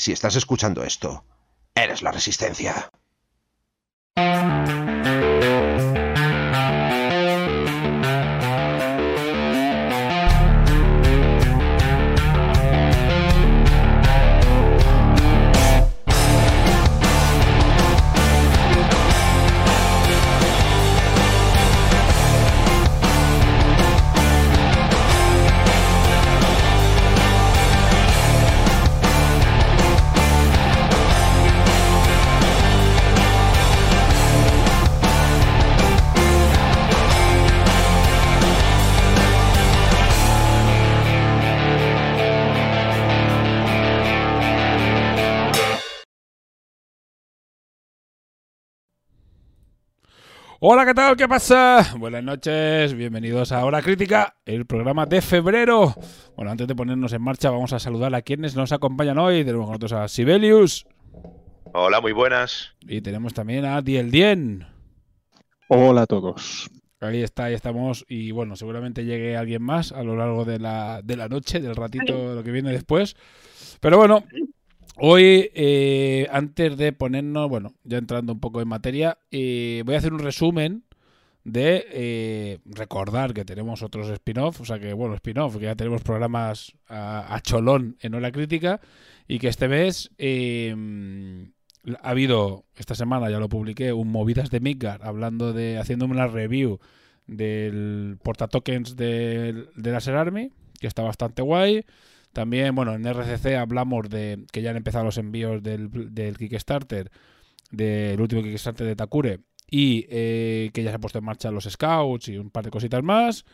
Si estás escuchando esto, eres la resistencia. Hola, ¿qué tal? ¿Qué pasa? Buenas noches, bienvenidos a Hora Crítica, el programa de febrero. Bueno, antes de ponernos en marcha, vamos a saludar a quienes nos acompañan hoy. Tenemos con nosotros a Sibelius. Hola, muy buenas. Y tenemos también a Diel Dien. Hola a todos. Ahí está, ahí estamos. Y bueno, seguramente llegue alguien más a lo largo de la, de la noche, del ratito, lo que viene después. Pero bueno, Hoy, eh, antes de ponernos, bueno, ya entrando un poco en materia, eh, voy a hacer un resumen de eh, recordar que tenemos otros spin-off, o sea que, bueno, spin-off, que ya tenemos programas a, cholón en Ola Crítica y que este mes ha habido, esta semana ya lo publiqué, un Movidas de Midgard, hablando de, haciéndome una review del portatokens de Laser Army, que está bastante guay. También, bueno, en RCC hablamos de que ya han empezado los envíos del, Kickstarter, del último Kickstarter de Takure, y eh, que ya se han puesto en marcha los Scouts y un par de cositas más.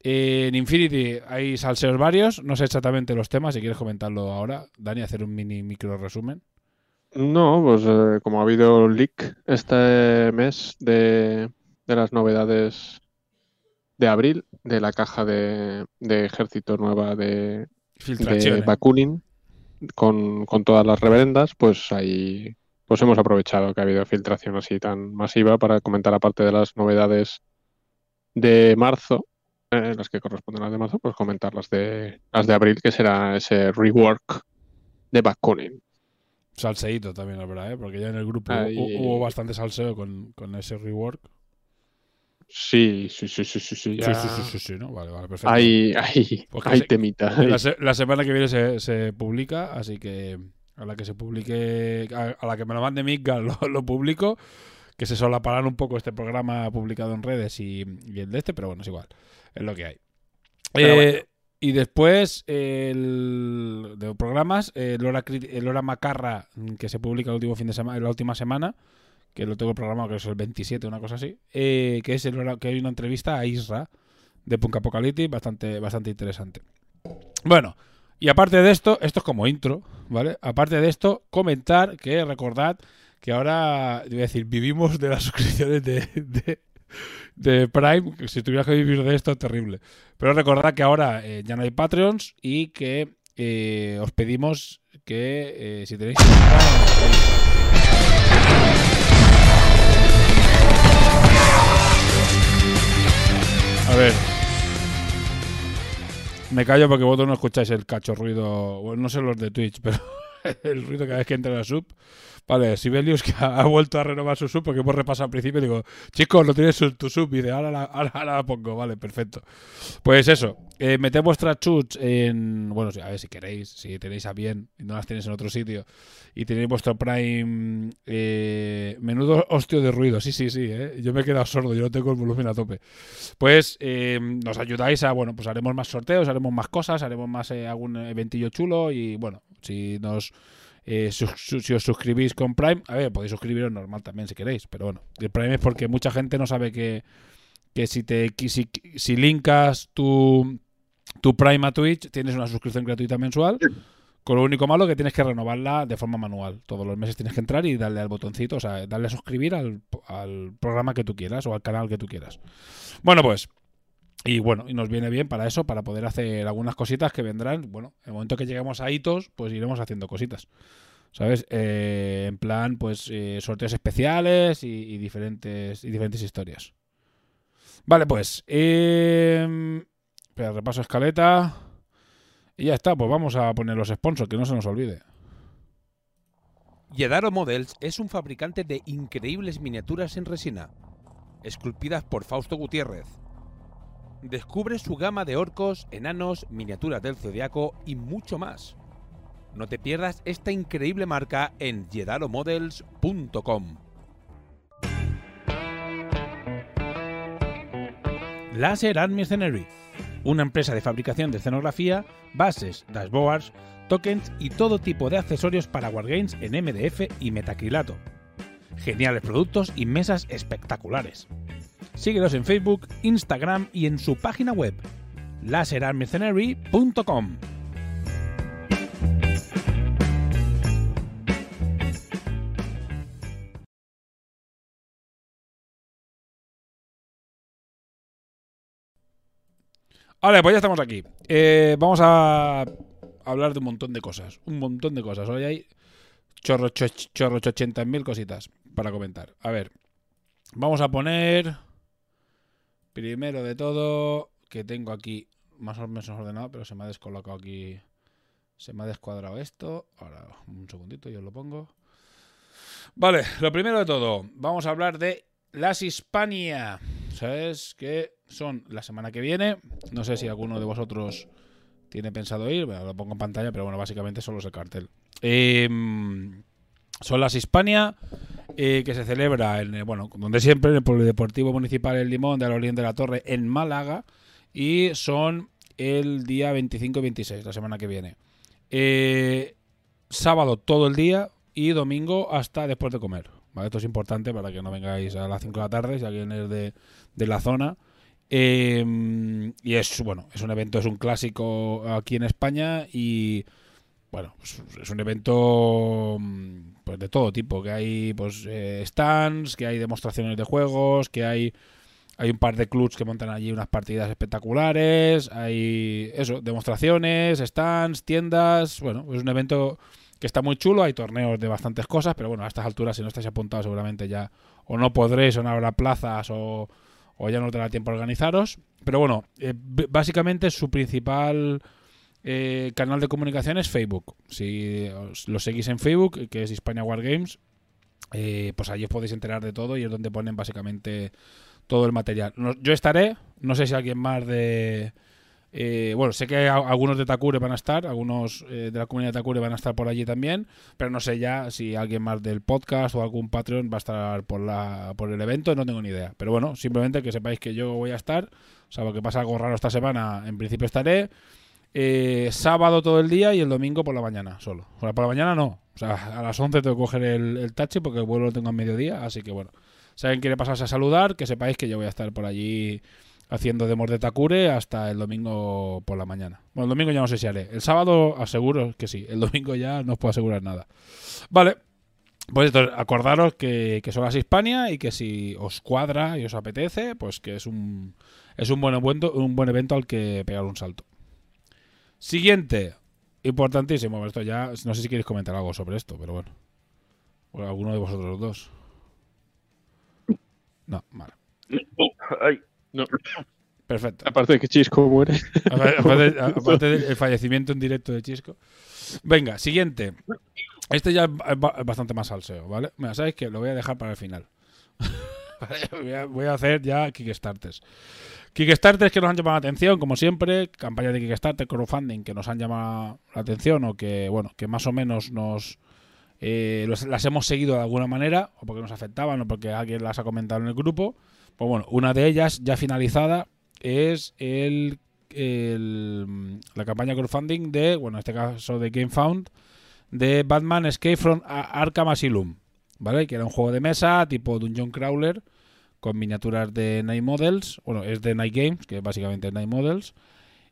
en Infinity hay salseos varios, no sé exactamente los temas, si quieres comentarlo ahora, Dani, hacer un mini micro resumen. No, pues eh, como ha habido leak este mes de, de las novedades de abril de la caja de ejército nueva de, de Bakunin con, todas las reverendas, pues ahí pues hemos aprovechado que ha habido filtración así tan masiva para comentar aparte de las novedades de marzo, eh, las que corresponden a las de marzo, pues comentar las de las de abril, que será ese rework de Bakunin. Salseíto también, la verdad, ¿eh? porque ya en el grupo hubo bastante salseo con, con ese rework. Sí, sí, sí, sí, sí, sí. Sí, sí, sí, sí, ¿no? Vale, vale, perfecto. Hay, hay, hay temita. La, semana que viene se, se, publica, así que a la que se publique, a, la que me lo mande Mika lo, lo, publico, que se solaparán un poco este programa publicado en redes y, el de este, pero bueno, es igual, es lo que hay. Eh, y después el, de programas, el hora, el hora Macarra, que se publica el último fin de semana, la última semana, que lo tengo programado, que es el 27, una cosa así, eh, que es el que hay una entrevista a Isra de Punk Apocalyptic bastante, bastante interesante. Bueno, y aparte de esto, esto es como intro, ¿vale? Aparte de esto, comentar que recordad que ahora, voy a decir, vivimos de las suscripciones de, de, Prime, que si tuvieras que vivir de esto, es terrible. Pero recordad que ahora eh, ya no hay Patreons y que eh, os pedimos que si tenéis... A ver. Me callo porque vosotros no escucháis el cacho ruido. Bueno, no sé los de Twitch, pero el ruido cada vez que entra la sub. Vale, Sibelius que ha, vuelto a renovar su sub porque hemos repasado al principio y digo, chicos, no tienes tu sub. Y dice, ahora la, pongo. Vale, perfecto. Pues eso, eh, meted vuestras chuts en. Bueno, a ver si queréis, si tenéis a bien y no las tenéis en otro sitio. Y tenéis vuestro Prime. Eh, menudo hostio de ruido. Sí, sí, sí. Eh. Yo me he quedado sordo, yo no tengo el volumen a tope. Pues eh, nos ayudáis a. Bueno, pues haremos más sorteos, haremos más cosas, haremos más algún eventillo chulo. Y bueno, si nos eh, si, os suscribís con Prime, a ver, podéis suscribiros normal también si queréis, pero bueno, el Prime es porque mucha gente no sabe que, que si te si, si linkas tu, tu Prime a Twitch, tienes una suscripción gratuita mensual. Con lo único malo que tienes que renovarla de forma manual. Todos los meses tienes que entrar y darle al botoncito, o sea, darle a suscribir al, al programa que tú quieras o al canal que tú quieras. Bueno, pues y bueno, y nos viene bien para eso, para poder hacer algunas cositas que vendrán. Bueno, en el momento que lleguemos a hitos, pues iremos haciendo cositas. ¿Sabes? Eh, en plan, pues eh, sorteos especiales y, diferentes, y diferentes historias. Vale, pues. Espera, repaso escaleta. Y ya está, pues vamos a poner los sponsors, que no se nos olvide. Yedaro Models es un fabricante de increíbles miniaturas en resina, esculpidas por Fausto Gutiérrez. Descubre su gama de orcos, enanos, miniaturas del zodiaco y mucho más. No te pierdas esta increíble marca en yedaromodels.com. Laser Art Mercenary, una empresa de fabricación de escenografía, bases, dashboards, tokens y todo tipo de accesorios para wargames en MDF y metacrilato. Geniales productos y mesas espectaculares. Síguelos en Facebook, Instagram y en su página web, laserartmercenary.com. Vale, pues ya estamos aquí. Eh, vamos a hablar de un montón de cosas. Un montón de cosas. Hoy hay chorro, cho, chorro, ochenta mil cositas para comentar. A ver, vamos a poner primero de todo que tengo aquí más o menos ordenado, pero se me ha descolocado aquí. Se me ha descuadrado esto. Ahora, un segundito, yo lo pongo. Vale, lo primero de todo, vamos a hablar de las Hispania. ¿Sabes? Que son la semana que viene. No sé si alguno de vosotros tiene pensado ir. Bueno, lo pongo en pantalla, pero bueno, básicamente solo es el cartel. Eh, son las Hispania, eh, que se celebra en, bueno, donde siempre, en el Polideportivo Municipal El Limón de la Oriente de la Torre, en Málaga. Y son el día 25 y 26, la semana que viene. Eh, sábado todo el día y domingo hasta después de comer. ¿vale? Esto es importante para que no vengáis a las 5 de la tarde si alguien es de, de la zona. Eh, y es bueno, es un evento, es un clásico aquí en España bueno, pues es un evento pues de todo tipo, que hay pues eh, stands, que hay demostraciones de juegos, que hay hay un par de clubs que montan allí unas partidas espectaculares, hay eso, demostraciones, stands, tiendas, bueno, es un evento que está muy chulo, hay torneos de bastantes cosas, pero bueno, a estas alturas si no estáis apuntados seguramente ya o no podréis o no habrá plazas o, o ya no tendrá tiempo a organizaros. Pero bueno, eh, básicamente su principal eh, canal de comunicación es Facebook. Si os, lo seguís en Facebook, que es Hispania War Games, eh, pues allí os podéis enterar de todo y es donde ponen básicamente todo el material. No, yo estaré, no sé si alguien más de... Eh, bueno, sé que algunos de Takure van a estar, algunos eh, de la comunidad de Takure van a estar por allí también, pero no sé ya si alguien más del podcast o algún Patreon va a estar por, la, por el evento, no tengo ni idea. Pero bueno, simplemente que sepáis que yo voy a estar, o sea, que pasa algo raro esta semana, en principio estaré. Eh, sábado todo el día y el domingo por la mañana solo. O sea, por la mañana no. O sea, a las 11 tengo que coger el, el porque el vuelo lo tengo a mediodía, así que bueno. Si alguien quiere pasarse a saludar, que sepáis que yo voy a estar por allí haciendo demos de Takure hasta el domingo por la mañana. Bueno, el domingo ya no sé si haré. El sábado aseguro que sí. El domingo ya no os puedo asegurar nada. Vale. Pues esto, acordaros que, que son las Hispania y que si os cuadra y os apetece, pues que es un, es un buen, un buen evento al que pegar un salto. Siguiente. Importantísimo. Esto ya, no sé si queréis comentar algo sobre esto, pero bueno. O alguno de vosotros dos. No, vale. Ay, No. Perfecto. Aparte de que Chisco muere. Aparte, aparte del fallecimiento en directo de Chisco. Venga, siguiente. Este ya es ba- bastante más salseo, ¿vale? Mira, ¿sabéis qué? Lo voy a dejar para el final. Voy, a, voy a hacer ya Kickstarters. Kickstarters que nos han llamado la atención, como siempre. Campañas de Kickstarter, crowdfunding que nos han llamado la atención o que, bueno, que más o menos nos... eh, las hemos seguido de alguna manera, o porque nos afectaban, o porque alguien las ha comentado en el grupo. Pues bueno, una de ellas ya finalizada es el, la campaña crowdfunding de, bueno, en este caso de GameFound, de Batman Escape from Ar- Arkham Asylum, ¿vale? Que era un juego de mesa tipo Dungeon Crawler con miniaturas de Night Models, bueno, es de Night Games, que básicamente es Night Models,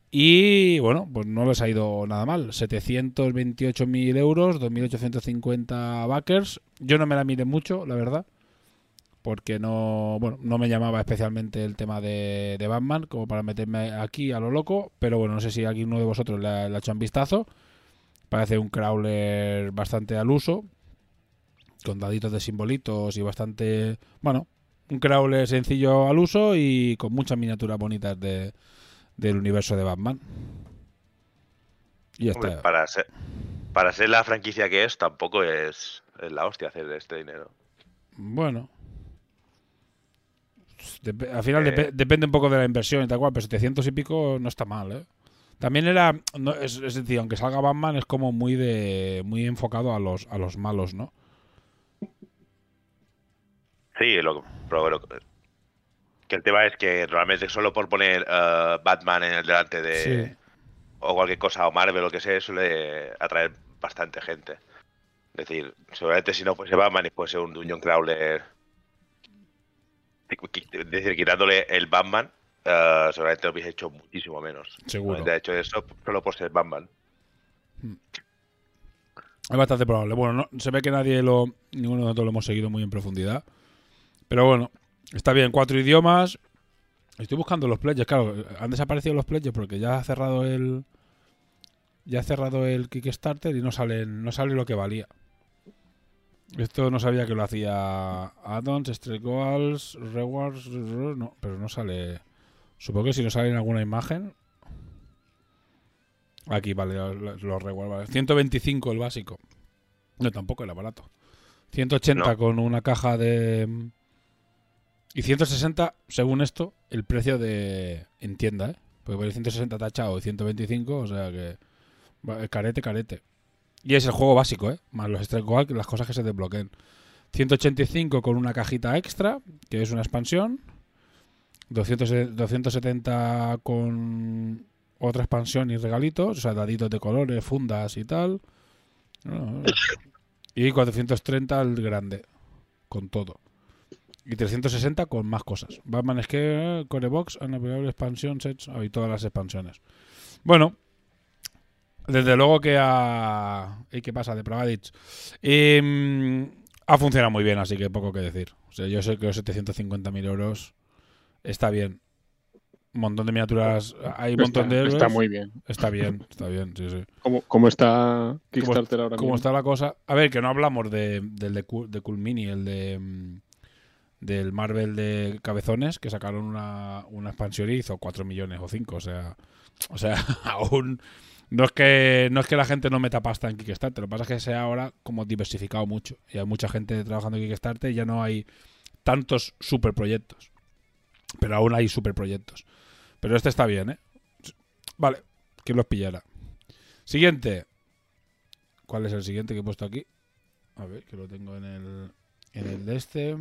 y bueno, pues no les ha ido nada mal, 728.000 euros, 2.850 backers, yo no me la miré mucho, la verdad, porque no, bueno, no me llamaba especialmente el tema de, Batman como para meterme aquí a lo loco, pero bueno, no sé si alguno de vosotros le ha, le ha hecho un vistazo. Parece un crawler bastante al uso, con daditos de simbolitos y bastante, bueno, un crawler sencillo al uso y con muchas miniaturas bonitas de, del universo de Batman. Y ya hombre, está. para ser, para ser la franquicia que es, tampoco es Es la hostia hacer este dinero. Bueno. Dep- al final Eh. depe- depende un poco de la inversión y tal cual, pero 700 y pico no está mal, ¿eh? También era, no, es, es decir, aunque salga Batman es como muy de muy enfocado a los a los malos, ¿no? Sí, lo, pero que el tema es que realmente solo por poner eh, Batman en el delante de Sí. o cualquier cosa o Marvel o lo que sea suele atraer bastante gente. Es decir, seguramente si no fuese Batman y fuese un Dungeon Crawler, es decir, quitándole el Batman, eh, seguramente lo hubiese hecho muchísimo menos. Seguro. De hecho, eso solo por ser Batman. Es bastante probable. Bueno, no, se ve que nadie lo. Ninguno de nosotros lo hemos seguido muy en profundidad. Pero bueno, está bien. Cuatro idiomas. Estoy buscando los pledges. Claro, han desaparecido los pledges porque ya ha cerrado el. Ya ha cerrado el Kickstarter y no sale, no sale lo que valía. Esto no sabía que lo hacía Addons, Stretch Goals, Rewards. No, pero no sale. Supongo que si no sale en alguna imagen. Aquí, vale, los, rewards, vale. 125 el básico. No, tampoco era barato. 180 No. con una caja de... Y 160, según esto, el precio de... En tienda, ¿eh? Porque por el 160 tachado y 125, o sea que... va, Carete, carete. Y es el juego básico, ¿eh? Más los Strike las cosas que se desbloqueen. 185 con una cajita extra, que es una expansión. 200 270 con otra expansión y regalitos, o sea, daditos de colores, fundas y tal. Y 430 el grande, con todo. Y 360 con más cosas. Batman Scare, Core Box, Unavailable Expansion Sets y todas las expansiones. Bueno, desde luego que ha... ¿Y qué pasa de Pravadich? Em, ha funcionado muy bien, así que poco que decir. O sea, yo sé que los 750.000 euros está bien. Un montón de miniaturas, hay un montón de héroes. está muy bien. Está bien, está bien, sí, sí. ¿Cómo, cómo está Kickstarter ahora ¿Cómo mismo? está la cosa? A ver, que no hablamos de, del de, Cool- de Cool Mini, el de mm, del Marvel de cabezones, que sacaron una, expansión y hizo 4 millones o 5, o sea, o sea, aún no es que no es que la gente no meta pasta en Kickstarter, lo que pasa es que se ha ahora como diversificado mucho y hay mucha gente trabajando en Kickstarter y ya no hay tantos superproyectos. Pero aún hay superproyectos. Pero este está bien, ¿eh? Vale, que los pillara. Siguiente. ¿Cuál es el siguiente que he puesto aquí? A ver, que lo tengo en el, en el de este.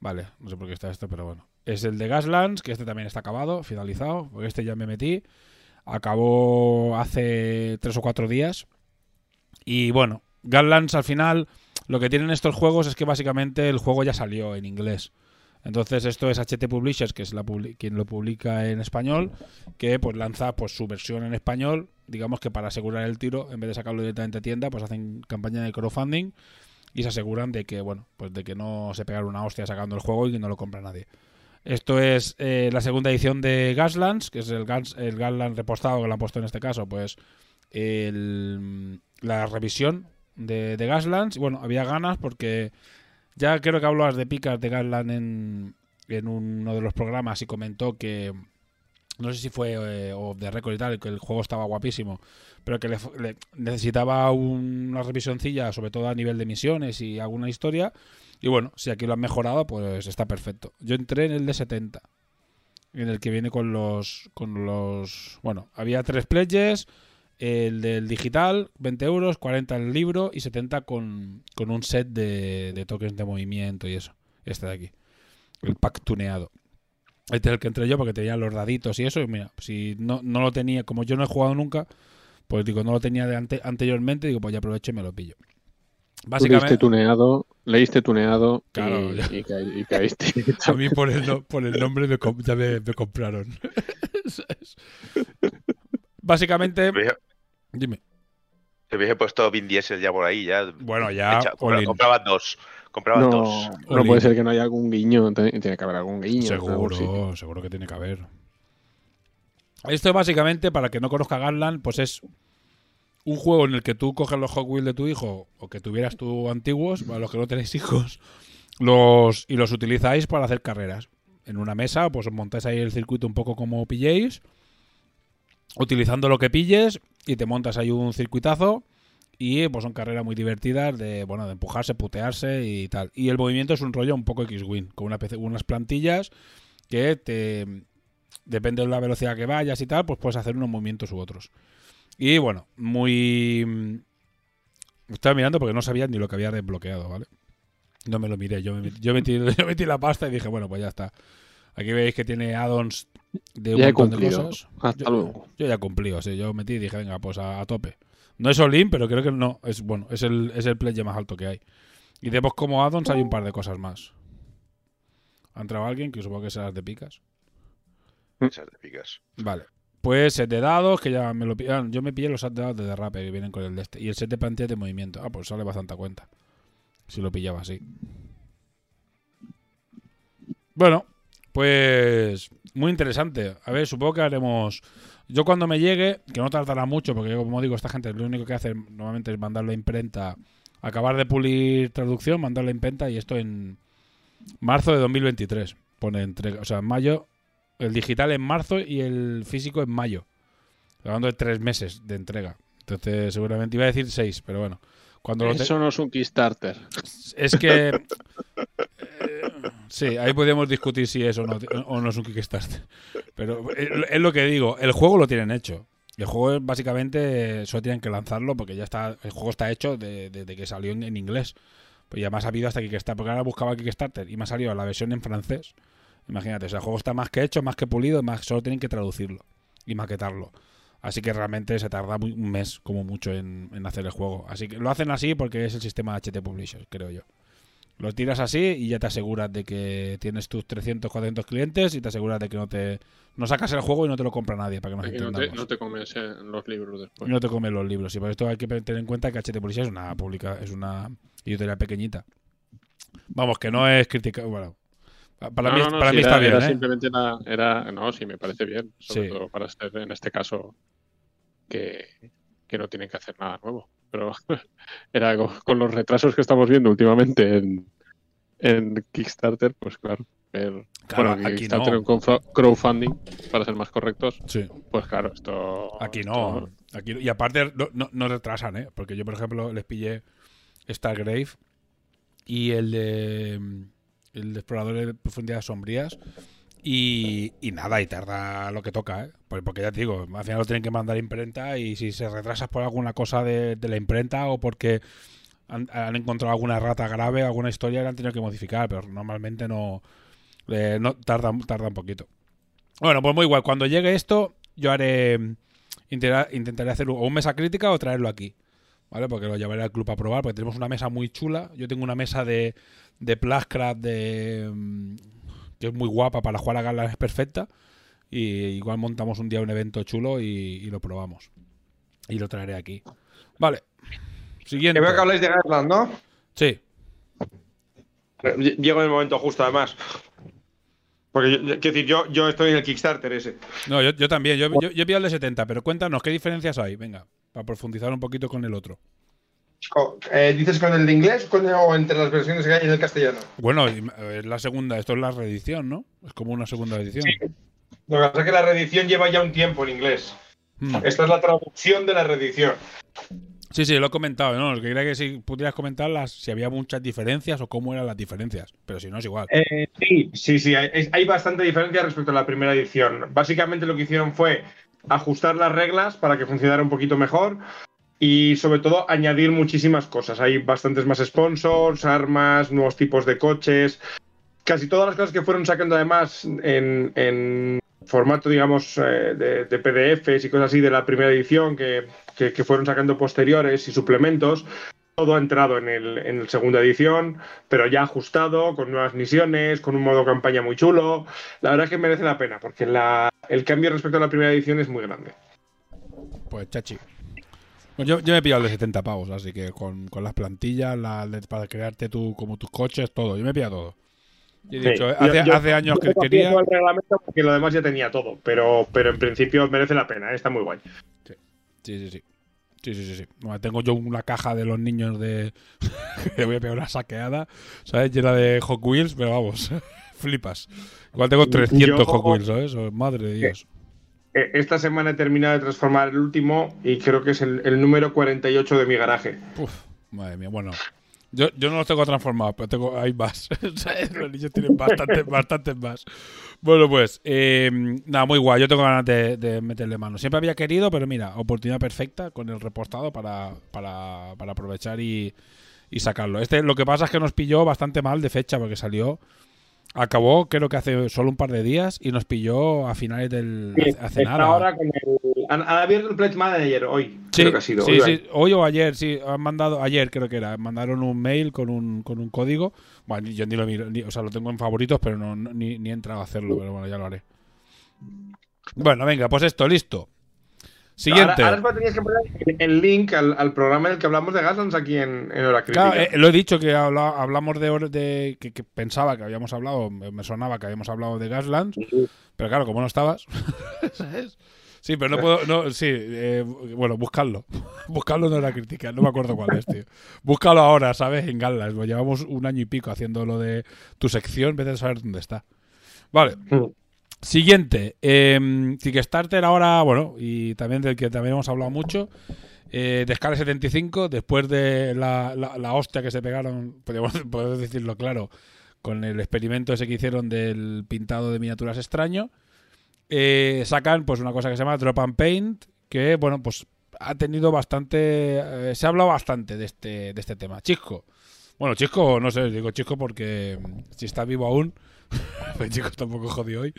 Vale, no sé por qué está esto, pero bueno. Es el de Gaslands, que este también está acabado, finalizado, porque este ya me metí. Acabó hace tres o cuatro días. Y bueno, Gaslands al final, lo que tienen estos juegos es que básicamente el juego ya salió en inglés. Entonces esto es HT Publishers, que es la publi- quien lo publica en español, que pues lanza pues su versión en español, digamos que para asegurar el tiro, en vez de sacarlo directamente a tienda, pues hacen campaña de crowdfunding y se aseguran de que bueno, pues de que no se pegan una hostia sacando el juego y que no lo compra nadie. Esto es eh, la segunda edición de Gaslands, que es el, Gas, el Gasland repostado que lo han puesto en este caso, pues el- la revisión de, de Gaslands. Y bueno, había ganas porque ya creo que hablabas de picas de Gasland en, en uno de los programas y comentó que no sé si fue eh, de récord y tal, que el juego estaba guapísimo, pero que le, le necesitaba una revisioncilla, sobre todo a nivel de misiones y alguna historia. Y bueno, si aquí lo han mejorado, pues está perfecto. Yo entré en el de 70, en el que viene con los, con los, bueno, había tres pledges, el del digital, 20 euros, 40 el libro y 70 con, con un set de, de tokens de movimiento y eso. Este de aquí, el pack tuneado. Este es el que entré yo porque tenía los daditos y eso. Y mira, si no, no lo tenía, como yo no he jugado nunca, pues digo, no lo tenía de ante- anteriormente, digo, pues ya aprovecho y me lo pillo. Básicamente, leíste tuneado, leíste tuneado Claro, y, ya. y ca- y caíste. a mí por el, no- por el nombre me, ya me, me compraron. Básicamente, dime. Se hubiese puesto Vin Diesel ya por ahí, ya. Bueno, ya, hecha. Compra- compraban dos. Compraban No, dos. no puede ser que no haya algún guiño. Tiene que haber algún guiño. Seguro, seguro que tiene que haber. Esto básicamente, para que no conozca Garland, pues es un juego en el que tú coges los Hot Wheels de tu hijo o que tuvieras tú antiguos, para los que no tenéis hijos, los y los utilizáis para hacer carreras. En una mesa, pues os montáis ahí el circuito un poco como pilléis, utilizando lo que pilles y te montas ahí un circuitazo Y pues son carreras muy divertidas de, bueno, de empujarse, putearse y tal. Y el movimiento es un rollo un poco X-Wing, con unas plantillas que te... Depende de la velocidad que vayas y tal, pues puedes hacer unos movimientos u otros. Y bueno, muy... Estaba mirando porque no sabía ni lo que había desbloqueado, ¿vale? No me lo miré, yo, me metí, yo metí la pasta y dije, bueno, pues ya está. Aquí veis que tiene add-ons de un Ya he montón de cosas. Hasta Yo- luego. Yo ya cumplí, o sea, yo metí y dije, venga, pues a, a tope. No es all-in, pero creo que no. Es bueno, es el, es el pledge más alto que hay. Y después como add-ons hay un par de cosas más. Ha entrado alguien, que supongo que será de picas. Esas de picas. Vale. Pues set de dados, que ya me lo ah, Yo me pillé los set de dados de derrape que vienen con el de este. Y el set de pantallas de movimiento. Ah, pues sale bastante a cuenta. Si lo pillaba así. Bueno, pues muy interesante. A ver, supongo que haremos. Yo cuando me llegue, que no tardará mucho, porque yo, como digo, esta gente lo único que hace normalmente es mandarlo a imprenta, acabar de pulir traducción, mandarlo a imprenta y esto en marzo de 2023. Pone entrega, o sea, en mayo, el digital en marzo y el físico en mayo. Hablando de tres meses de entrega. Entonces, seguramente iba a decir seis, pero bueno. Cuando te- Eso no es un Kickstarter. es que. sí, ahí podemos discutir si es o no, o no es un Kickstarter. Pero es lo que digo, el juego lo tienen hecho. El juego básicamente solo tienen que lanzarlo porque ya está. El juego está hecho de- desde que salió en, inglés. Pues ya me ha sabido hasta Kickstarter. Porque ahora buscaba Kickstarter y me ha salido la versión en francés. Imagínate, o sea, el juego está más que hecho, más que pulido, más solo tienen que traducirlo y maquetarlo. Así que realmente se tarda un mes como mucho en, en hacer el juego. Así que lo hacen así porque es el sistema HT Publishers, creo yo. Lo tiras así y ya te aseguras de que tienes tus 300, 400 clientes y te aseguras de que no te no sacas el juego y no te lo compra nadie para que nos Que no te, no te comes eh, los libros Y después. no te comen los libros. Y por esto hay que tener en cuenta que HT Publishers es una pública, es una editorial pequeñita. Vamos, que no es crítica. Bueno, para No, mí, no, para sí, mí era, está bien. era ¿eh? simplemente la- era, no, sí, me parece bien. Sobre Sí. todo para ser, en este caso, que, que no tienen que hacer nada nuevo. Pero era con los retrasos que estamos viendo últimamente en, en Kickstarter, pues claro. ver- Claro, bueno, aquí Kickstarter no. en crowdfunding, para ser más correctos, Sí. pues claro, esto. Aquí esto- no. Aquí, y aparte no, no, no retrasan, ¿eh? Porque yo, por ejemplo, les pillé Stargrave y el de, el de Exploradores de Profundidades Sombrías. Y, y nada, y tarda lo que toca, ¿eh? Porque, ya te digo, al final lo tienen que mandar a imprenta y si se retrasa por alguna cosa de, de la imprenta o porque han, encontrado alguna rata grave, alguna historia, la han tenido que modificar, pero normalmente no, eh, no tarda, tarda un poquito. Bueno, pues muy igual. Cuando llegue esto, yo haré. Intentaré hacer o un mesa crítica o traerlo aquí. ¿Vale? Porque lo llevaré al club a probar. Porque tenemos una mesa muy chula. Yo tengo una mesa de, de Plascraft de. mm, que es muy guapa para jugar a Gala, es perfecta. Y igual montamos un día un evento chulo y, y lo probamos. Y lo traeré aquí. Vale. Siguiente. Que veo que habláis de Garland, ¿no? Sí. Ll- Llego en el momento justo, además. Porque, yo- quiero decir, yo, yo estoy en el Kickstarter ese. No, yo, yo también. Yo, yo, yo he pillado el de 70, pero cuéntanos, ¿qué diferencias hay? Venga, para profundizar un poquito con el otro. Co- eh, ¿Dices con el de inglés con el- o entre las versiones que hay en el castellano? Bueno, es la segunda, esto es la reedición, ¿no? Es como una segunda edición. Lo que pasa es que la reedición lleva ya un tiempo en inglés. Hmm. Esta es la traducción de la reedición. Sí, sí, lo he comentado, ¿no? Lo que quería que si pudieras comentar si había muchas diferencias o cómo eran las diferencias. Pero si no, es igual. Eh, sí, sí, sí, hay, hay bastante diferencia respecto a la primera edición. Básicamente lo que hicieron fue ajustar las reglas para que funcionara un poquito mejor y sobre todo añadir muchísimas cosas. Hay bastantes más sponsors, armas, nuevos tipos de coches. Casi todas las cosas que fueron sacando además en, en formato, digamos, eh, de, de PDFs y cosas así de la primera edición que, que- que fueron sacando posteriores y suplementos. Todo ha entrado en el, en el segunda edición pero ya ajustado, con nuevas misiones, con un modo campaña muy chulo. La verdad es que merece la pena, porque la- el cambio respecto a la primera edición es muy grande. Pues chachi. Pues yo, yo me he pillado el de 70 pavos, así que con, con las plantillas, la, para crearte tu, como tus coches, todo. Yo me he pillado todo. Y he dicho, Sí. hace, Yo- yo- hace años que yo quería. tampoco el reglamento porque lo demás ya tenía todo, pero, pero en principio merece la pena, ¿eh? está muy guay. Sí, sí, sí. Sí, sí, sí, sí. Bueno, tengo yo una caja de los niños de. que voy a pegar una saqueada, ¿sabes? Llena de Hot Wheels, pero vamos, flipas. Igual tengo 300 Yo- Hot Wheels, ¿sabes? Oh, Madre de Dios. eh, esta semana he terminado de transformar el último y creo que es el, el número 48 de mi garaje. Uf, madre mía, bueno. Yo, yo no los tengo transformados, pero tengo, hay más. Los niños tienen bastantes, bastantes más. Bueno, pues, eh, nada, muy guay. Yo tengo ganas de, de meterle mano. Siempre había querido, pero mira, oportunidad perfecta con el repostado para, para, para aprovechar y, y sacarlo. Este, lo que pasa es que nos pilló bastante mal de fecha porque salió. Acabó, creo que hace solo un par de días y nos pilló a finales del. Sí, hace nada. ahora con el. Han, han abierto el Pledge Manager hoy. Sí, creo que ha sido. sí, hoy, sí, hoy o ayer, sí, han mandado, ayer creo que era, mandaron un mail con un, con un código. Bueno, yo ni lo miro, ni- o sea, lo tengo en favoritos, pero no, no- ni, ni he entrado a hacerlo, pero bueno, ya lo haré. Bueno, venga, pues esto, listo. Siguiente. Ahora, ahora tenías que poner el- link al, al programa en el que hablamos de Gaslands aquí en, en Hora Crítica. Claro, eh, lo he dicho que habla- hablamos de, de que, que pensaba que habíamos hablado, me sonaba que habíamos hablado de Gaslands, pero claro, como no estabas, ¿sabes? Sí, pero no puedo, no, sí, eh, bueno, buscarlo, buscarlo no era crítica, no me acuerdo cuál es, tío. Búscalo ahora, ¿sabes? En Gaslands, lo llevamos un año y pico haciendo lo de tu sección, en vez de saber dónde está. Vale. Siguiente, eh, Kickstarter ahora, bueno, y también del que también hemos hablado mucho, eh, de Scala 75, después de la, la, la hostia que se pegaron, podemos, podemos decirlo claro, con el experimento ese que hicieron del pintado de miniaturas extraño, eh, sacan pues una cosa que se llama Drop and Paint, que bueno, pues ha tenido bastante, eh, se ha hablado bastante de este, de este tema. Chisco, bueno, Chisco, no sé, digo Chisco porque mm, si está vivo aún, pues Chisco está un poco jodido hoy,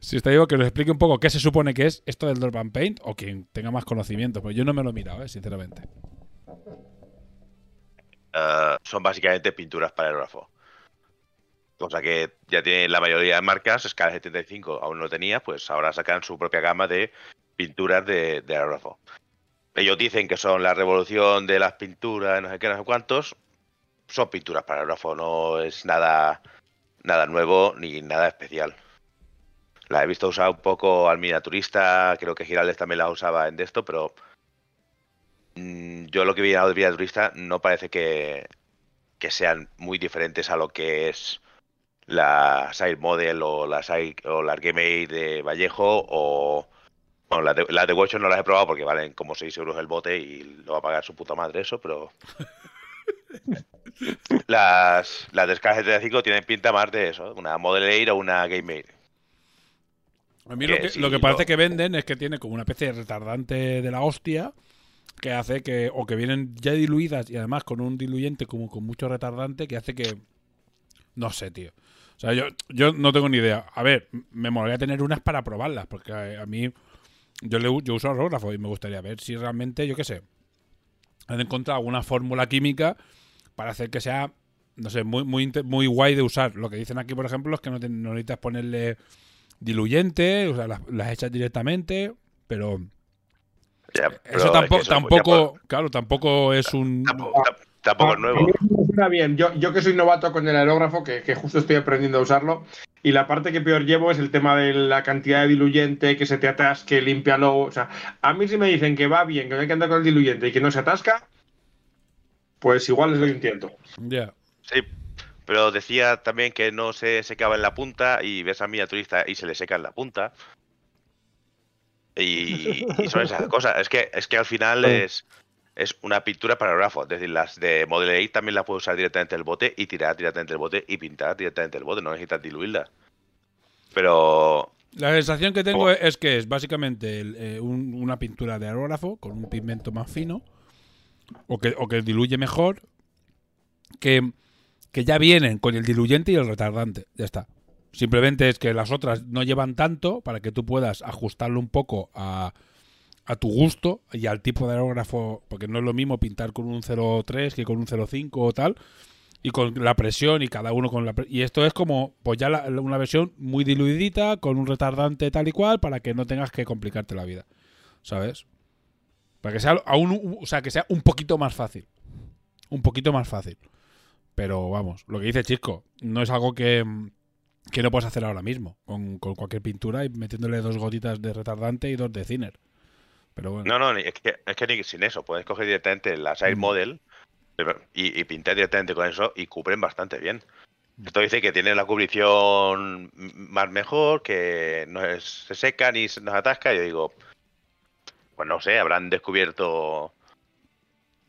si está vivo que nos explique un poco qué se supone que es esto del Drop Paint, o quien tenga más conocimiento, pues yo no me lo he mirado, eh, sinceramente. Eh, son básicamente pinturas para aerógrafo. Cosa que ya tiene la mayoría de marcas, Scala 75 aún no tenía, pues ahora sacan su propia gama de pinturas de, de. Ellos dicen que son la revolución de las pinturas, no sé qué, no sé cuántos. Son pinturas para aerógrafo, no es nada, nada nuevo ni nada especial. La he visto usar un poco al miniaturista, creo que Giraldes también la usaba en esto, pero mm, yo lo que he visto del miniaturista no parece que, que sean muy diferentes a lo que es la Side Model o la Side, o la Game de Vallejo o bueno, las de, las de Watcher no las he probado porque valen como 6 euros el bote y lo va a pagar su puta madre eso, pero las, las de Scala 75 tienen pinta más de eso, una Model Air o una Game Air. A mí lo Que sí, lo que parece que venden es que tiene como una especie de retardante de la hostia que hace que, o que vienen ya diluidas y además con un diluyente como con mucho retardante que hace que, no sé, tío. O sea, yo, yo no tengo ni idea. A ver, me molaría tener unas para probarlas, porque a, a mí, yo, le, yo uso aerógrafo y me gustaría ver si realmente, yo qué sé, han encontrado alguna fórmula química para hacer que sea, no sé, muy, muy, muy guay de usar. Lo que dicen aquí, por ejemplo, es que no, te- no necesitas ponerle diluyente, o sea, las, las echas directamente, pero Ya, pero eso es tampoco, que eso, ya tampoco, claro, tampoco es un... Tampoco, tam- tampoco es A nuevo. bien. Yo, yo que soy novato con el aerógrafo, que, que justo estoy aprendiendo a usarlo, y la parte que peor llevo es el tema de la cantidad de diluyente, que se te atasque, límpialo. O sea, a mí si me dicen que va bien, que no hay que andar con el diluyente y que no se atasca, pues igual les doy un tiento. Ya. Sí, pero decía también que no se secaba en la punta y ves al miniaturista y se le seca en la punta. Y, y son esas cosas. Es que, es que al final es, es una pintura para aerógrafo. Es decir, las de Model A también las puedes usar directamente del bote y tirar directamente del bote y pintar directamente del bote. No necesitas diluirlas. Pero La sensación que tengo Oh. es que es básicamente el, eh, un- una pintura de aerógrafo con un pigmento más fino o que, o que diluye mejor que, que ya vienen con el diluyente y el retardante. Ya está. Simplemente es que las otras no llevan tanto para que tú puedas ajustarlo un poco a, a tu gusto y al tipo de aerógrafo, porque no es lo mismo pintar con un 0.3 que con un 0.5 o tal, y con la presión y cada uno con la y esto es como pues ya la- una versión muy diluidita con un retardante tal y cual para que no tengas que complicarte la vida, ¿sabes? Para que sea aún, o sea, que sea un poquito más fácil, un poquito más fácil. Pero vamos, lo que dice Chisco, no es algo que, que no puedes hacer ahora mismo con, con cualquier pintura y metiéndole dos gotitas de retardante y dos de thinner. Pero bueno. no, no, es que, es que ni sin eso. Puedes coger directamente la Side Mm. Model y, y pintar directamente con eso y cubren bastante bien. Esto dice que tiene la cubrición más mejor, que no es- se seca ni se nos atasca. Yo digo, pues no sé, habrán descubierto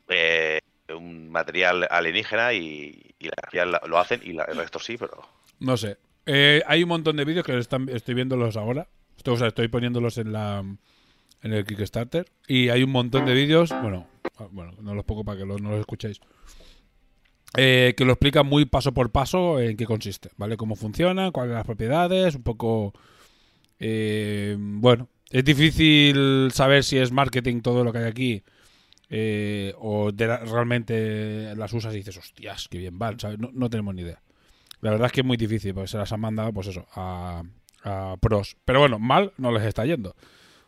eh, un material alienígena y, y la lo hacen y la- el resto sí, pero No sé. Eh, hay un montón de vídeos que están, estoy viéndolos ahora. Estoy poniéndolos en la en el Kickstarter. Y hay un montón de vídeos. Bueno, ah, bueno, no los pongo para que no los escuchéis. eh, que lo explican muy paso por paso en qué consiste, ¿vale? Cómo funciona, cuáles son las propiedades, un poco. eh, bueno, es difícil saber si es marketing todo lo que hay aquí. eh, o realmente las usas y dices, hostias, qué bien van. No, tenemos ni idea. La verdad es que es muy difícil, porque se las han mandado, pues eso, a, a pros. Pero bueno, mal no les está yendo.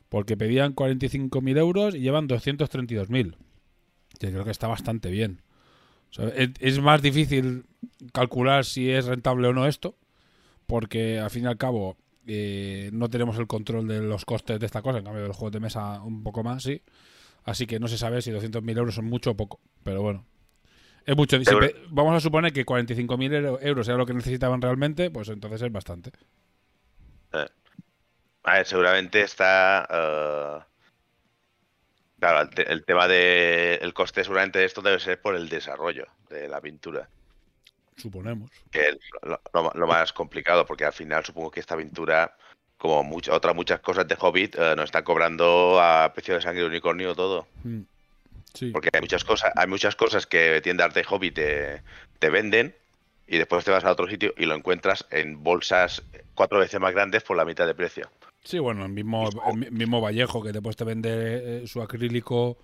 Porque pedían 45.000 euros y llevan 232.000. Que creo que está bastante bien. Es más difícil calcular si es rentable o no esto. Porque al fin y al cabo eh, no tenemos el control de los costes de esta cosa. En cambio, de los juegos de mesa un poco más, sí. Así que no se sabe si 200.000 euros son mucho o poco. Pero bueno. Es mucho. Si vamos a suponer que 45.000 euro- euros era lo que necesitaban realmente, pues entonces es bastante. a ver, seguramente está. eh, claro, el, te- el tema del el coste seguramente de esto debe ser por el desarrollo de la pintura, Suponemos. que es lo, lo- lo más complicado, porque al final supongo que esta pintura, como muchas otras muchas cosas de Hobbit, eh, nos está cobrando a precio de sangre de unicornio todo. Mm. Sí. Porque hay muchas cosas, hay muchas cosas que tiendas de hobby te, te venden y después te vas a otro sitio y lo encuentras en bolsas cuatro veces más grandes por la mitad de precio. Sí, bueno, el mismo, el mi- mismo Vallejo que después te vende eh, su acrílico.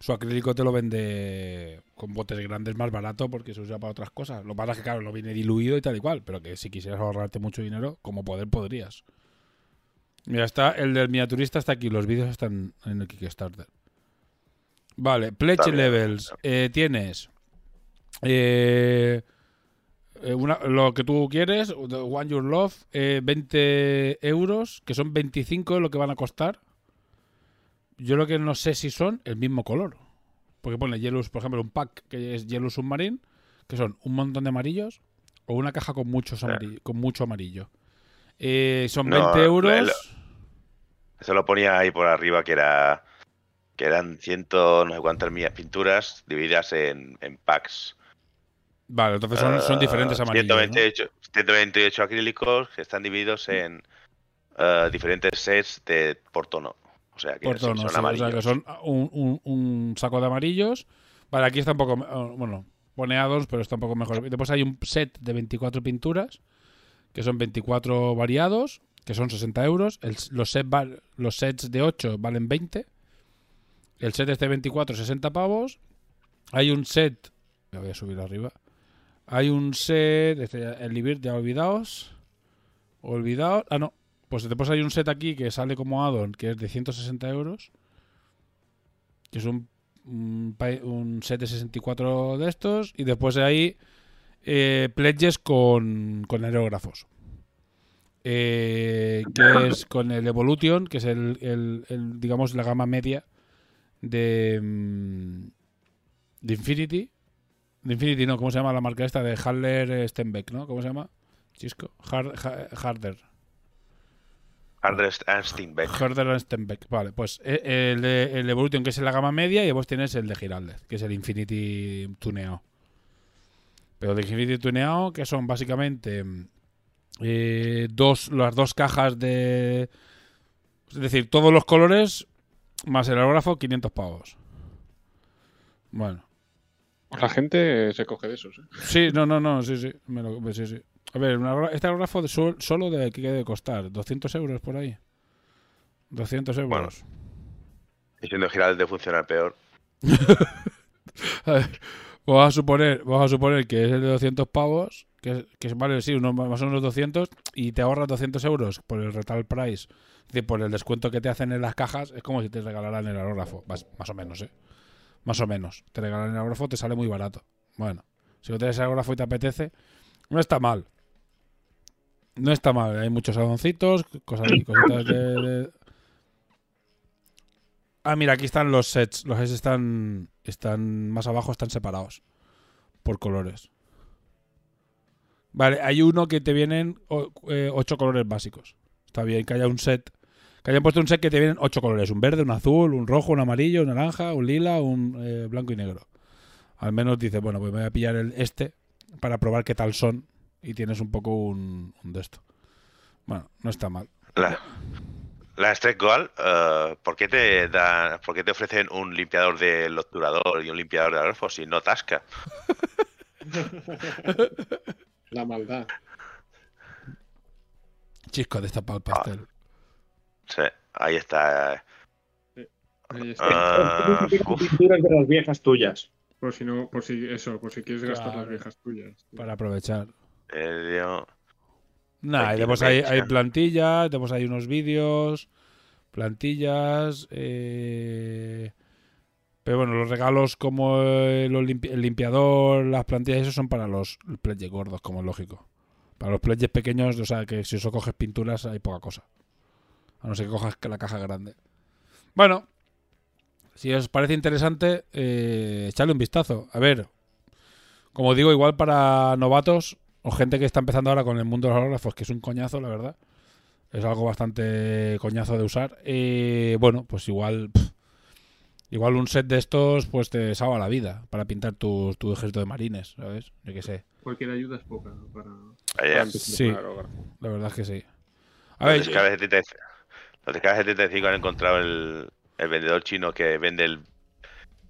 Su acrílico te lo vende con botes grandes más barato porque se usa para otras cosas. Lo que pasa es que, claro, lo viene diluido y tal y cual. Pero que si quisieras ahorrarte mucho dinero, como poder podrías. Mira, está el del miniaturista está aquí. Los vídeos están en el Kickstarter. Vale, Pledge Levels. Eh, tienes. eh, eh, una- lo que tú quieres, One Your Love, eh, 20 euros, que son 25 lo que van a costar. Yo lo que no sé si son el mismo color. Porque pone Yellow, por ejemplo, un pack que es Yellow Submarine, que son un montón de amarillos, o una caja con muchos amarillo, con mucho amarillo. Eh, son No, 20 euros. el- Eso lo ponía ahí por arriba que era que eran ciento no sé cuántas millas pinturas divididas en, en packs. Vale, entonces son, son diferentes amarillos. ¿no? 128, 128 acrílicos que están divididos en eh, diferentes sets de por tono. O sea que Por sí, tono, son sí, o amarillos. sea que son un, un- un saco de amarillos. Vale, aquí está un poco. eh, Bueno, pone addons, pero está un poco mejor. Después hay un set de 24 pinturas, que son 24 variados, que son 60 euros. El- los, set val- los sets de 8 valen 20. El set este de 24, 60 pavos. Hay un set. Me voy a subir arriba. Hay un set. este, el Libir, ya olvidaos. Olvidaos. Ah, no. Pues después hay un set aquí que sale como addon, que es de 160 euros. Que es un, set de 64 de estos. Y después hay eh, pledges con, con aerógrafos. Eh, que es con el Evolution, que es el, digamos la gama media de, mm, de Infinity. De Infinity, no, ¿cómo se llama la marca esta? De Harler Stenbeck, ¿no? ¿Cómo se llama? Chisco. Har- Ha- Harder. Harder and Steinbeck. Harder and Stenbeck. Vale, pues eh, el, de- el Evolution, que es en la gama media, y vos tienes el de Giraldez, que es el Infinity tuneado. Pero el Infinity tuneado, que son básicamente eh, dos, las dos cajas de. Es decir, todos los colores más el aerógrafo, 500 pavos. Bueno. La gente se coge de esos. ¿eh? Sí, no, no, no, sí, sí. me lo- sí, sí. A ver, un aerógrafo- este aerógrafo de sol- solo de qué debe costar, 200 euros por ahí. 200 euros. Bueno. Y siendo Giralde de funcionar peor. A ver, vamos a suponer, vamos a suponer que es el de 200 pavos, que, es- que vale, sí, unos, más o menos 200, y te ahorras 200 euros por el retail price, es decir, por el descuento que te hacen en las cajas, es como si te regalaran el aerógrafo, más, más o menos, ¿eh? Más o menos. Te regalan el aerógrafo, te sale muy barato. Bueno, si no tienes el aerógrafo y te apetece, no está mal. No está mal, hay muchos adoncitos, cosas, cositas de, Ah, mira, aquí están los sets. Los sets están, están más abajo, están separados por colores. Vale, hay uno que te vienen eh, ocho colores básicos. Está bien que haya un set. Que hayan puesto un set que te vienen ocho colores. Un verde, un azul, un rojo, un amarillo, un naranja, un lila, un eh, blanco y negro. Al menos dices, bueno, pues me voy a pillar el este para probar qué tal son. Y tienes un poco un, un de esto. Bueno, no está mal. La, la Stretch Goal, eh, ¿por, qué te da, ¿por qué te ofrecen un limpiador del obturador y un limpiador de aerofos si no tasca? La maldad. Chisco, destapa el pastel. Sí, ahí está. Ahí está. Ah. Pinturas de las viejas tuyas. Por si no, por si eso, por si quieres gastar las viejas tuyas. Para aprovechar. Nada, y Aquí después no hay, plantillas, después hay unos vídeos, plantillas, eh, pero bueno, los regalos como el, limpi- el limpiador, las plantillas, esos son para los pledges gordos, como es lógico. Para los pledges pequeños, o sea, que si eso coges pinturas hay poca cosa. A no ser que cojas la caja grande. Bueno, si os parece interesante, eh, echadle un vistazo. A ver, como digo, igual para novatos o gente que está empezando ahora con el mundo de los hológrafos, que es un coñazo, la verdad. Es algo bastante coñazo de usar. Eh, bueno, pues igual. igual un set de estos, pues te salva la vida para pintar tu, tu ejército de marines, ¿sabes? Yo qué sé. Cualquier ayuda es poca para. Sí. La verdad es que sí. A Los ver, de Scarlet 75 los de Scarlet 75 han encontrado el, el vendedor chino que vende el,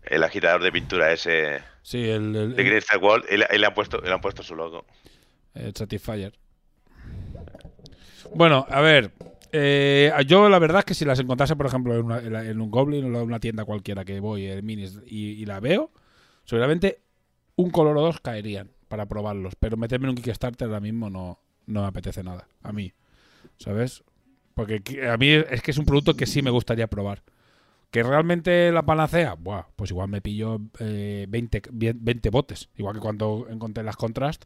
el agitador de pintura ese sí, el, el, de Green Star Wall y le, y le han puesto, le han puesto su logo. El Satisfyer. Bueno, a ver. eh, yo la verdad es que si las encontrase, por ejemplo, en, una- en un Goblin o en una tienda cualquiera que voy, en Minis, y, la veo, seguramente un color o dos caerían para probarlos. Pero meterme en un Kickstarter ahora mismo no, no me apetece nada. A mí. ¿Sabes? Porque a mí es que es un producto que sí me gustaría probar. ¿Que realmente la panacea? Buah, pues igual me pillo eh, 20, 20 botes. Igual que cuando encontré las Contrast.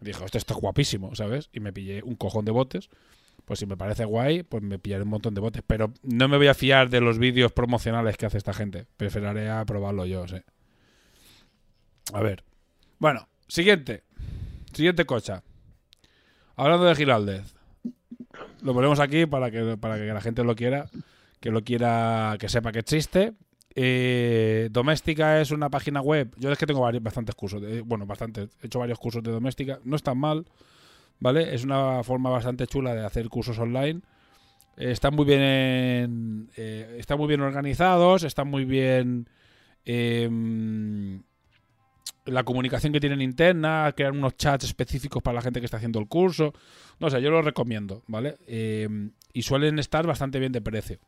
Dije, esto está guapísimo, ¿sabes? Y me pillé un cojón de botes. Pues si me parece guay, pues me pillaré un montón de botes. Pero no me voy a fiar de los vídeos promocionales que hace esta gente. Preferiré a probarlo yo, sí. A ver. Bueno, siguiente. Siguiente cocha. Hablando de Giraldez. Lo ponemos aquí para que, para que la gente lo quiera. Que lo quiera, que sepa que existe. Eh, Doméstica es una página web. Yo es que tengo varios, bastantes cursos. de- bueno, bastantes. He hecho varios cursos de Doméstica. No están mal. ¿Vale? Es una forma bastante chula de hacer cursos online. Eh, están muy bien. eh, están muy bien organizados. Están muy bien. em, la comunicación que tienen interna, crear unos chats específicos para la gente que está haciendo el curso. No sé, yo lo recomiendo, ¿vale? Eh, y suelen estar bastante bien de precio.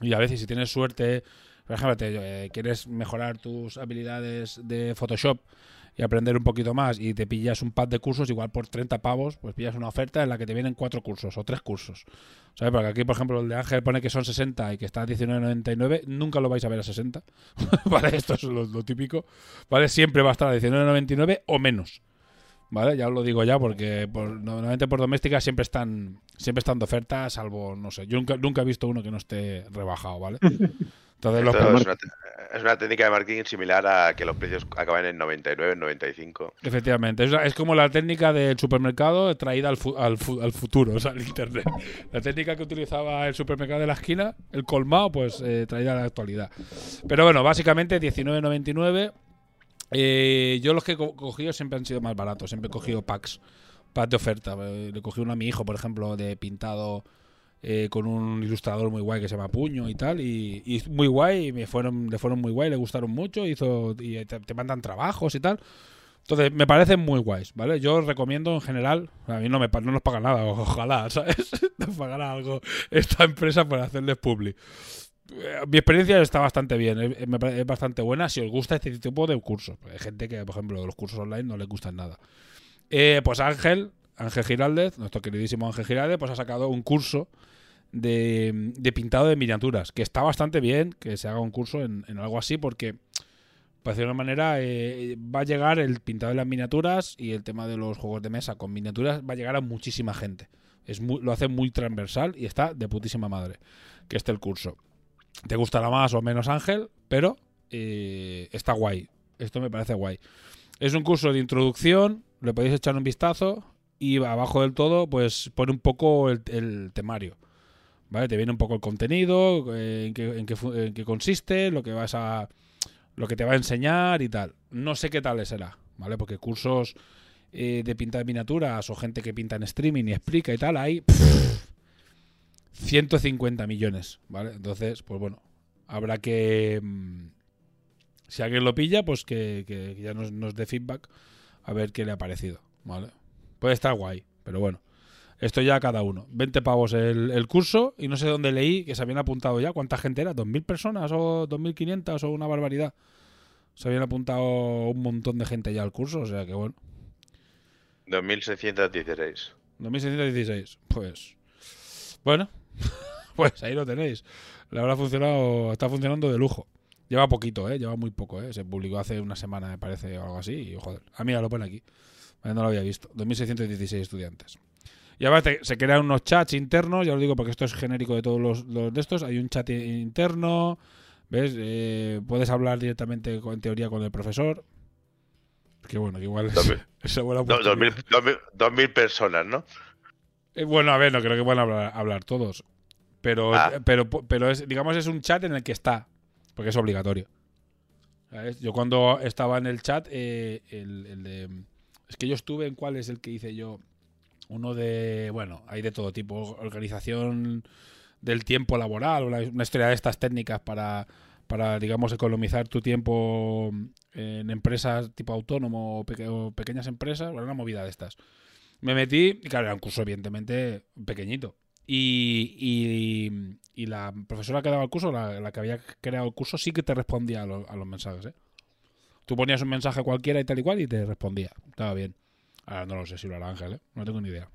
Y a veces si tienes suerte, por ejemplo, te, eh, quieres mejorar tus habilidades de Photoshop y aprender un poquito más y te pillas un pack de cursos, igual por 30 pavos, pues pillas una oferta en la que te vienen cuatro cursos o tres cursos. ¿Sabes? Porque aquí, por ejemplo, el de Ángel pone que son 60 y que está a 19.99, nunca lo vais a ver a 60. ¿Vale? Esto es lo, lo típico. ¿Vale? Siempre va a estar a 19.99 o menos. ¿Vale? Ya os lo digo ya porque por, normalmente por doméstica siempre están siempre están de oferta, salvo, no sé, yo nunca, nunca he visto uno que no esté rebajado, ¿vale? Entonces los Esto es, una, es una técnica de marketing similar a que los precios acaban en 99, en 95. Efectivamente, es, es como la técnica del supermercado traída al, fu- al, fu- al futuro, o sea, al internet. La técnica que utilizaba el supermercado de la esquina, el colmado, pues eh, traída a la actualidad. Pero bueno, básicamente 19.99. Eh, yo los que he co- cogido siempre han sido más baratos, siempre he cogido packs, packs de oferta. Eh, Le cogí uno a mi hijo, por ejemplo, de pintado eh, con un ilustrador muy guay que se llama Puño y tal, y, y muy guay, y me fueron, le fueron muy guay, le gustaron mucho, hizo y te, mandan trabajos y tal. Entonces, me parecen muy guays, ¿vale? Yo os recomiendo en general, a mí no, me, no nos pagan nada, ojalá, ¿sabes? Nos pagará algo esta empresa por hacerles publi. Eh, Mi experiencia está bastante bien, pare- es bastante buena si os gusta este tipo de cursos. Hay gente que, por ejemplo, los cursos online no les gustan nada. Eh, pues Ángel, Ángel Giraldez, nuestro queridísimo Ángel Giraldez, pues ha sacado un curso de, pintado de miniaturas, que está bastante bien que se haga un curso en, algo así, porque, por decirlo de una manera, eh, va a llegar el pintado de las miniaturas y el tema de los juegos de mesa con miniaturas va a llegar a muchísima gente. Es muy- lo hace muy transversal y está de putísima madre que esté el curso. Te gustará más o menos Ángel, pero eh, está guay. Esto me parece guay. Es un curso de introducción, le podéis echar un vistazo. Y abajo del todo, pues pone un poco el, temario. ¿Vale? Te viene un poco el contenido, eh, en, qué, en, qué, en qué consiste, lo que vas a. lo que te va a enseñar y tal. No sé qué tal será, ¿vale? Porque cursos eh, de pintar de miniaturas o gente que pinta en streaming y explica y tal, hay pff, 150 millones, ¿vale? Entonces, pues bueno, habrá que. mm, Si alguien lo pilla, pues que, que ya nos, nos dé feedback a ver qué le ha parecido, ¿vale? Puede estar guay, pero bueno. Esto ya a cada uno. 20 pavos el, el curso y no sé dónde leí que se habían apuntado ya. ¿Cuánta gente era? ¿2.000 personas o 2.500 o una barbaridad? Se habían apuntado un montón de gente ya al curso, o sea que bueno. 2616. 2616. Pues. Bueno. pues ahí lo tenéis. Le habrá funcionado. Está funcionando de lujo. Lleva poquito, ¿eh? Lleva muy poco, ¿eh? Se publicó hace una semana, me parece, o algo así. Y joder. Ah, mira, lo pone aquí. Vale, No lo había visto. 2616 estudiantes. Y ahora te- se crean unos chats internos, ya os digo porque esto es genérico de todos los, los de estos. Hay un chat interno, ¿ves? Eh, puedes hablar directamente, con- en teoría, con el profesor. Que bueno, que igual es, Dos mil- es buena Do- dos mil- dos mil- dos mil personas, ¿no? Eh, bueno, a ver, no creo que puedan hablar, hablar todos. Pero, Ah. pero, pero es, digamos, es un chat en el que está, porque es obligatorio. ¿Sabes? Yo cuando estaba en el chat, eh, el, el de... Es que yo estuve en cuál es el que hice yo. Uno de... Bueno, hay de todo tipo. Organización del tiempo laboral, una, historia de estas técnicas para, para, digamos, economizar tu tiempo en empresas tipo autónomo o, peque- o pequeñas empresas. Bueno, una movida de estas. Me metí, y claro, era un curso evidentemente pequeñito. Y, y, y la profesora que daba el curso, la, que había creado el curso, sí que te respondía a, a los mensajes. ¿eh? Tú ponías un mensaje cualquiera y tal y cual y te respondía. Estaba bien. Ahora no lo sé si lo hará Ángel, ¿eh? no tengo ni idea.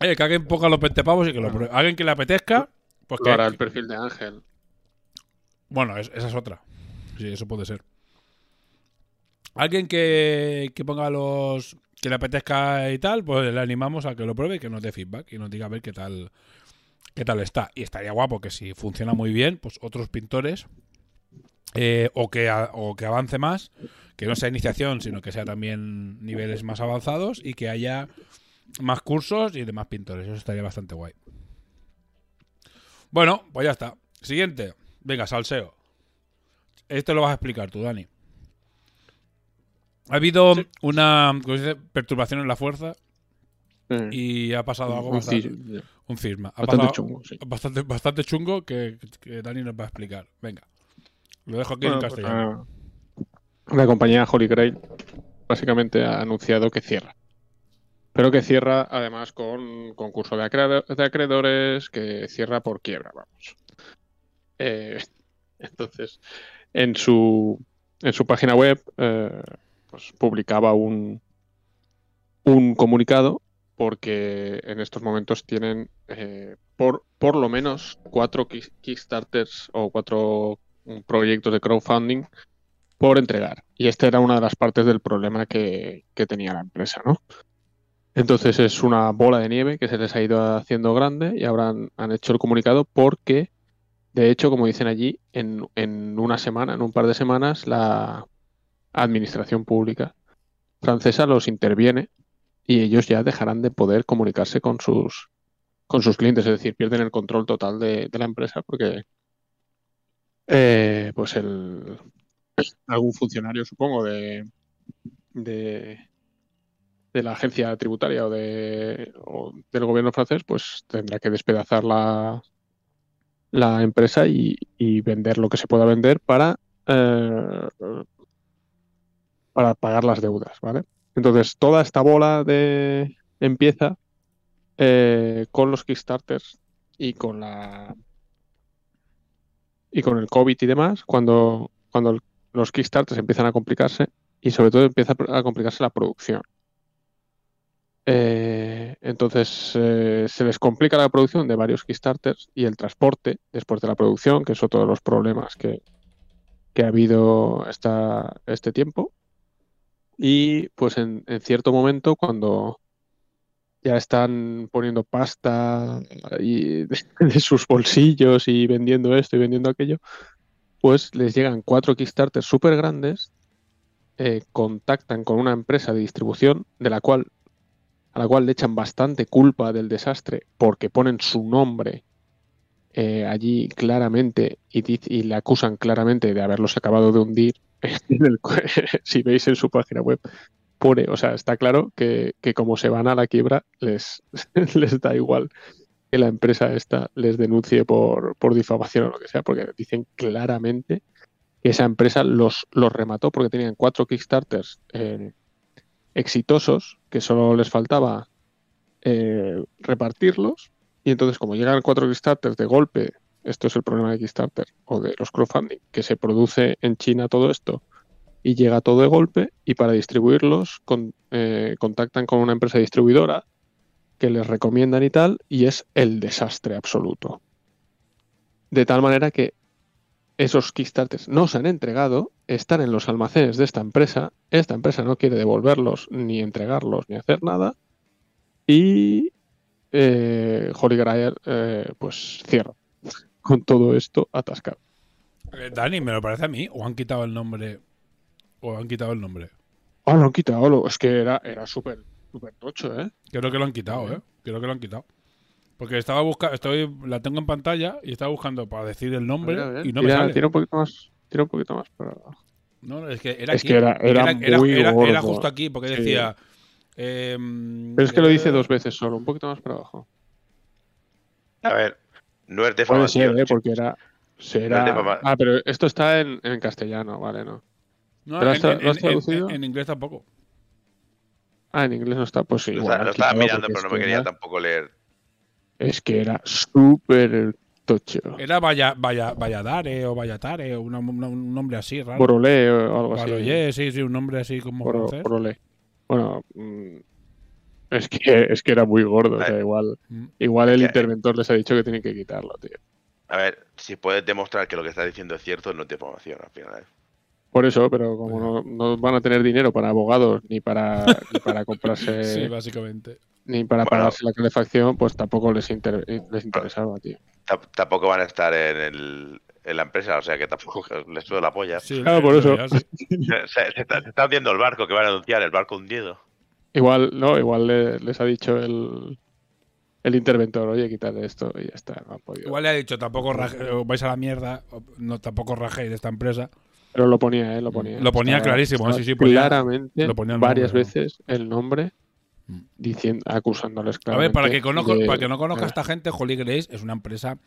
Oye, que alguien ponga los 20 pavos y que lo pruebe. Alguien que le apetezca, pues Lo que, hará el perfil de Ángel. bueno, es- esa es otra. Sí, eso puede ser. Alguien que, que ponga los. que le apetezca y tal, pues le animamos a que lo pruebe y que nos dé feedback y nos diga a ver qué tal. qué tal está. Y estaría guapo que si funciona muy bien, pues otros pintores. Eh, o, que, a- o que avance más, que no sea iniciación, sino que sea también niveles más avanzados y que haya más cursos y de más pintores. Eso estaría bastante guay. Bueno, pues ya está. Siguiente. Venga, salseo. Este lo vas a explicar tú, Dani. Ha habido una perturbación en la fuerza Eh, y ha pasado algo un bastante, un cisma. Ha bastante pasado chungo, sí. bastante, bastante chungo que, que Dani nos va a explicar. Venga. Lo dejo aquí Bueno, en pues, castellano. ah, la compañía Holy Grail básicamente ha anunciado que cierra. Pero que cierra además con concurso de, acreedor- de acreedores, que cierra por quiebra, vamos. Eh, entonces, en su, en su página web eh, pues, publicaba un, un comunicado porque en estos momentos tienen eh, por, por lo menos cuatro Kick- Kickstarters o cuatro proyectos de crowdfunding por entregar. Y esta era una de las partes del problema que, que tenía la empresa, ¿no? Entonces es una bola de nieve que se les ha ido haciendo grande y han, han hecho el comunicado porque, de hecho, como dicen allí, en, en una semana, en un par de semanas, la administración pública francesa los interviene y ellos ya dejarán de poder comunicarse con sus, con sus clientes, es decir, pierden el control total de, de la empresa porque eh, pues el, algún funcionario, supongo, de, de, la agencia tributaria o, de, del gobierno francés, pues tendrá que despedazar la, la empresa y, y vender lo que se pueda vender para, eh, para pagar las deudas, ¿vale? Entonces, toda esta bola de empieza eh, con los Kickstarters y con la y con el COVID y demás, cuando, cuando los Kickstarters empiezan a complicarse y sobre todo empieza a complicarse la producción. Eh, entonces eh, se les complica la producción de varios Kickstarters y el transporte después de la producción, que es otro de los problemas que, que ha habido esta, este tiempo. Y pues en, en cierto momento, cuando ya están poniendo pasta de, sus bolsillos y vendiendo esto y vendiendo aquello, pues les llegan cuatro Kickstarters súper grandes, eh, contactan con una empresa de distribución de la cual a la cual le echan bastante culpa del desastre porque ponen su nombre eh, allí claramente y, le acusan claramente de haberlos acabado de hundir. Si veis en su página web, pone, o sea, está claro que, que como se van a la quiebra, les, les da igual que la empresa esta les denuncie por, por difamación o lo que sea, porque dicen claramente que esa empresa los, los remató porque tenían cuatro Kickstarters eh, exitosos, que solo les faltaba eh, repartirlos, y entonces como llegan cuatro Kickstarters de golpe, esto es el problema de Kickstarter o de los crowdfunding, que se produce en China todo esto y llega todo de golpe, y para distribuirlos eh, contactan con una empresa distribuidora que les recomiendan y tal, y es el desastre absoluto. De tal manera que esos Kickstarters no se han entregado, están en los almacenes de esta empresa, esta empresa no quiere devolverlos, ni entregarlos, ni hacer nada, y eh, Holy Grail eh, pues cierra con todo esto atascado. Eh, Dani, me lo parece a mí. O han quitado el nombre. O han quitado el nombre. Ah, lo han quitado, lo- es que era, era súper súper tocho, ¿eh? Creo que lo han quitado, ¿eh? Creo que lo han quitado. Porque estaba buscando, estoy, la tengo en pantalla y estaba buscando para decir el nombre A ver, a ver, y no me tira, sale. tira un poquito más, tira un poquito más para abajo. No, es que era Es aquí. que era- era muy era- era justo aquí porque Sí. decía. em, Pero es que lo dice eh, dos veces solo, un poquito más para abajo. A ver, no es Puede defamación. ser, ¿eh? Porque era... será- No de. Ah, pero esto está en, en castellano, vale, ¿no? No, ¿Pero en, has tra- en- lo has en- traducido? en- en inglés tampoco. Ah, en inglés no está, pues sí. Lo, está- estaba mirando, pero no me quería era- tampoco leer. Es que era súper tocho. Era Valla, Valla, Valladare o Vallatare o una- una- un nombre así raro. Borolé o algo así. Baloyé, sí, sí, un nombre así como Boro- francés. Borolé. Bueno, mm, es que, es que era muy gordo. O sea, Ay. igual, Mm. igual el Que- interventor les ha dicho que tienen que quitarlo, tío. A ver, si puedes demostrar que lo que estás diciendo es cierto, no es defamación al final. Por eso, pero como no, no van a tener dinero para abogados ni para, ni para comprarse, Sí, básicamente. ni para Bueno. pagarse la calefacción, pues tampoco les, inter- les interesaba, tío. Ta- Tampoco van a estar en, el, en la empresa, o sea que tampoco les suelo la polla. Sí, Claro, en por eso. sí. Se, se- se está, se está hundiendo el barco que van a anunciar, el barco hundido. Igual, no, igual le- les ha dicho el, el interventor, oye, quitarle esto y ya está, no. Igual le ha dicho, tampoco raje- vais a la mierda, no tampoco rajéis de esta empresa. Pero lo ponía, ¿eh? Lo ponía. Lo ponía clarísimo, estaba sí, sí, ponía- claramente, lo ponía el varias veces el nombre, Mm. diciendo, acusándoles A claramente. ver, para que, conozco, de- para que no conozca a Ah, esta gente, Holy Grace es una empresa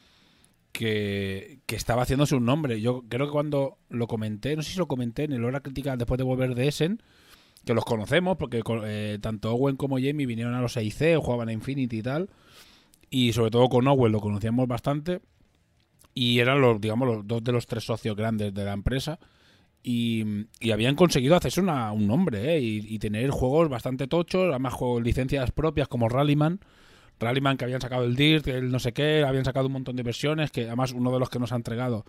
que, que estaba haciéndose un nombre. Yo creo que cuando lo comenté, no sé si lo comenté en el Hora Crítica después de volver de Essen, que los conocemos, porque eh, tanto Owen como Jamie vinieron a los EIC, jugaban a Infinity y tal. Y sobre todo con Owen lo conocíamos bastante. Y eran los, digamos, los dos de los tres socios grandes de la empresa. Y, y habían conseguido hacerse una- un nombre, ¿eh? y, y tener juegos bastante tochos, además juegos licencias propias como Rallyman. Rallyman que habían sacado el Dirt, el no sé qué, habían sacado un montón de versiones, que además uno de los que nos ha entregado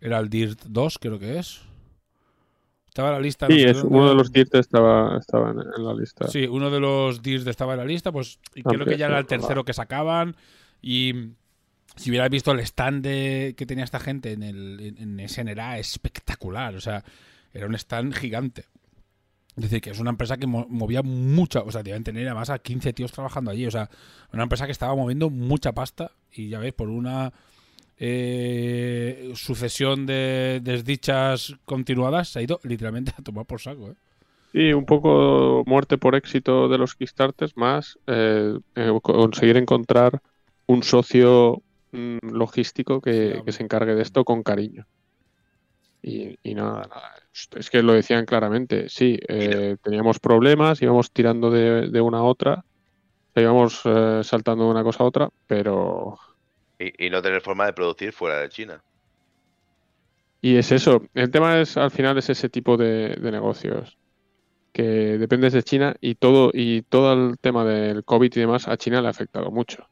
era el Dirt 2, creo que es. Estaba en la lista. no Sí, sé es, uno de los tiers estaba, estaba en, en la lista. Sí, uno de los Dirs estaba en la lista, pues y creo que ya era el tercero que sacaban. Y si hubierais visto el stand que tenía esta gente en el en, era espectacular. O sea, era un stand gigante. Es decir, que es una empresa que mo- movía mucha, o sea, debían tener además a 15 tíos trabajando allí. O sea, una empresa que estaba moviendo mucha pasta y ya veis, por una eh, sucesión de desdichas continuadas se ha ido literalmente a tomar por saco. ¿eh? Sí, un poco muerte por éxito de los Kickstarters, más eh, eh, conseguir encontrar un socio logístico que, se encargue de esto con cariño. Y, y nada, nada. Es que lo decían claramente. Sí, eh, teníamos problemas, íbamos tirando de, de una a otra, íbamos eh, saltando de una cosa a otra, pero Y, y no tener forma de producir fuera de China. Y es eso. El tema es, al final, es ese tipo de, de negocios. Que dependes de China y todo, y todo el tema del COVID y demás a China le ha afectado mucho.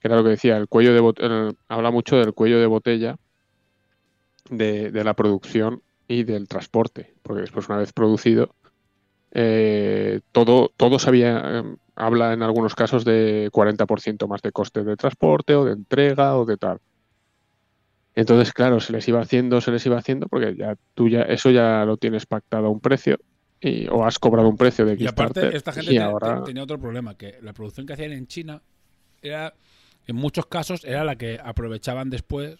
Que era lo que decía, el cuello de bot- el- habla mucho del cuello de botella de, de la producción y del transporte. Porque después, una vez producido, eh, todo, todo se había, eh, habla en algunos casos de 40% más de costes de transporte o de entrega o de tal. Entonces, claro, se les iba haciendo, se les iba haciendo, porque ya tú ya, eso ya lo tienes pactado a un precio. y, o has cobrado un precio de Y aparte, Kickstarter esta gente y ahora tenía otro problema, que la producción que hacían en China era, en muchos casos, era la que aprovechaban después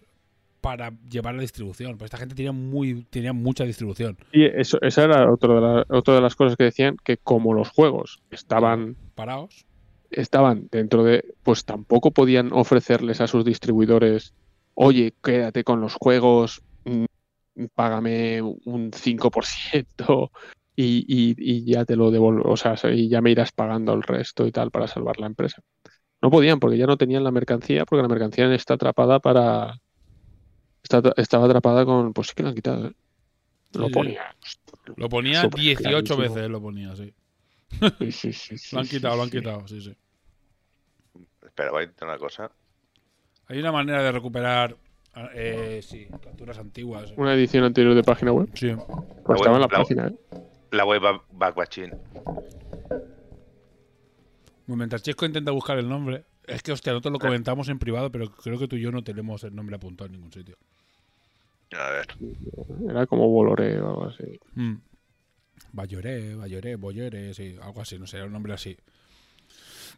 para llevar la distribución. Pues esta gente tenía muy, tenía mucha distribución. y eso, esa era otro de la- otra de las cosas que decían que como los juegos estaban Paraos. estaban dentro de, pues tampoco podían ofrecerles a sus distribuidores, oye, quédate con los juegos, mm, págame un 5% y, y, y ya te lo devuelvo, o sea, y ya me irás pagando el resto y tal para salvar la empresa. No podían porque ya no tenían la mercancía, porque la mercancía está atrapada para... Está, estaba atrapada con... Pues sí que la han quitado, ¿eh? Lo ponía. Lo ponía Súper 18 clarísimo. veces, lo ponía, sí. Sí, sí, sí, sí, Lo han sí, quitado, lo han quitado, sí, sí. Espera, voy a intentar una cosa. Hay una manera de recuperar, eh, sí, capturas antiguas. Una edición anterior de página web. Sí. Pues estaba en la La- página, ¿eh? La web Back- Backwatching. Mientras Chesco intenta buscar el nombre, es que, hostia, nosotros lo comentamos en privado, pero creo que tú y yo no tenemos el nombre apuntado en ningún sitio. A ver. Era como Boloré o algo así. Mm. Bayoré, Bayoré, Boyere, sí, algo así, no sé, era un nombre así.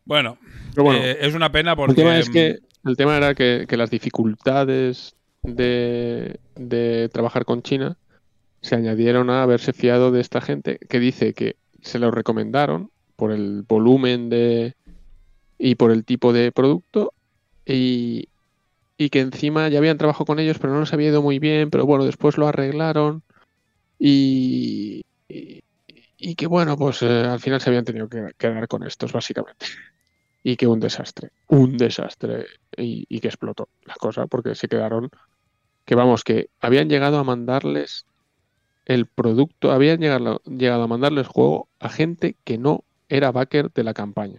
Bueno, bueno, eh, es una pena porque. el tema es que el tema era que, que las dificultades de, de trabajar con China se añadieron a haberse fiado de esta gente que dice que se lo recomendaron por el volumen de y por el tipo de producto y, y que encima ya habían trabajado con ellos pero no les había ido muy bien pero bueno después lo arreglaron y, y, que bueno pues eh, al final se habían tenido que quedar con estos básicamente. Y que un desastre, un desastre y, y que explotó la cosa porque se quedaron que vamos, que habían llegado a mandarles el producto, habían llegado, llegado a mandarles juego a gente que no era backer de la campaña.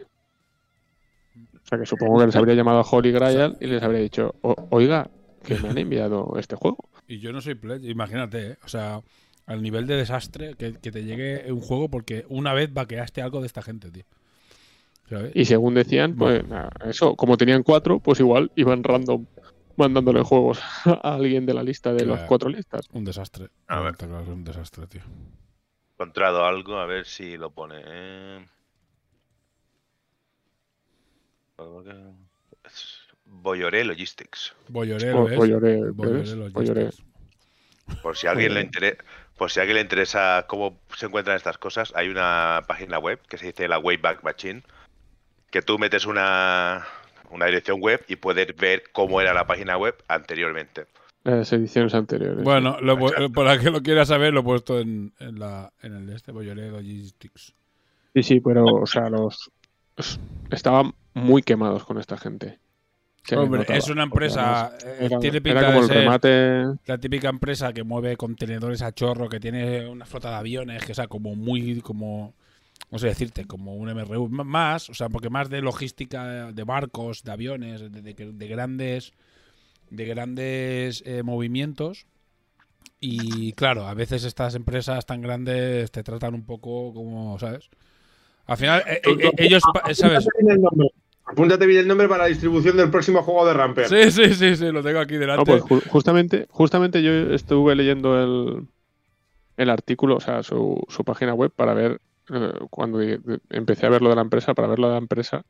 O sea que supongo que les habría llamado a Holy Grail y les habría dicho, "O- oiga, que me han enviado este juego. Y yo no soy pledge, imagínate, ¿eh? O sea, al nivel de desastre que, que te llegue un juego porque una vez vaqueaste algo de esta gente, tío. ¿Sabes? Y según decían, pues nada, eso, como tenían cuatro, pues igual iban random mandándole juegos a alguien de la lista de las Claro. cuatro listas. Un desastre. A ver. Claro que es un desastre, tío. He encontrado algo, a ver si lo pone. eh. Boyoré Logistics. Boyoré, Boyoré. Logistics. Por si a alguien le interesa, por si a alguien le interesa cómo se encuentran estas cosas, hay una página web que se dice la Wayback Machine, que tú metes una, una dirección web y puedes ver cómo era la página web anteriormente. Las ediciones anteriores. Bueno, lo, para que lo quiera saber, lo he puesto en, en, la, en el de este Boyoré Logistics. Sí, sí, pero, o sea, los- estaban muy quemados con esta gente. Se les Hombre, notaba, es una empresa. eh, Era, tiene era pinta como de el remate. la típica empresa que mueve contenedores a chorro, que tiene una flota de aviones, que o sea, como muy, como, no sé decirte, como un MRU, más, o sea, porque más de logística de barcos, de aviones, de, de- de grandes, de grandes eh, movimientos. Y claro, a veces estas empresas tan grandes te tratan un poco como, ¿sabes? Al final, eh, eh, eh, ellos, pa- ¿sabes? Apúntate bien el nombre. Apúntate bien el nombre para la distribución del próximo juego de Ramper. Sí, sí, sí, sí, lo tengo aquí No, delante. pues ju- justamente, justamente yo estuve leyendo el, el artículo, o sea, su, su página web para ver, eh, cuando empecé a ver lo de la empresa, para ver lo de la empresa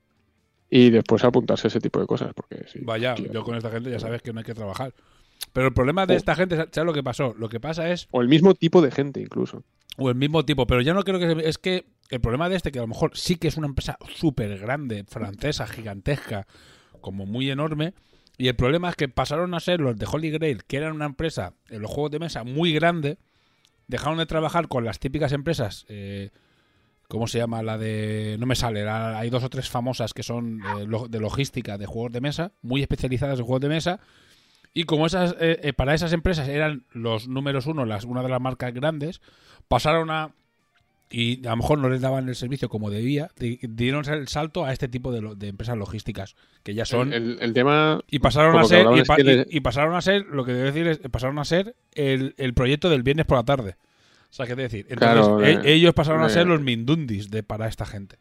y después apuntarse ese tipo de cosas, porque sí. Vaya, tío. yo con esta gente ya sabes que no hay que trabajar. Pero el problema de Oh. esta gente, ¿sabes lo que pasó? Lo que pasa es, O el mismo tipo de gente incluso. o el mismo tipo, pero ya no creo que se- es que el problema de este, que a lo mejor sí que es una empresa súper grande, francesa, gigantesca, como muy enorme, y el problema es que pasaron a ser los de Holy Grail, que eran una empresa en los juegos de mesa muy grande, dejaron de trabajar con las típicas empresas, eh, ¿cómo se llama? La de... No me sale, hay dos o tres famosas que son eh, de logística de juegos de mesa, muy especializadas en juegos de mesa, y como esas eh, eh, para esas empresas eran los números uno, las, una de las marcas grandes, pasaron a... Y a lo mejor no les daban el servicio como debía, di- dieron el salto a este tipo de, lo- de empresas logísticas, que ya son... El, el- el tema, Y pasaron a ser, y, es pasaron a ser, lo que debo decir es, pasaron a ser el, el proyecto del viernes por la tarde. O sea, ¿qué te decir? Entonces, Claro, e- eh, ellos pasaron a ser los mindundis de, para esta gente.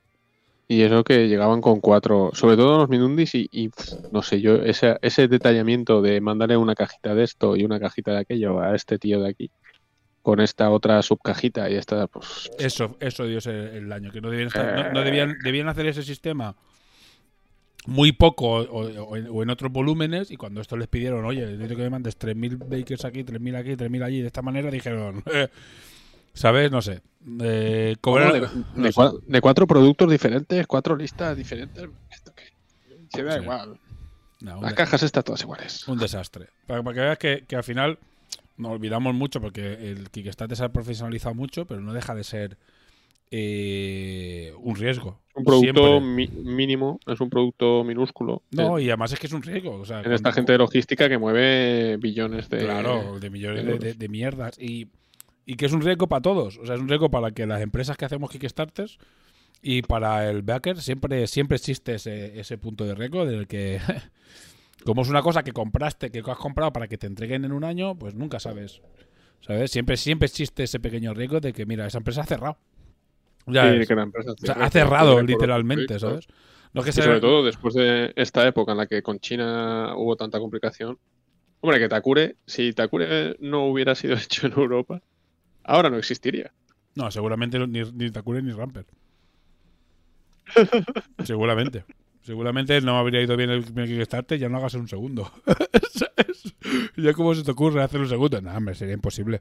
y eso que llegaban con cuatro, sobre todo los Minundis y, no sé, yo, ese, ese detallamiento de mandarle una cajita de esto y una cajita de aquello a este tío de aquí, con esta otra subcajita y esta, pues. Eso, eso dio el, daño, que no debían, estar- no- no debían, debían hacer ese sistema muy poco o, o- o en otros volúmenes y cuando esto les pidieron, oye, necesito que me mandes 3.000 bakers aquí, 3.000 aquí, 3.000 allí, de esta manera dijeron, ¿sabes? No sé. Eh, cobrar- de, no de sé. cua- de cuatro productos diferentes, cuatro listas diferentes. ¿Esto qué? Se da Sí. igual. No, Las cajas estas todas iguales. Un desastre. Para, para que veas que, que al final nos olvidamos mucho porque el Kickstarter se ha profesionalizado mucho, pero no deja de ser eh, un riesgo. Un producto mi- mínimo, es un producto minúsculo. No, y además es que es un riesgo. O sea, en cuando- esta gente de logística que mueve billones de. Claro, de millones de- de mierdas. Y, y que es un riesgo para todos. O sea, es un riesgo para que las empresas que hacemos Kickstarters y para el backer siempre, siempre existe ese, ese punto de riesgo del que, como es una cosa que compraste, que has comprado para que te entreguen en un año, pues nunca sabes. ¿Sabes? Siempre, siempre existe ese pequeño riesgo de que, mira, esa empresa ha cerrado. Ya Sí, ves. que la empresa O sea, ha cerrado literalmente. ¿sabes? No que Y sea- sobre todo después de esta época en la que con China hubo tanta complicación. Hombre, que Takure, si Takure no hubiera sido hecho en Europa, ahora no existiría. No, seguramente ni, ni Takure ni Ramper. seguramente. Seguramente no habría ido bien el Kickstarter, ya no hagas un segundo. Ya cómo se te ocurre hacer un segundo. No, hombre, sería imposible.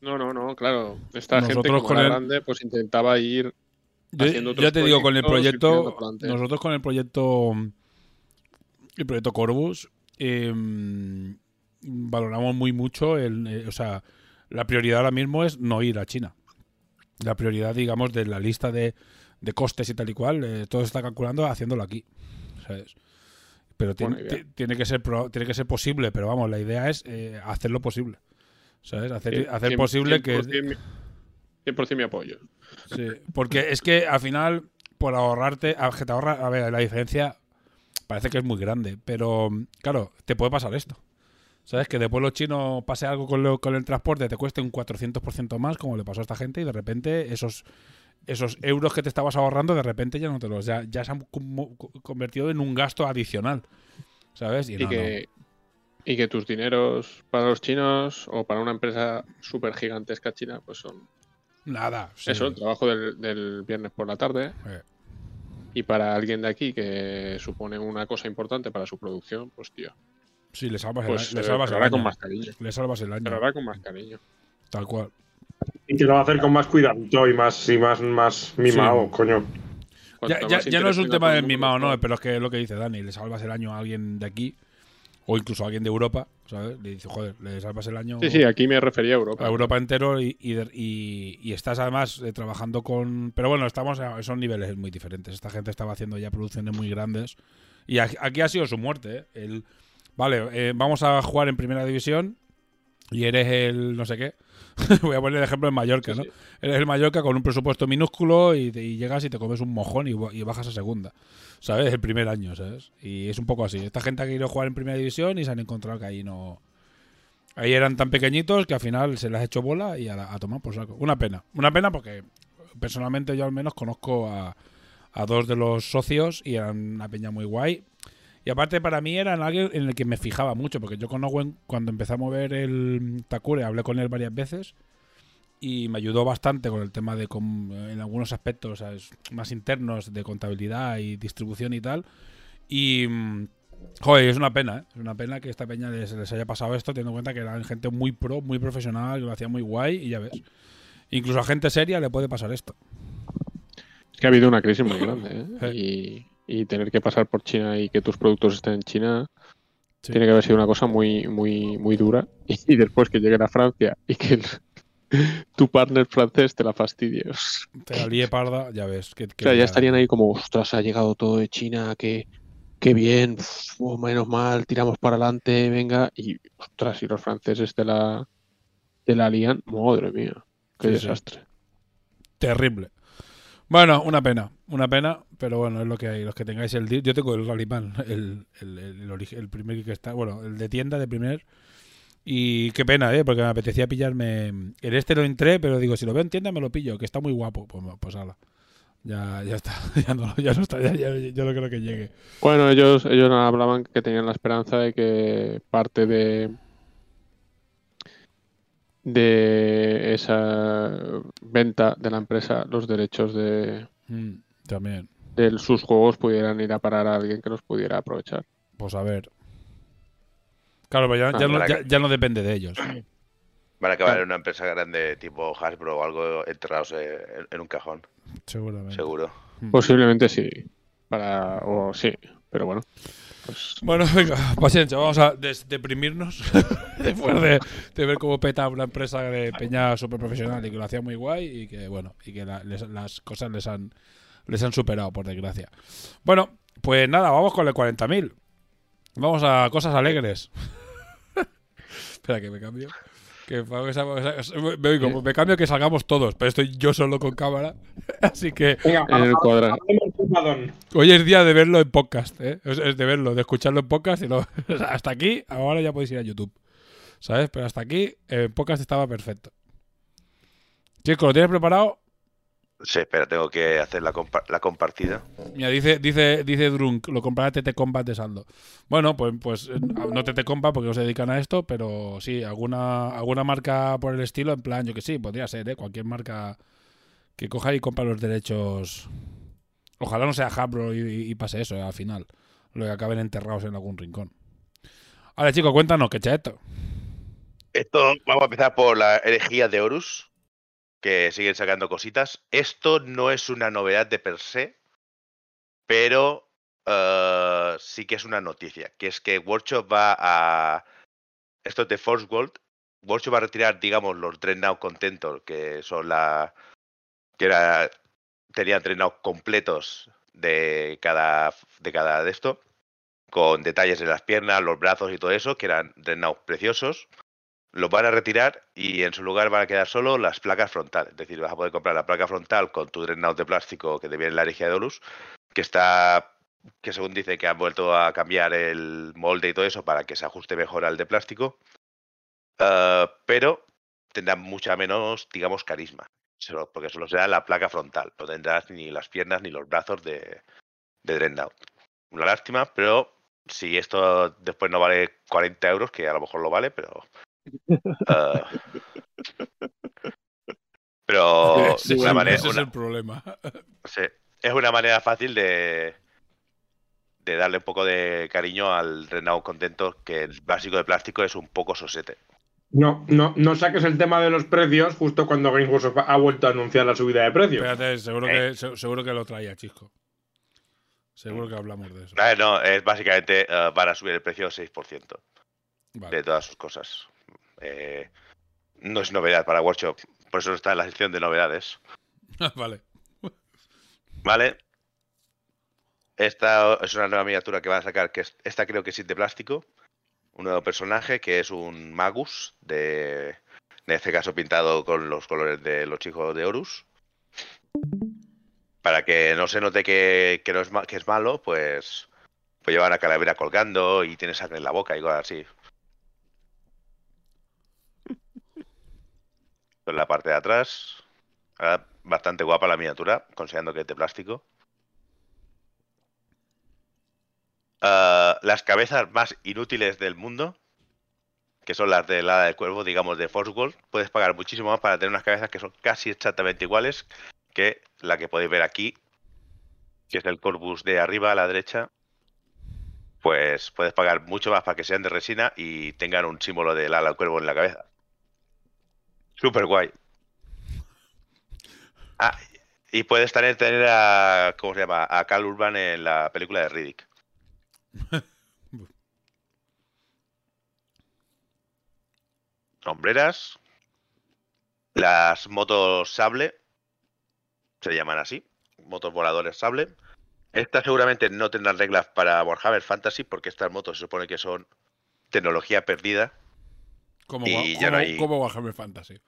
No, no, no, claro. Esta gente Nosotros como con el- grande, pues intentaba ir Yo, haciendo otros ya te digo, con el proyecto, nosotros con el proyecto, el proyecto Corvus, eh, valoramos muy mucho, el, eh, o sea, la prioridad ahora mismo es no ir a China. La prioridad, digamos, de la lista de, de costes y tal y cual, eh, todo se está calculando haciéndolo aquí, ¿sabes? Pero tiene, tiene que ser pro- tiene que ser posible, pero vamos, la idea es eh, hacerlo posible, ¿sabes? Hacer, hacer posible que 100% mi- 100% mi apoyo. Sí, porque es que al final, por ahorrarte, a, que te ahorra, a ver, la diferencia parece que es muy grande, pero claro, te puede pasar esto. ¿Sabes? Que después los chinos pase algo con, lo- con el transporte, te cueste un 400% más, como le pasó a esta gente, y de repente esos esos euros que te estabas ahorrando, de repente ya no te los. Ya, ya se han convertido en un gasto adicional. ¿Sabes? Y, no, que, y que tus dineros para los chinos o para una empresa súper gigantesca china, pues son. Nada. sí. eso, el trabajo del, del viernes por la tarde. Eh. Y para alguien de aquí que supone una cosa importante para su producción, pues tío, Sí, le salvas el, pues le eh, salvas el hará con año. más cariño. Le salvas el año. con más cariño. Tal cual. Y que lo va a hacer con más cuidadito y más, y más, más mimado, Sí. coño. Ya, ya- no es un tema mundo, mimado, no, pero es que es lo que dice Dani, le salvas el año a alguien de aquí, o incluso a alguien de Europa, ¿sabes? Le dice, joder, le salvas el año Sí, sí, aquí me refería a Europa. a Europa entero y, y, de- y- y estás además eh, trabajando con... Pero bueno, estamos a, son niveles muy diferentes. Esta gente estaba haciendo ya producciones muy grandes y aquí ha sido su muerte. ¿eh? El, vale, eh, vamos a jugar en primera división y eres el no sé qué. Voy a poner el ejemplo en Mallorca, Sí, ¿no? sí. Eres el Mallorca con un presupuesto minúsculo y, te- y llegas y te comes un mojón y, ba- y bajas a segunda. ¿Sabes? El primer año, ¿sabes? Y es un poco así. Esta gente ha querido jugar en primera división y se han encontrado que ahí no. Ahí eran tan pequeñitos que al final se les ha hecho bola y a, la- a tomar por saco. Una pena. Una pena porque personalmente yo al menos conozco a, a dos de los socios y eran una peña muy guay. Y aparte para mí eran alguien en el que me fijaba mucho, porque yo con Owen cuando empecé a mover el Takure hablé con él varias veces y me ayudó bastante con el tema de com- en algunos aspectos ¿sabes? más internos de contabilidad y distribución y tal. Y mm, joder, es una pena, ¿eh? es una pena que esta peña les, les haya pasado esto, teniendo en cuenta que eran gente muy pro, muy profesional, que lo hacía muy guay y ya ves. Incluso a gente seria le puede pasar esto. Es que ha habido una crisis muy grande, ¿eh? Y, y tener que pasar por China y que tus productos estén en China Sí. tiene que haber sido una cosa muy, muy, muy dura. Y, después que lleguen a Francia y que el- tu partner francés te la fastidie. O Te la lié parda, ya ves. Que, que sea, ya estarían ahí como, ostras, ha llegado todo de China, que qué bien, oh, menos mal, tiramos para adelante, venga. Y, ostras, y los franceses te la, te la lían, madre mía, qué Sí, sí. desastre. Terrible. Bueno, una pena, una pena, pero bueno, es lo que hay. Los que tengáis el. Yo tengo el Rallyman, el, el, el, origi- el primer que está, bueno, el de tienda de primer. Y qué pena, ¿eh? Porque me apetecía pillarme. En este no entré, pero digo, si lo veo en tienda me lo pillo, que está muy guapo. Pues, pues ala. Ya, ya está, ya no, ya está, ya, ya, yo no creo que llegue. Bueno, ellos, ellos hablaban que tenían la esperanza de que parte de de esa venta de la empresa los derechos de, Mm, también. de sus juegos pudieran ir a parar a alguien que los pudiera aprovechar. Pues a ver. Claro, pero ya, Ah, ya no, para ya- que- ya no depende de ellos. Van a acabar Claro. en una empresa grande tipo Hasbro o algo enterrados en, en un cajón, Seguramente. seguro. Mm. Posiblemente sí. Para, o sí, pero bueno. Pues, Bueno, venga, paciencia, vamos a des- deprimirnos después de, de ver cómo peta una empresa de peña super profesional y que lo hacía muy guay y que, bueno, y que la- les- las cosas les han, les han superado, por desgracia. Bueno, pues nada, vamos con el 40.000. Vamos a cosas alegres. Espera que me cambio. Que para que me, cambio que salgamos todos, pero estoy yo solo con cámara. Así que Venga, en el cuadrado. Hoy es día de verlo en podcast, ¿eh? Es, es de verlo, de escucharlo en podcast y luego- o sea, hasta aquí, ahora ya podéis ir a YouTube. ¿Sabes? Pero hasta aquí, en podcast estaba perfecto. Chico, ¿lo tienes preparado? Sí, espera, tengo que hacer la, compa- la compartida. Mira, dice, dice, dice Drunk, lo comprará TT Combat de saldo. Bueno, pues, pues eh, no TT Combat porque no se dedican a esto, pero sí, alguna, alguna marca por el estilo, en plan, yo que sí, podría ser, ¿eh? Cualquier marca que coja y compra los derechos. Ojalá no sea Hasbro y, pase eso, eh, al final. Lo que acaben enterrados en algún rincón. Vale, chicos, cuéntanos, ¿qué echa esto? Esto, vamos a empezar por la herejía de Horus, que siguen sacando cositas. Esto no es una novedad de per se, pero eh, sí que es una noticia, que es que Workshop va a... Esto es de Force Gold. Workshop va a retirar, digamos, los Dreadnought Contentor, que son la... que era... tenían Dreadnought completos de cada, de de esto, con detalles en las piernas, los brazos y todo eso, que eran Dreadnought preciosos. Los van a retirar y en su lugar van a quedar solo las placas frontales. Es decir, vas a poder comprar la placa frontal con tu Dreadnought de plástico que te viene en la herejía de Horus, que está, que según dice que han vuelto a cambiar el molde y todo eso para que se ajuste mejor al de plástico, Eh, pero tendrá mucha menos, digamos, carisma, solo- porque solo será la placa frontal, no tendrás ni las piernas ni los brazos de, de Dreadnought. Una lástima, pero si esto después no vale 40 euros, que a lo mejor lo vale, pero Uh, pero una el- manera, ese es el problema. sí, es una manera fácil de, de darle un poco de cariño al Renault Contentor, que el básico de plástico es un poco sosete. No, no, no saques el tema de los precios justo cuando Games Workshop ha vuelto a anunciar la subida de precios. Espérate, seguro Eh. que, se- seguro que lo traía, Chisco. Seguro que hablamos de eso. No, es básicamente eh, van a subir el precio 6% Vale. de todas sus cosas. Eh, no es novedad para Workshop, por eso está en la sección de novedades. vale. ¿Vale? Esta es una nueva miniatura que van a sacar, que es, esta creo que sí de plástico. Un nuevo personaje que es un Magus, de, en este caso pintado con los colores de los chicos de Horus. Para que no se note que, que es, malo, pues, pues llevan a calavera colgando y tiene sangre en la boca y cosas así. En la parte de atrás. Ah, Bastante guapa la miniatura, considerando que es de plástico. Las cabezas más inútiles del mundo, que son las del ala del cuervo, digamos de Force Gold, puedes pagar muchísimo más para tener unas cabezas que son casi exactamente iguales que la que podéis ver aquí, que es el corpus de arriba a la derecha. Pues puedes pagar mucho más para que sean de resina y tengan un símbolo del ala del cuervo en la cabeza. Super guay. Ah, y puedes también tener a. ¿Cómo se llama? A Cal Urban en la película de Riddick. Sombreras. Las motos sable. Se llaman así. Motos voladores sable. Estas seguramente no tendrán reglas para Warhammer Fantasy porque estas motos se supone que son tecnología perdida. Como, Y Wa- ya como, no hay- como Warhammer Fantasy.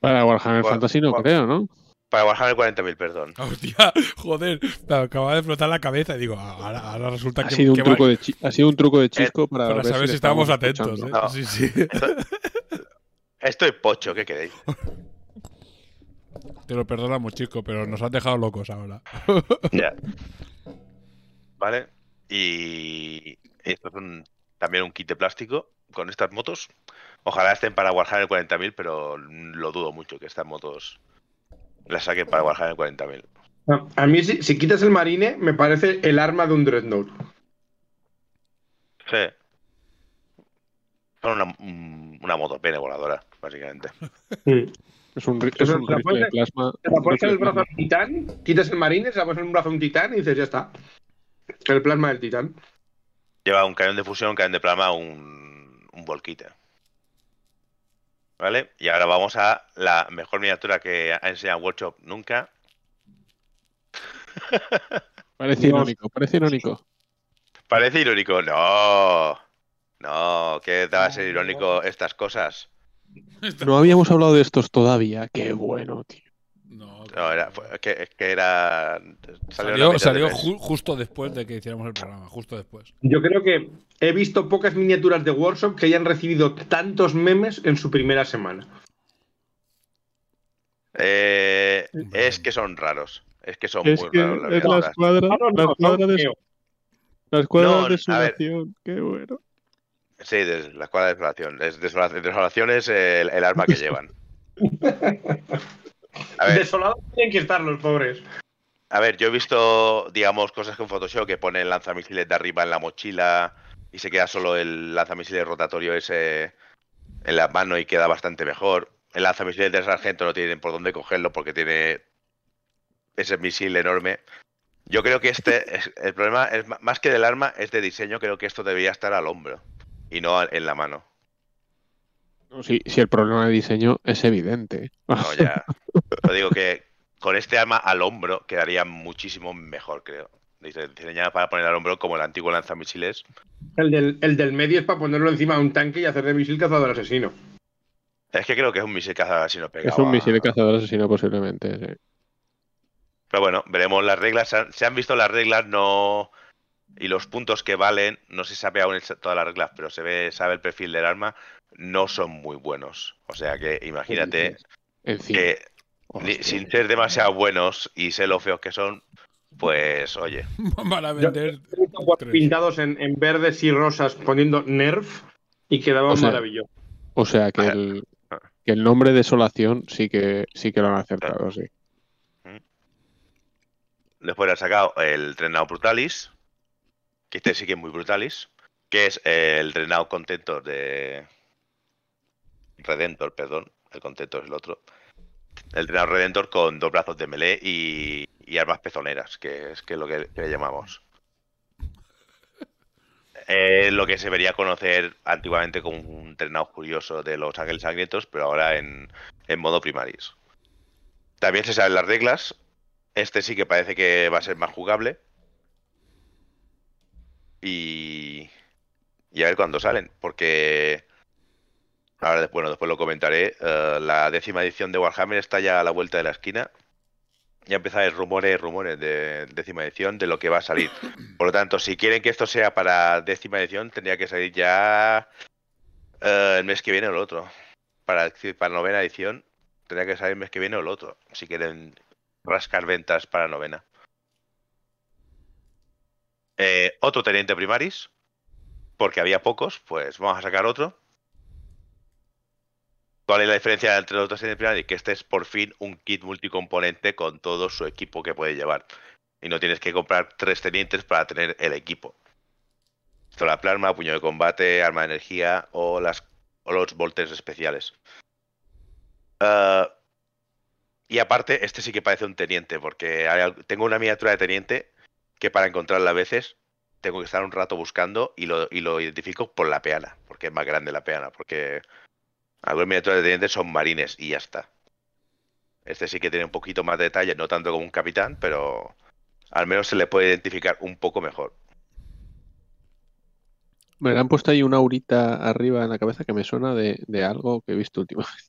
Para Warhammer Fantasy no creo, ¿no? Para Warhammer 40.000, perdón. Hostia, joder, me acaba de flotar la cabeza y digo, ah, ahora, ahora resulta Ha que, sido, un truco va- de chi- ha sido un truco de Chisco para, para ver saber si estábamos atentos. ¿eh? No. Sí, sí. Estoy pocho, ¿qué queréis? Te lo perdonamos, chico, pero nos has dejado locos ahora. Ya. Vale. Y estos son también un kit de plástico con estas motos. Ojalá estén para Warhammer 40.000, pero lo dudo mucho que estas motos las saquen para Warhammer 40.000. A, a mí, si, si quitas el marine, me parece el arma de un Dreadnought. Sí. Son una, un- una motopene voladora, básicamente. Mm. Es un, es un la de pones- plasma. Te la pones en el de brazo plasma. al titán, quitas el marine, se la pones en un brazo a un titán y dices, ya está. El plasma del titán. Lleva un cañón de fusión, un cañón de plasma, un, un volquite. ¿Vale? Y ahora vamos a la mejor miniatura que ha enseñado Workshop nunca. Parece irónico, parece irónico. Parece irónico. No. No, que te va a ser irónico estas cosas. No habíamos hablado de estos todavía. Qué bueno, tío. No, No, era, fue- que, es que era. salió la ju- justo después de que hiciéramos el programa, justo después. Yo creo que he visto pocas miniaturas de Workshop que hayan recibido tantos memes en su primera semana. Eh, es que son raros. Es que son Es muy que raros. las es la escuadra, no, la no, escuadra no, de, la escuadra No, de ver. desolación. Qué bueno. Sí, de la escuadra de desolación. Es desolación, desolación es el, el arma que llevan. A ver, Desolados tienen que estar los pobres. a ver, yo he visto, digamos, cosas con Photoshop que ponen lanzamisiles de arriba en la mochila y se queda solo el lanzamisiles rotatorio ese en la mano y queda bastante mejor. El lanzamisiles del sargento no tienen por dónde cogerlo porque tiene ese misil enorme. Yo creo que este, es- el problema es más que del arma, es de diseño. Creo que esto debería estar al hombro y no en la mano. Si, si el problema de diseño es evidente. No, ya. Digo que con este arma al hombro quedaría muchísimo mejor, creo. Dice, diseñada para poner al hombro como el antiguo lanzamisiles. El del, el del medio es para ponerlo encima de un tanque y hacer de misil cazador asesino. Es que creo que es un misil cazador si no pega. es un misil cazador asesino posiblemente. sí. Pero bueno, veremos las reglas. Se han, se han visto las reglas, no. Y los puntos que valen, no se sabe aún todas las reglas, pero se ve, sabe el perfil del arma, no son muy buenos. O sea que imagínate que ni- Hostia. sin ser demasiado buenos y sé lo feos que son, pues oye. Van a vender. Pintados en, en verdes y rosas poniendo Nerf y quedaban O sea, maravillosos. O sea que el, que el nombre Desolación sí que sí que lo han acertado, sí. Después han sacado el Trenado Brutalis, que este sí que es muy Brutalis, que es el Trenado Contentor de. Redentor, perdón. El Contentor es el otro. El Trenado Redentor con dos brazos de melee y, y armas pezoneras, que es que lo que, le llamamos. Eh, lo que se vería conocer antiguamente como un Trenado curioso de los Ángeles Sangrientos, pero ahora en, en modo primaris. También se saben las reglas, este sí que parece que va a ser más jugable. Y. Y a ver cuándo salen. Porque. Ahora, des- bueno, después lo comentaré. eh, la décima edición de Warhammer está ya a la vuelta de la esquina. Ya haber rumores, rumores de décima edición de lo que va a salir. Por lo tanto, si quieren que esto sea para décima edición, tendría que salir ya eh, el mes que viene o el otro. Para, para novena edición, tendría que salir el mes que viene o el otro. Si quieren rascar ventas para novena. Eh, otro teniente primaris, porque había pocos, pues vamos a sacar otro. ¿Cuál es la diferencia entre los dos tenientes primaris? Que este es por fin un kit multicomponente con todo su equipo que puede llevar. Y no tienes que comprar tres tenientes para tener el equipo. Esto la plasma, puño de combate, arma de energía o, las, o los volters especiales. Ah, y aparte, este sí que parece un teniente, porque tengo una miniatura de teniente que para encontrarla a veces tengo que estar un rato buscando y lo, y lo identifico por la peana, porque es más grande la peana, porque algunas miniaturas de teniente son marines y ya está. Este sí que tiene un poquito más de detalle, no tanto como un capitán, pero al menos se le puede identificar un poco mejor. Me han puesto ahí una aurita arriba en la cabeza que me suena de, de algo que he visto últimamente.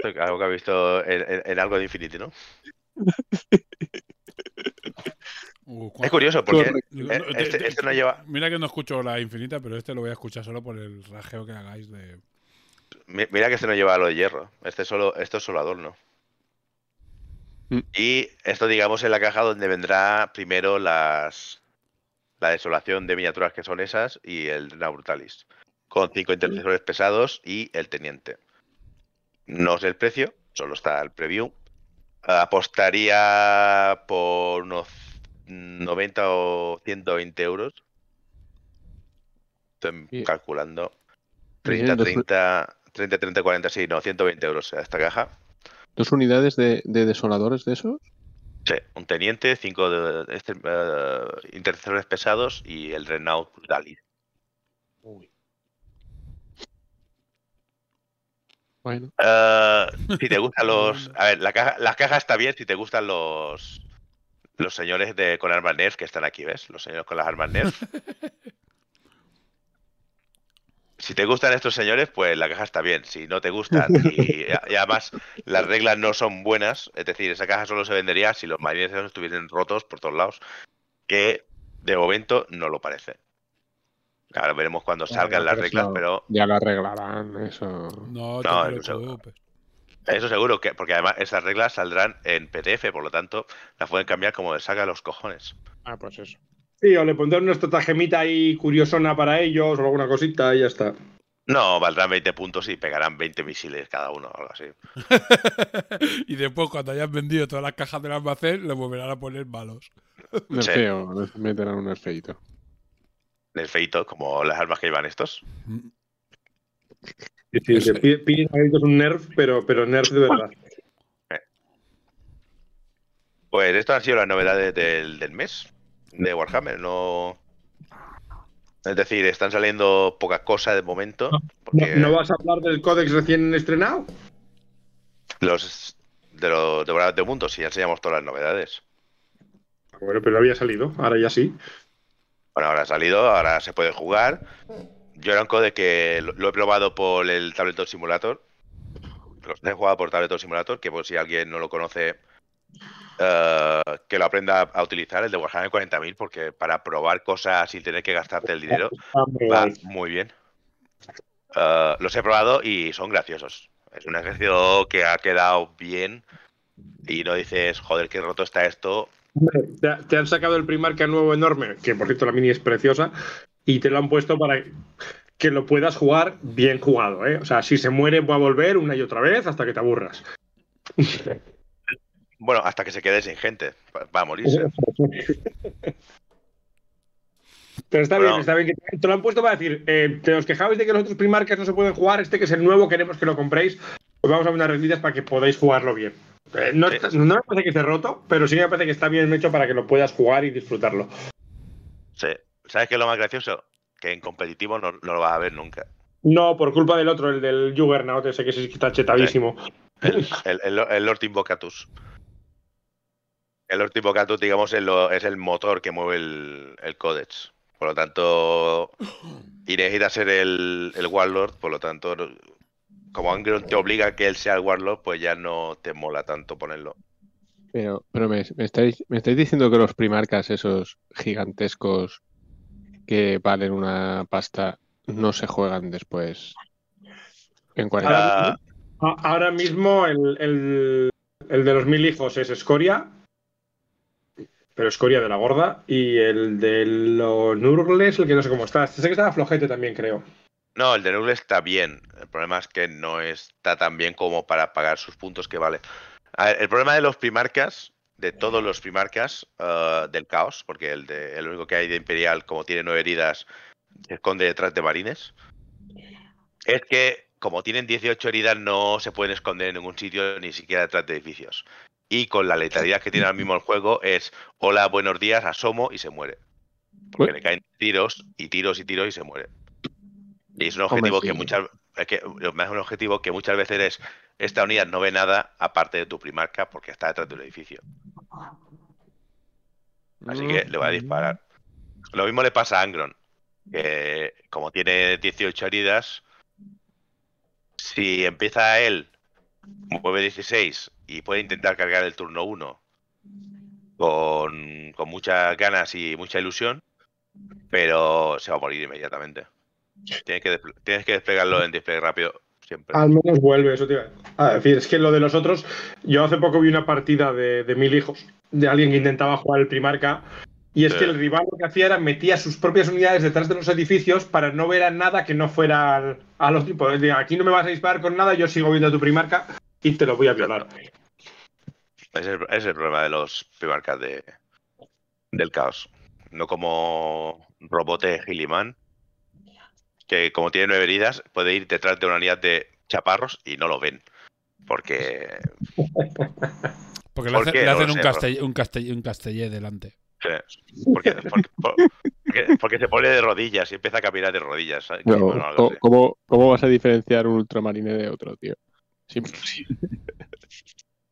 Algo que ha visto en, en- en algo de Infinity, ¿no? Uh, Es ¿cuál- curioso, porque eh, no, este, te- este no lleva... Mira que no escucho la infinita, pero este lo voy a escuchar solo por el rajeo que hagáis de. Mi- Mira que este no lleva lo de hierro. Este solo, esto es solo adorno. Mm. Y esto, digamos, en la caja donde vendrá primero las la desolación de miniaturas que son esas y el Dreadnought Brutalis. Con cinco intercesores pesados y el teniente. No sé el precio, solo está el preview. Apostaría por unos 90 o 120 euros. Estoy calculando. Bien, 30, dos- 30, 30, 30, 40, sí, no, 120 euros esta caja. ¿Dos unidades de, de desoladores de esos? Sí, un teniente, cinco de, este, eh, intercesores pesados y el Renault Brutalis. Bueno, Eh, si te gustan los. A ver, la caja, la caja está bien si te gustan los. Los señores de con armas Nerf que están aquí, ¿ves? Los señores con las armas Nerf. Si te gustan estos señores, pues la caja está bien. Si no te gustan y, y además las reglas no son buenas, es decir, esa caja solo se vendería si los marines estuviesen rotos por todos lados, que de momento no lo parece. Ahora veremos cuando salgan las reglas, eso- pero ya lo arreglarán, eso. No, No, te eso- seguro, que porque además esas reglas saldrán en PDF, por lo tanto, las pueden cambiar como les salga los cojones. Ah, pues eso. Sí, o le pondré una estrategemita ahí curiosona para ellos o alguna cosita y ya está. No, valdrán 20 puntos y pegarán 20 misiles cada uno, o algo así. y después, cuando hayas vendido todas las cajas del almacén, le volverán a poner malos. Nerfeo, les meterán un nerfeito. El feito, como las armas que llevan estos. Sí, sí, pide- piden a gritos un nerf, pero, pero nerf de verdad. Pues estas han sido las novedades del, del mes de Warhammer. No. Es decir, están saliendo pocas cosas de momento. ¿No, Porque no vas a hablar del códex recién estrenado? los de los devoradores de mundos, si ya enseñamos todas las novedades. Bueno, pero había salido, ahora ya sí. Bueno, ahora ha salido, ahora se puede jugar. Yo era un code que lo, lo he probado por el Tabletop Simulator. Los he jugado por Tabletop Simulator, que por si alguien no lo conoce, eh, que lo aprenda a utilizar, el de Warhammer 40.000, porque para probar cosas sin tener que gastarte el dinero muy va muy bien. Eh, los he probado y son graciosos. Es un ejercicio que ha quedado bien y no dices, joder, qué roto está esto. Te han sacado el Primarca nuevo enorme, que por cierto la mini es preciosa, y te lo han puesto para que lo puedas jugar bien jugado, ¿eh? O sea, si se muere va a volver una y otra vez hasta que te aburras. Bueno, hasta que se quede sin gente. Va a morirse. Pero está Bueno. bien, está bien que te, lo han puesto para decir, eh, te os quejabais de que los otros Primarcas no se pueden jugar, este que es el nuevo, queremos que lo compréis, pues vamos a unas reglitas para que podáis jugarlo bien. Eh, no, Sí. está- no me parece que esté roto, pero sí me parece que está bien hecho para que lo puedas jugar y disfrutarlo. Sí. ¿Sabes qué es lo más gracioso? Que en competitivo no, no lo vas a ver nunca. No, por culpa del otro, el del Juggernaut, ese que sí que está chetadísimo. El, el, el, el Lord Invocatus. El Lord Invocatus, digamos, es, lo- es el motor que mueve el, el Codex. Por lo tanto, y necesita ser el, el Warlord, por lo tanto, como Angron te obliga a que él sea el Warlord, pues ya no te mola tanto ponerlo. Pero, pero me, me estáis, me estáis diciendo que los primarcas, esos gigantescos que valen una pasta, no se juegan después en 40. Ah, A- Ahora mismo el, el- el de los mil hijos es Escoria, pero Escoria de la gorda, y el de los Nurgles, el que no sé cómo está. Sé que estaba flojete también, creo. no, el de Nurgle está bien. El problema es que no está tan bien como para pagar sus puntos que vale. A ver, el problema de los primarcas, de todos los primarcas eh, del caos, porque el, de, el único que hay de Imperial, como tiene nueve heridas, se esconde detrás de marines, es que como tienen 18 heridas no se pueden esconder en ningún sitio, ni siquiera detrás de edificios. Y con la letalidad que tiene ahora mismo el juego es, hola, buenos días, asomo y se muere. Porque le caen tiros y tiros y tiros y se muere. Y es un Hombre, objetivo sí. que muchas es que es un objetivo que muchas veces es esta unidad no ve nada aparte de tu primarca porque está detrás de un edificio. Así que le va a disparar. Lo mismo le pasa a Angron, que como tiene 18 heridas, si empieza él, mueve 16 y puede intentar cargar el turno 1 con, con muchas ganas y mucha ilusión, pero se va a morir inmediatamente. Tienes que, tienes que desplegarlo en despliegue rápido siempre. Al menos vuelve, eso te iba a decir. Es que lo de los otros, yo hace poco vi una partida de, de mil hijos, de alguien que intentaba jugar el Primarca, Y es Sí. que el rival lo que hacía era metía sus propias unidades detrás de los edificios para no ver a nada que no fuera al, a los tipos. Es decir, aquí no me vas a disparar con nada, yo sigo viendo a tu primarca y te lo voy a violar. Es el, es el problema de los primarcas de, del caos. No como Robote Gilliman, que como tiene nueve heridas, puede ir detrás de una unidad de chaparros y no lo ven. Porque Porque le, ¿Por hace- le hacen un, castell- un, castell- un castellé delante. Sí, Porque, porque, porque- porque se pone de rodillas y empieza a caminar de rodillas. ¿sabes? No, Bueno, algo ¿cómo, cómo- vas a diferenciar un ultramarine de otro, tío? Sí,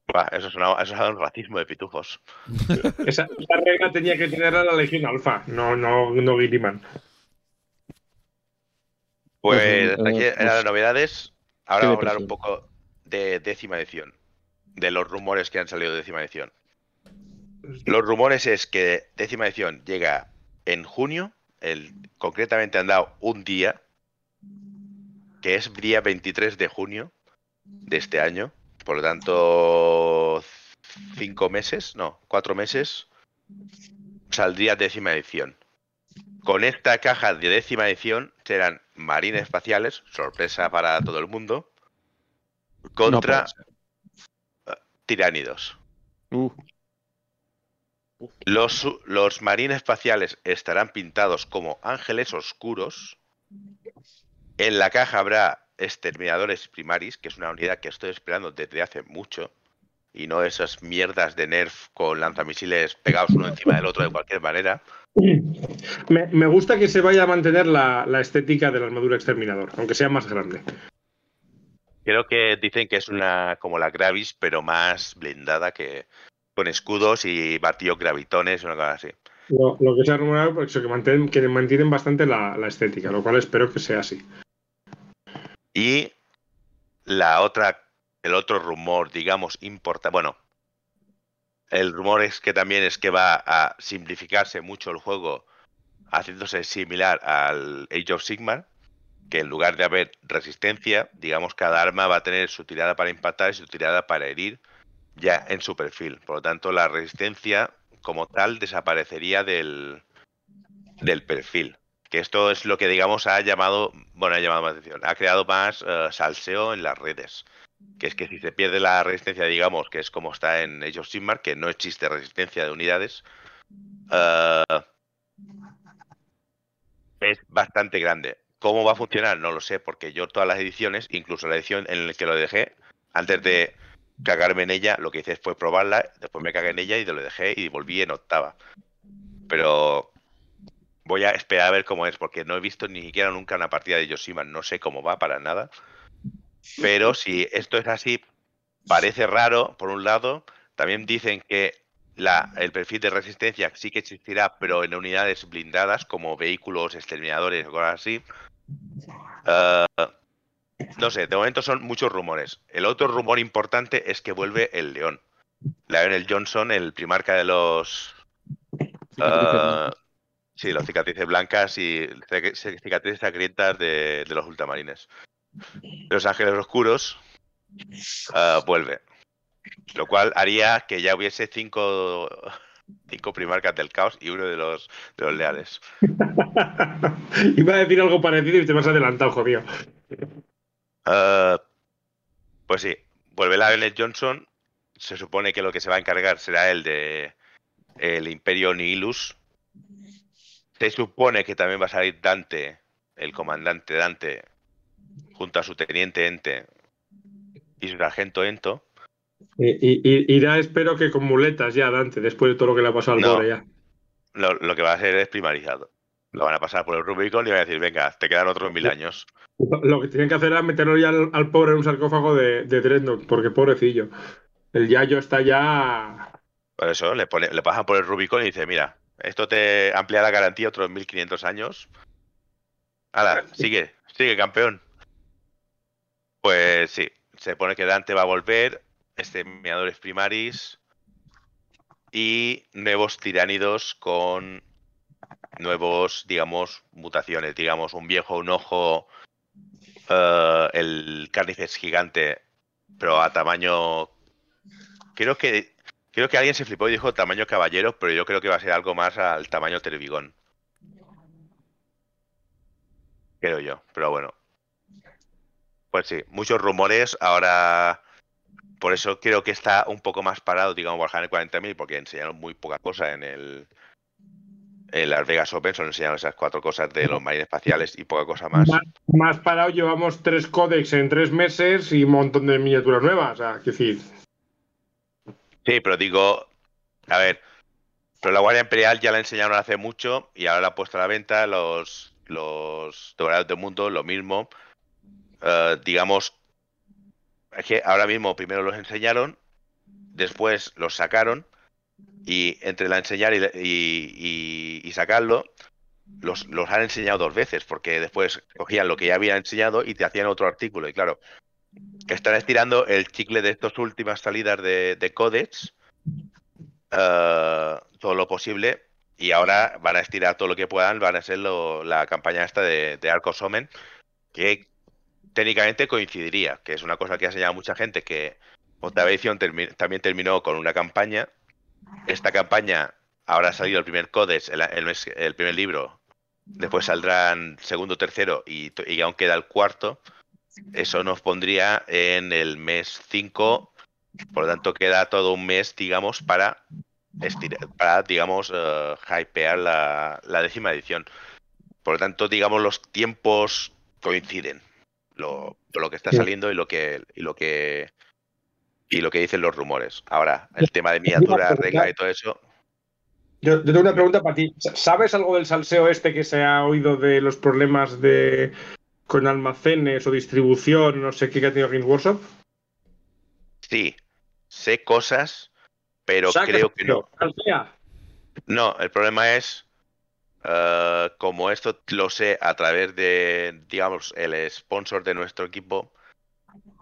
Buah, eso, es una- eso es un racismo de pitufos. Esa, esa regla tenía que tenerla la Legión Alfa, no, no, no Gilliman. Pues Pues, hasta aquí eh, eran las pues, novedades. Ahora vamos a hablar un poco de décima edición. De los rumores que han salido de décima edición. Los rumores es que décima edición llega en junio. El, concretamente han dado un día. Que es día 23 de junio de este año. Por lo tanto, cinco meses, no, cuatro meses. Saldría décima edición. Con esta caja de décima edición serán marines espaciales, sorpresa para todo el mundo, contra tiránidos. Uh, Los, marines espaciales estarán pintados como ángeles oscuros. En la caja habrá exterminadores primaris, que es una unidad que estoy esperando desde hace mucho. Y no esas mierdas de Nerf con lanzamisiles pegados uno encima del otro de cualquier manera. Me, me gusta que se vaya a mantener la, la estética de la armadura exterminador, aunque sea más grande. Creo que dicen que es una como la Gravis, pero más blindada que con escudos y martillos gravitones, una cosa así. Lo, lo que se ha rumorado pues, eso, que, mantienen, que mantienen bastante la, la estética, lo cual espero que sea así. Y la otra, el otro rumor, digamos, importa. Bueno, el rumor es que también es que va a simplificarse mucho el juego, haciéndose similar al Age of Sigmar, que en lugar de haber resistencia, digamos, cada arma va a tener su tirada para impactar y su tirada para herir ya en su perfil. Por lo tanto, la resistencia como tal desaparecería del, del perfil. Que esto es lo que, digamos, ha llamado, bueno, ha llamado más atención, ha creado más eh, salseo en las redes. Que es que si se pierde la resistencia, digamos, que es como está en Age of Sigmar, que no existe resistencia de unidades, eh, es bastante grande. ¿Cómo va a funcionar? No lo sé, porque yo todas las ediciones, incluso la edición en la que lo dejé, antes de cagarme en ella, lo que hice fue probarla, después me cagué en ella y lo dejé y volví en octava. Pero voy a esperar a ver cómo es, porque no he visto ni siquiera nunca una partida de Yoshima, no sé cómo va para nada. Pero si esto es así, parece raro, por un lado. También dicen que la, el perfil de resistencia sí que existirá, pero en unidades blindadas, como vehículos, exterminadores o cosas así. Eh, no sé, de momento son muchos rumores. El otro rumor importante es que vuelve el León. Lionel Johnson, el primarca de los. cicatrices blancas. sí, los cicatrices blancas y cic- cicatrices sangrientas de, de los ultramarines. Los ángeles oscuros eh, vuelve. Lo cual haría que ya hubiese cinco, cinco primarcas del caos y uno de los, de los leales. Iba a decir algo parecido y te vas adelantado, jodido. Eh, pues sí, vuelve Lionel Johnson. Se supone que lo que se va a encargar será el de el Imperio Nihilus. Se supone que también va a salir Dante, el comandante Dante, junto a su teniente Ente y su sargento Ento. Y, y- y- irá, espero que con muletas ya, Dante, después de todo lo que le ha pasado al No. ya. Lo, lo que va a hacer es primarizado. Lo van a pasar por el Rubicon y van a decir, venga, te quedan otros mil años. Lo que tienen que hacer era meterlo ya al, al pobre en un sarcófago de, de Dreadnought, porque pobrecillo. El Yayo está ya. Por eso le, pone, le pasan por el Rubicon y dice, mira, esto te amplía la garantía otros 1500 años. Hala, sigue, sigue campeón. Pues sí, se pone que Dante va a volver, exterminadores primaris y nuevos tiránidos con nuevos, digamos, mutaciones. Digamos, un viejo, un ojo, eh, el cárnices gigante, pero a tamaño... Creo que Creo que alguien se flipó y dijo tamaño caballero, pero yo creo que va a ser algo más al tamaño televigón. Creo yo, pero bueno. Pues sí, muchos rumores. Ahora, por eso creo que está un poco más parado, digamos, Warhammer 40.000, porque enseñaron muy poca cosa en el. En Las Vegas Open solo enseñaron esas cuatro cosas de los marines espaciales y poca cosa más. Más, más parado, llevamos tres códex en tres meses y un montón de miniaturas nuevas. O sea, que decir, Sí, pero digo, a ver, pero la Guardia Imperial ya la enseñaron hace mucho y ahora la ha puesto a la venta los, los Dorados del Mundo, lo mismo. Eh, digamos, es que ahora mismo primero los enseñaron, después los sacaron y entre la enseñar y, y- y- y sacarlo, los, los han enseñado dos veces, porque después cogían lo que ya habían enseñado y te hacían otro artículo. Y claro, están estirando el chicle de estas últimas salidas de, de Codex eh, todo lo posible y ahora van a estirar todo lo que puedan, van a ser lo- la campaña esta de, de Arcos Omen, que técnicamente coincidiría, que es una cosa que ha señalado mucha gente, que otra edición termi- también terminó con una campaña. Esta campaña, ahora ha salido el primer Codex, el, el primer libro, después saldrán segundo, tercero y, aún queda el cuarto. Eso nos pondría en el mes 5, por lo tanto queda todo un mes, digamos, para, estira- para digamos, eh, hypear la, la décima edición. Por lo tanto, digamos, los tiempos coinciden. Lo, lo que está Sí. saliendo y lo que y lo que y lo que dicen los rumores. Ahora, el tema de miniatura, regla y todo eso. Yo, yo tengo una pregunta para ti. ¿Sabes algo del salseo este que se ha oído de los problemas de con almacenes o distribución, no sé qué que ha tenido Games Workshop? Sí, sé cosas, pero Saca creo que no. salsea. No, el problema es, eh, como esto lo sé a través de, digamos, el sponsor de nuestro equipo,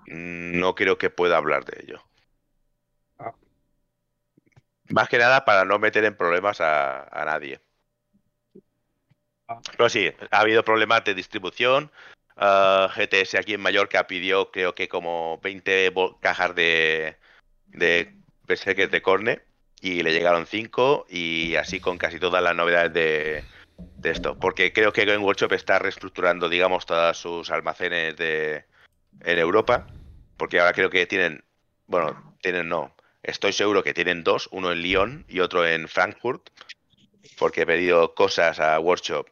no creo que pueda hablar de ello. Ah. Más que nada para no meter en problemas a, a nadie. Ah. Pero sí, ha habido problemas de distribución. eh, GTS aquí en Mallorca pidió, creo que como 20 bol- cajas de, de de Corne y le llegaron 5 y así con casi todas las novedades de, de esto. Porque creo que Game Workshop está reestructurando, digamos, todos sus almacenes de, en Europa. Porque ahora creo que tienen, bueno, tienen no, estoy seguro que tienen dos, uno en Lyon y otro en Frankfurt. Porque he pedido cosas a Workshop.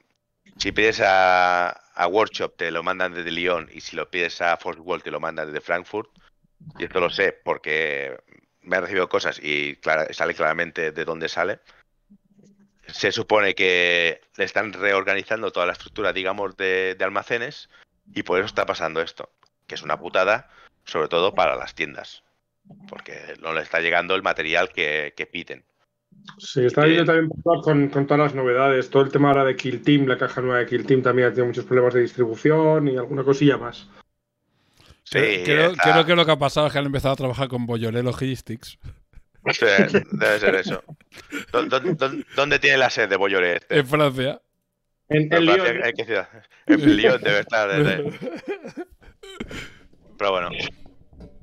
Si pides a, Workshop te lo mandan desde Lyon y si lo pides a Force te lo mandan desde Frankfurt. Y esto lo sé porque me han recibido cosas y sale claramente de dónde sale. Se supone que le están reorganizando toda la estructura, digamos, de, de almacenes y por eso está pasando esto, que es una putada, sobre todo para las tiendas, porque no le está llegando el material que, que piden. Sí, está viendo también con, con todas las novedades. Todo el tema ahora de Kill Team, la caja nueva de Kill Team también ha tenido muchos problemas de distribución y alguna cosilla más. Sí, creo, creo- está- creo que lo que ha pasado es que han empezado a trabajar con Bolloré Logistics sí, debe ser eso. ¿Dó- dó- dó- ¿Dónde tiene la sede de Bolloré este? en Francia. En, en Francia, Lyon, ¿en qué ciudad? En Lyon debe estar. desde- Pero bueno, A ver,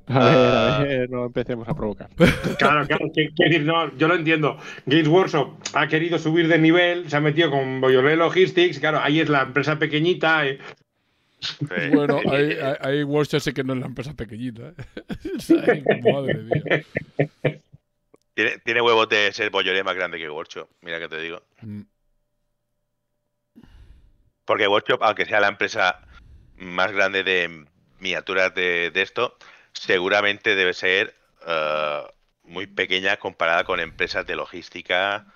Ah. a ver, no empecemos a provocar. Claro, claro, quiero decir, no, yo lo entiendo. Games Workshop ha querido subir de nivel, se ha metido con Boyolé Logistics, claro, ahí es la empresa pequeñita. eh. sí. Bueno, hay, hay, hay workshops sí que no es la empresa pequeñita. ¿eh? Madre mía. Tiene, tiene huevos de ser Bolloré más grande que Workshop, mira que te digo. Mm. Porque Workshop, aunque sea la empresa más grande de miniaturas de, de esto, seguramente debe ser eh, muy pequeña comparada con empresas de logística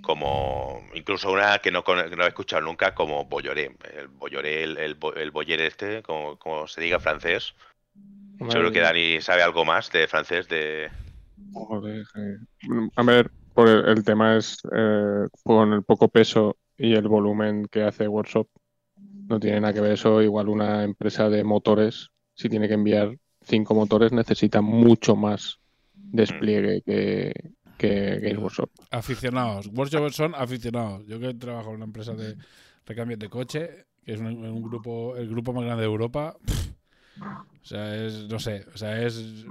como incluso una que no, con- que no he escuchado nunca como Bolloré. El Bolloré, el, el, bo- el Boller este, como, como se diga francés. Seguro que Dani sabe algo más de francés de... Joder, eh. A ver, por el, el tema es eh, con el poco peso y el volumen que hace Workshop. No tiene nada que ver eso. Igual una empresa de motores, si tiene que enviar cinco motores, necesita mucho más despliegue que, que Games Workshop. Aficionados. Workshops son aficionados. Yo que trabajo en una empresa de recambios de coche, que es un, grupo, el grupo más grande de Europa. o sea, es, no sé, o sea, es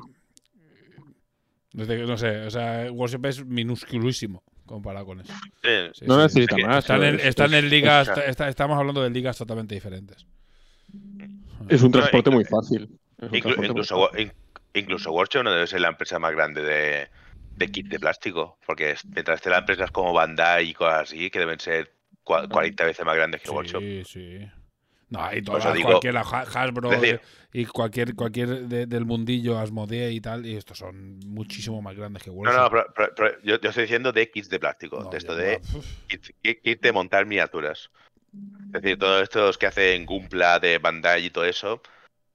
no sé, o sea, Workshop es minusculísimo comparado con eso. Sí, Sí, No sí. necesita Es que más. Están en, están en ligas, es- está- estamos hablando de ligas totalmente diferentes. Es un No, transporte inclu- muy fácil. Es un Inclu- transporte muy incluso, fácil. in- incluso Workshop no debe ser la empresa más grande de, de kit de plástico, porque es- mientras estén las empresas como Bandai y cosas así, que deben ser cua- 40 veces más grandes que Workshop. Sí, sí. No, y todas, eso digo- cualquiera, Ha- Hasbro decir- y cualquier cualquier de- del mundillo, Asmodee y tal, y estos son muchísimo más grandes que No, Workshop. no, pero, pero- pero yo, yo estoy diciendo de kits de plástico, No, de esto de kit, kit- de montar miniaturas. Es decir, todos estos que hacen Gumpla de Bandai y todo eso,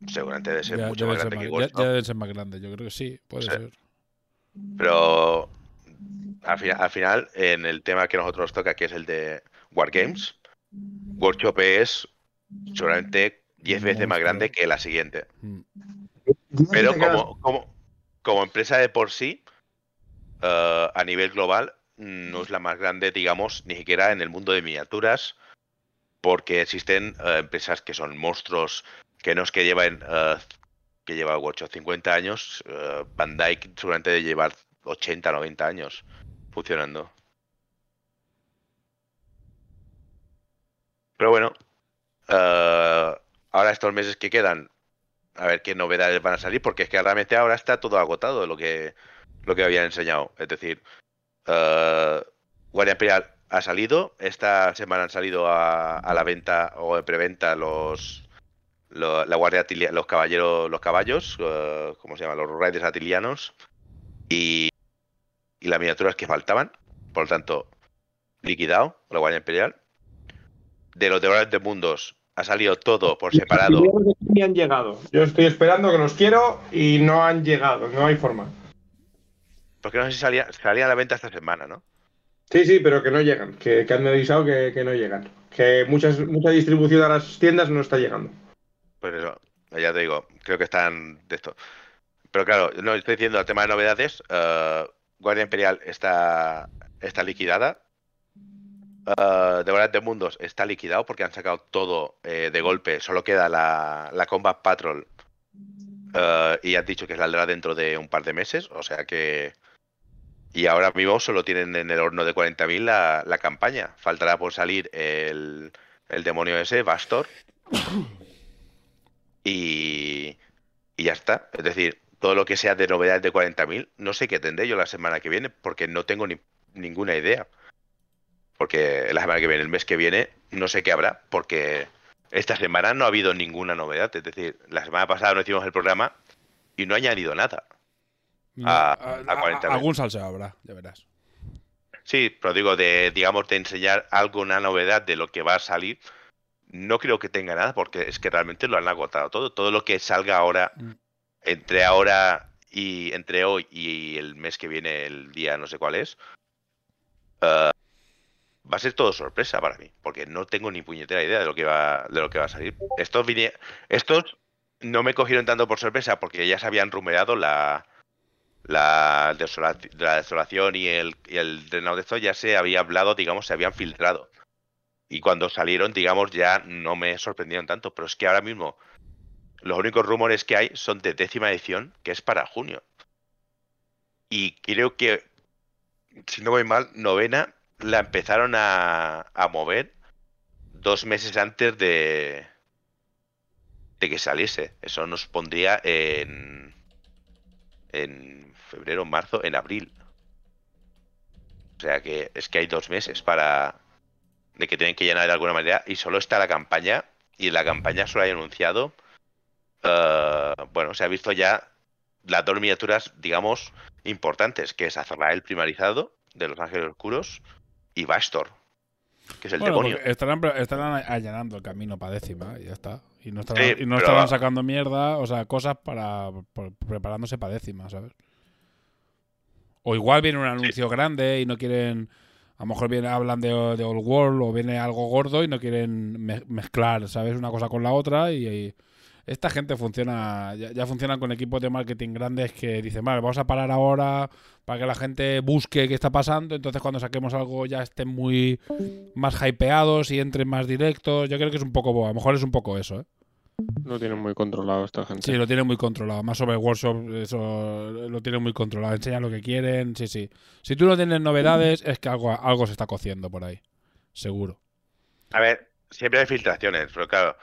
seguramente debe ser Ya, mucho más ser grande que más- ya- Workshop. ya deben ser más grandes, yo creo que sí, puede Sí. ser. Pero al final, al final, en el tema que a nosotros nos toca, que es el de Wargames, Workshop es seguramente 10 veces más grande que la siguiente. Mm. Pero como, como, como empresa de por sí, eh, a nivel global, no es la más grande, digamos, ni siquiera en el mundo de miniaturas, porque existen eh, empresas que son monstruos, que no es que lleven, eh, que lleva Workshop 50 años, eh, Bandai seguramente de llevar 80, 90 años funcionando. Pero bueno, eh, ahora estos meses que quedan, a ver qué novedades van a salir, porque es que realmente ahora está todo agotado lo que, lo que habían enseñado. Es decir, eh, Guardia Imperial ha salido, esta semana han salido a, la venta o de preventa los, lo- la Guardia los caballeros, los caballos, eh, ¿cómo se llama? Los Riders Atilianos y, y las miniaturas que faltaban. Por lo tanto, liquidado la Guardia Imperial. De los Devoradores de Mundos ha salido todo por separado. Han llegado. Yo estoy esperando que los quiero y no han llegado, no hay forma. Porque no sé si salía, salía a la venta esta semana, ¿no? Sí, sí, pero que no llegan, que, que han avisado que, que no llegan. Que muchas, mucha distribución a las tiendas no está llegando. Pues eso, ya te digo, creo que están de esto. Pero claro, no estoy diciendo el tema de novedades. eh, Guardia Imperial está, está liquidada. Uh, Devoradores de Mundos está liquidado porque han sacado todo eh, de golpe. Solo queda la, la Combat Patrol. eh, y han dicho que saldrá dentro de un par de meses. O sea que. Y ahora mismo solo tienen en el horno de 40.000 la, la campaña. Faltará por salir el, el demonio ese, Bastor. Y, y ya está. Es decir, todo lo que sea de novedades de 40.000, no sé qué tendré yo la semana que viene, porque no tengo ni, ninguna idea. Porque la semana que viene, el mes que viene, no sé qué habrá, porque esta semana no ha habido ninguna novedad. Es decir, la semana pasada no hicimos el programa y no ha añadido nada. A- a 40 algún salseo habrá, ya verás. Sí, pero digo, de, digamos, de enseñar alguna novedad de lo que va a salir, no creo que tenga nada, porque es que realmente lo han agotado todo. Todo lo que salga ahora, Mm. entre ahora y entre hoy y el mes que viene, el día no sé cuál es, eh, va a ser todo sorpresa para mí, porque no tengo ni puñetera idea de lo que va, de lo que va a salir. Estos vine- estos no me cogieron tanto por sorpresa porque ya se habían rumoreado la, la, desola- la desolación y el, el drenado de esto ya se había hablado, digamos, se habían filtrado. Y cuando salieron, digamos, ya no me sorprendieron tanto. Pero es que ahora mismo los únicos rumores que hay son de décima edición, que es para junio. Y creo que, si no voy mal, novena la empezaron a, mover dos meses antes de, de que saliese. Eso nos pondría en, en febrero, marzo, en abril. O sea que es que hay dos meses para de que tienen que llenar de alguna manera y solo está la campaña y la campaña solo hay anunciado. eh, bueno, se ha visto ya las dos miniaturas, digamos, importantes, que es Azrael primarizado de los Ángeles Oscuros y Bastor, que es el Bueno, demonio. estarán, estarán allanando el camino para décima y ya está. Y no estarán, Sí, y no estarán sacando mierda, o sea, cosas para preparándose para décima, ¿sabes? O igual viene un anuncio grande y no quieren. A lo mejor viene, hablan de, de Old World o viene algo gordo y no quieren me- mezclar, ¿sabes? Una cosa con la otra y, y esta gente funciona, ya, ya funcionan con equipos de marketing grandes que dicen, vale, vamos a parar ahora para que la gente busque qué está pasando, entonces cuando saquemos algo ya estén muy más hypeados y entren más directos. Yo creo que es un poco, a lo mejor es un poco eso, ¿eh? Lo tienen muy controlado esta gente. Sí, lo tienen muy controlado. Más sobre Workshop, eso lo tienen muy controlado. Enseñan lo que quieren, sí, sí. Si tú no tienes novedades, es que algo, algo se está cociendo por ahí. Seguro. A ver, siempre hay filtraciones, pero claro,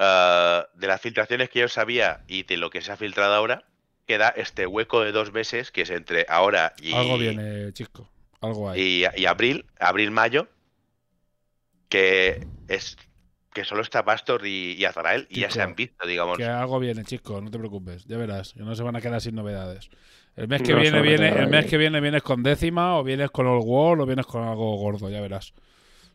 ah, de las filtraciones que yo sabía y de lo que se ha filtrado ahora, queda este hueco de dos meses que es entre ahora y, Algo viene, chico. Algo hay. y, y abril, abril-mayo, que es que solo está Pastor y, y Azarael y ya se han visto, digamos. Que algo viene, chico, no te preocupes. Ya verás, que no se van a quedar sin novedades. El mes que No viene, viene, el mes que viene vienes con décima, o vienes con All World, o vienes con algo gordo, ya verás.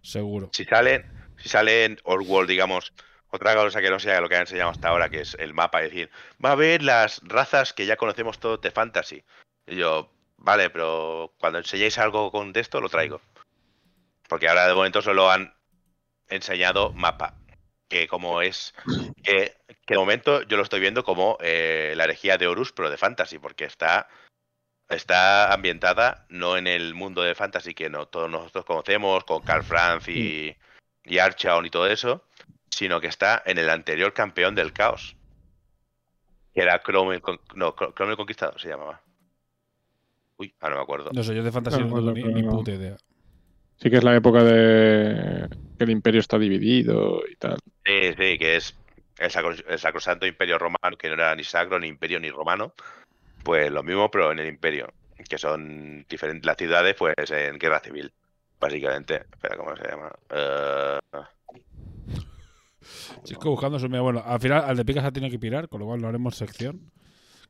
Seguro. Si salen, si salen Old World, digamos, otra cosa que no sea lo que han enseñado hasta ahora, que es el mapa, es decir, va a haber las razas que ya conocemos todos de Fantasy. Y yo, vale, pero cuando enseñéis algo con de esto, lo traigo. Porque ahora de momento solo han enseñado mapa. Que como es. Que, que de momento yo lo estoy viendo como eh, la herejía de Horus, pero de Fantasy, porque está. Está ambientada no en el mundo de Fantasy que no todos nosotros conocemos, con Carl Franz y, y Archaon y todo eso, sino que está en el anterior campeón del caos. Que era Chrome el, Con- no, Chrome el Conquistador se llamaba. Uy, ah, no me acuerdo. No sé, yo de fantasía No, no ni, no, ni puta idea. Sí que es la época de que el imperio está dividido y tal. Sí, sí, que es el, sacro- el sacrosanto imperio romano, que no era ni sacro, ni imperio, ni romano. Pues lo mismo, pero en el imperio, que son diferentes las ciudades, pues en guerra civil, básicamente. Espera, ¿cómo se llama? Eh, Chico buscando su Bueno, al final al de Picas ha tenido que pirar, con lo cual no haremos sección.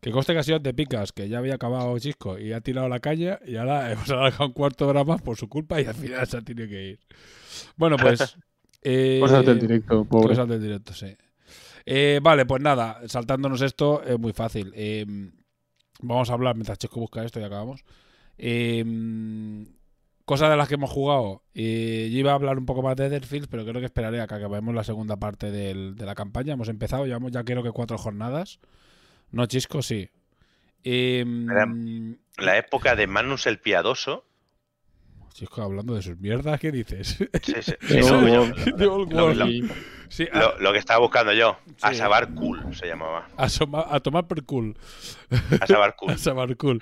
Que coste que ha sido de Picas, que ya había acabado Chisco y ha tirado la calle y ahora hemos alargado un cuarto de hora más por su culpa y al final se ha tenido que ir. Bueno, pues. eh, Cosas del directo, pobre. Cosas del directo, sí. Eh, vale, pues nada, saltándonos esto es muy fácil. Eh, vamos a hablar mientras Chisco busca esto y acabamos. Eh, cosas de las que hemos jugado. Yo iba a hablar un poco más de Etherfields, pero creo que esperaré a que acabemos la segunda parte del- de la campaña. Hemos empezado, llevamos ya creo que cuatro jornadas. No, Chisco, sí. Eh, la época de Manus el Piadoso. Chisco, hablando de sus mierdas, ¿qué dices? Sí, sí, no, Lo- World. lo- Y- Sí, a, lo, lo que estaba buscando yo, Sí. Asabar Cool se llamaba. a soma- a tomar por cool. Asabar Cool. A saber cool.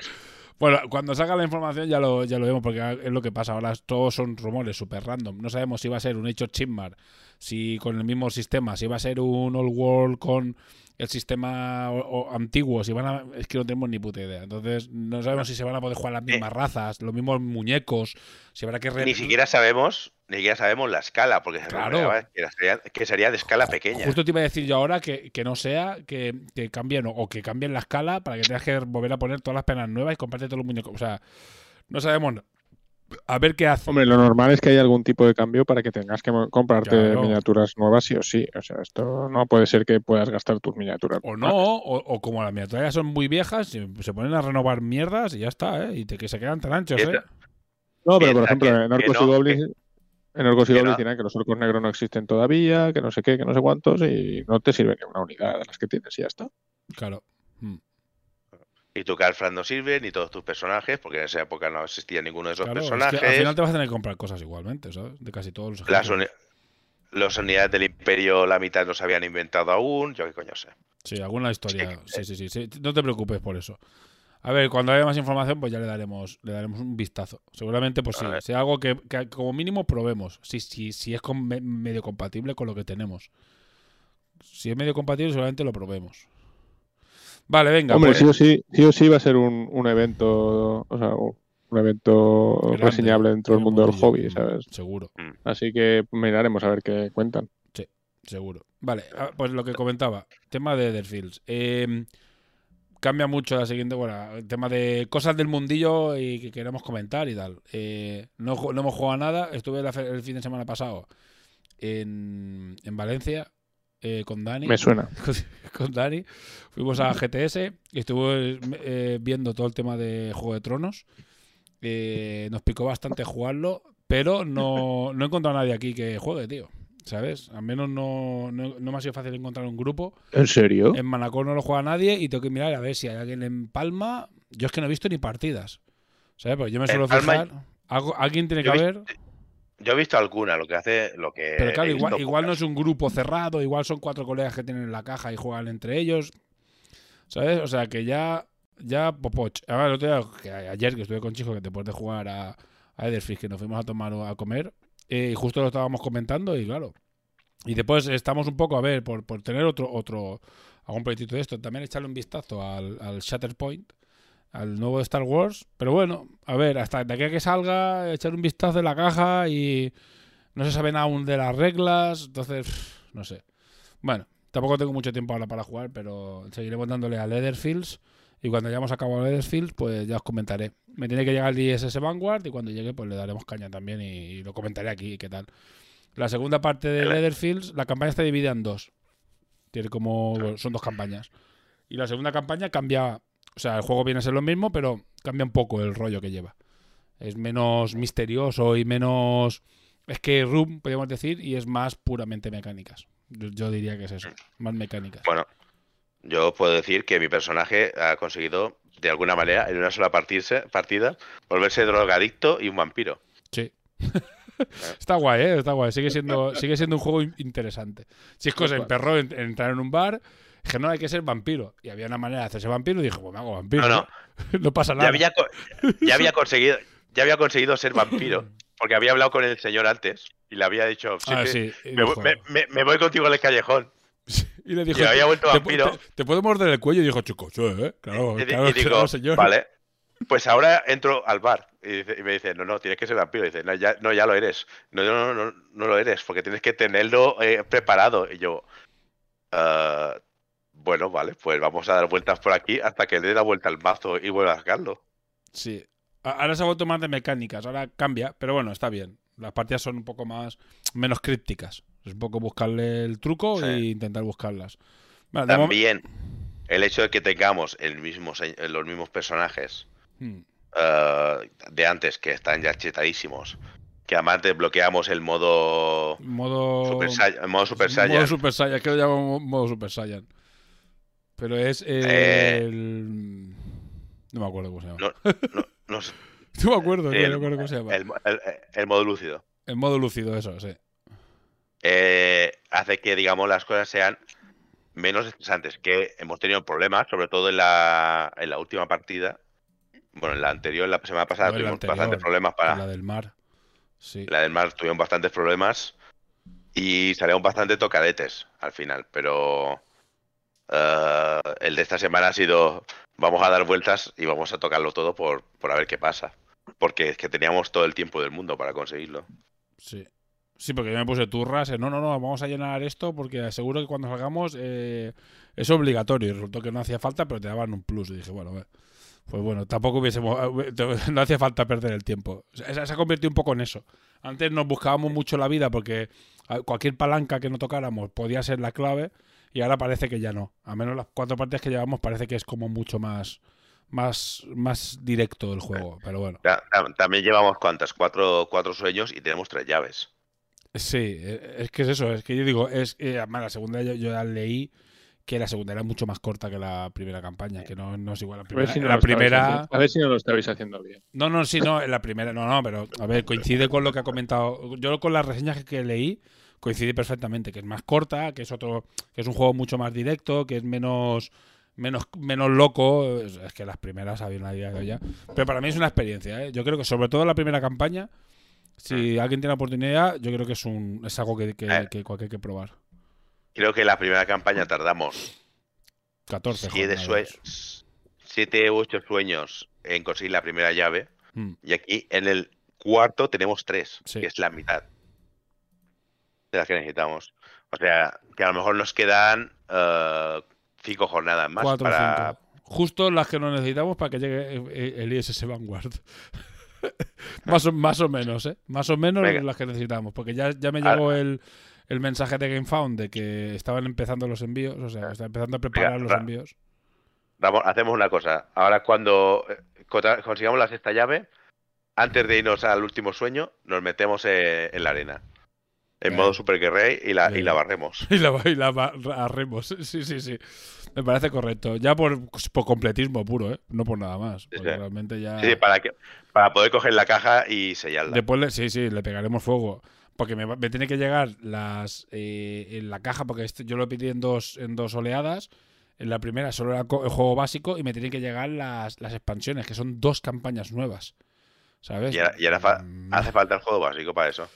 Bueno, cuando salga la información ya lo, ya lo vemos, porque es lo que pasa. Ahora todos son rumores súper random. No sabemos si va a ser un hecho Chimmar, si con el mismo sistema, si va a ser un Old World con el sistema o- o antiguo, si van a, es que no tenemos ni puta idea. Entonces, no sabemos si se van a poder jugar las mismas razas, los mismos muñecos, si habrá que Eh. Ni siquiera sabemos, ni siquiera sabemos la escala, porque Claro. que sería, que sería de escala pequeña. Justo te iba a decir yo ahora que, que no sea que, que cambien o, o que cambien la escala para que tengas que volver a poner todas las penas nuevas y comprarte todos los muñecos. O sea, no sabemos. A ver qué hace. Hombre, lo normal es que haya algún tipo de cambio para que tengas que comprarte Claro. miniaturas nuevas sí o sí. O sea, esto no puede ser que puedas gastar tus miniaturas. O no, o, o como las miniaturas ya son muy viejas, se, ponen a renovar mierdas y ya está, ¿eh? Y te- que se quedan tan anchos, ¿eh? No, pero por ejemplo, en Orcos y Goblins, en Orcos y que Goblins dirán que los orcos negros no existen todavía, que no sé qué, que no sé cuántos, y no te sirve ni una unidad de las que tienes y ya está. Claro. Mm. Y tu Carlfran no sirve, ni todos tus personajes, porque en esa época no existía ninguno de esos Claro, es que personajes. al final te vas a tener que comprar cosas igualmente, ¿sabes? De casi todos los Las, uni- las unidades del Imperio, la mitad no se habían inventado aún. Yo qué coño sé. Sí, alguna historia. Sí, sí, sí, sí. No te preocupes por eso. A ver, cuando haya más información, pues ya le daremos, le daremos un vistazo. Seguramente, pues sí, sea algo que, que como mínimo probemos. Si, si, si es con- medio compatible con lo que tenemos. Si es medio compatible, seguramente lo probemos. Vale, venga. Hombre, pues- sí o sí, sí o sí va a ser un, un evento, o sea, un evento grande reseñable dentro del mundo del hobby, Mm, ¿sabes? Seguro. Así que miraremos a ver qué cuentan. Seguro. Vale, ah, pues lo que comentaba, tema de Etherfields. Eh, cambia mucho la siguiente, bueno, el tema de cosas del mundillo y que queremos comentar y tal. Eh, no, no hemos jugado a nada, estuve el fin de semana pasado en, en Valencia eh, con Dani. Me suena. con Dani. Fuimos a GTS y estuve eh, viendo todo el tema de Juego de Tronos. Eh, nos picó bastante jugarlo, pero no, no he encontrado a nadie aquí que juegue, tío. ¿Sabes? Al menos no, no, no me ha sido fácil encontrar un grupo. ¿En serio? En Manacor no lo juega nadie y tengo que mirar a ver si hay alguien en Palma. Yo es que no he visto ni partidas. ¿Sabes? Pues yo me suelo fijar. Algo- alguien tiene que haber. Yo he visto alguna, lo que hace, lo que. Pero claro, igual, igual no es un grupo cerrado, igual son cuatro colegas que tienen la caja y juegan entre ellos. ¿Sabes? O sea que ya. Ya Popoch. Ahora, el otro día, que ayer que estuve con Chico, que después de jugar a, a Ederfish, que nos fuimos a tomar a comer, eh, y justo lo estábamos comentando, y claro. Y después estamos un poco, a ver, por, por tener otro, otro, algún proyectito de esto, también echarle un vistazo al, al Shatterpoint, al nuevo de Star Wars. Pero bueno, a ver, hasta de aquí a que salga, echar un vistazo en la caja y no se saben aún de las reglas, entonces, pff, no sé. Bueno, tampoco tengo mucho tiempo ahora para jugar, pero seguiremos dándole a Leatherfields. Y cuando hayamos acabado Leatherfields, pues ya os comentaré. Me tiene que llegar el ISS Vanguard y cuando llegue, pues le daremos caña también y, y lo comentaré aquí, qué tal. La segunda parte de. Leatherfields, la campaña está dividida en dos. Tiene como. bueno, son dos campañas. Y la segunda campaña cambia. O sea, el juego viene a ser lo mismo, pero cambia un poco el rollo que lleva. Es menos misterioso y menos. Es que Room, podríamos decir, y es más puramente mecánicas. Yo, diría que es eso, más mecánicas. Bueno, yo puedo decir que mi personaje ha conseguido, de alguna manera, en una sola partirse- partida, volverse drogadicto y un vampiro. Sí. está guay, ¿eh? Está guay. Sigue siendo, sigue siendo un juego in- interesante. Chisco se emperró en, en entrar en un bar. Dije, no, hay que ser vampiro. Y había una manera de hacerse vampiro y dijo, pues me hago vampiro. No, no. ¿no? Pasa Ya nada. había, ya había conseguido, ya había conseguido ser vampiro, porque había hablado con el señor antes y le había dicho, sí, Ah, sí, y me, voy- me- me- me voy contigo al callejón. y le dijo, y había vuelto "¿Te- vampiro". Te, te puedo morder el cuello? Y dijo, chico, sí, ¿eh? Claro, y, claro, y digo, claro, señor. vale, pues ahora entro al bar y, dice- y me dice, no, no, tienes que ser vampiro. Y dice, no, ya, no, ya lo eres. No, no, no, no, no lo eres, porque tienes que tenerlo eh, preparado. Y yo, "Ah, bueno, vale, pues vamos a dar vueltas por aquí hasta que le dé la vuelta al mazo y vuelva a sacarlo. Sí. Ahora se ha vuelto más de mecánicas, ahora cambia, pero bueno, está bien. Las partidas son un poco más menos crípticas. Es un poco buscarle el truco Sí. e intentar buscarlas. Bueno, También el hecho de que tengamos el mismo, se- los mismos personajes Hmm. eh, de antes que están ya chetadísimos, que además desbloqueamos el modo modo Super Saiyan, el modo Super modo Saiyan. Super Saiyan, que lo llamo modo Super Saiyan. Pero es el... Eh. No me acuerdo cómo se llama. No, no, no sé, No me acuerdo, el, no me acuerdo cómo se llama. el- el- el modo lúcido. El modo lúcido, eso, sí. eh, hace que, digamos, las cosas sean menos estresantes, que hemos tenido problemas, sobre todo en la, en la última partida. Bueno, en la anterior, en la semana pasada, No, tuvimos anterior, bastantes problemas para... La del mar. Sí. La del mar tuvieron bastantes problemas y salieron bastante tocadetes al final, pero eh, el de esta semana ha sido vamos a dar vueltas y vamos a tocarlo todo por, por a ver qué pasa. Porque es que teníamos todo el tiempo del mundo para conseguirlo. Sí. Sí, porque yo me puse turras. No, no, no, vamos a llenar esto porque seguro que cuando salgamos eh, es obligatorio. Y resultó que no hacía falta, pero te daban un plus. Y dije, bueno, pues bueno, tampoco hubiésemos. No hacía falta perder el tiempo. Se, se ha convertido un poco en eso. Antes nos buscábamos mucho la vida porque cualquier palanca que no tocáramos podía ser la clave. Y ahora parece que ya no. A menos las cuatro partidas que llevamos parece que es como mucho más. Más, más directo el juego, pero bueno. Ta- ta- También llevamos cuántas, cuatro, cuatro sueños y tenemos tres llaves. Sí, eh, es que es eso, es que yo digo, es que además la segunda yo, yo ya leí que la segunda era mucho más corta que la primera campaña, que no, no es igual. La A ver primera, si no la primera haciendo- a ver si no lo estabais haciendo bien. no, no, sí, no, en la primera, no, no, pero a ver, coincide con lo que ha comentado. Yo con las reseñas que leí, coincide perfectamente, que es más corta, que es otro, que es un juego mucho más directo, que es menos, menos, menos loco. Es, que las primeras habían la idea ya. Pero para mí es una experiencia, ¿eh? Yo creo que sobre todo la primera campaña, si alguien tiene la oportunidad, yo creo que es un, es algo que, que, Eh. que- que hay que probar. Creo que la primera campaña tardamos 14 siete, jornadas. sue- siete u ocho sueños en conseguir la primera llave. Mm, Y aquí en el cuarto tenemos tres, Sí. que es la mitad de las que necesitamos. O sea, que a lo mejor nos quedan eh, cinco jornadas más cuatro o para... cinco. Justo las que no necesitamos para que llegue el- el ISS Vanguard. más, o, más o menos, ¿eh? Más o menos Venga. las que necesitamos. Porque ya, ya me llegó el, el mensaje de GameFound de que estaban empezando los envíos. O sea, está empezando a preparar los envíos. Vamos, hacemos una cosa. Ahora cuando eh, consigamos la sexta llave, antes de irnos al último sueño, nos metemos eh, en la arena. en modo Super Guerrero y la, y la barremos. Y la, y la barremos. Sí, sí, sí. Me parece correcto. Ya por, por completismo puro, ¿eh? No por nada más. Porque sí. realmente ya. Sí, para, que, para poder coger la caja y sellarla. Después, le- sí, sí, le pegaremos fuego. Porque me, me tiene que llegar las eh, en la caja, porque este- yo lo pedí en dos, en dos oleadas. En la primera solo era el juego básico y me tienen que llegar las, las expansiones, que son dos campañas nuevas. ¿Sabes? Y ahora, y ahora fa- Mm, hace falta el juego básico para eso.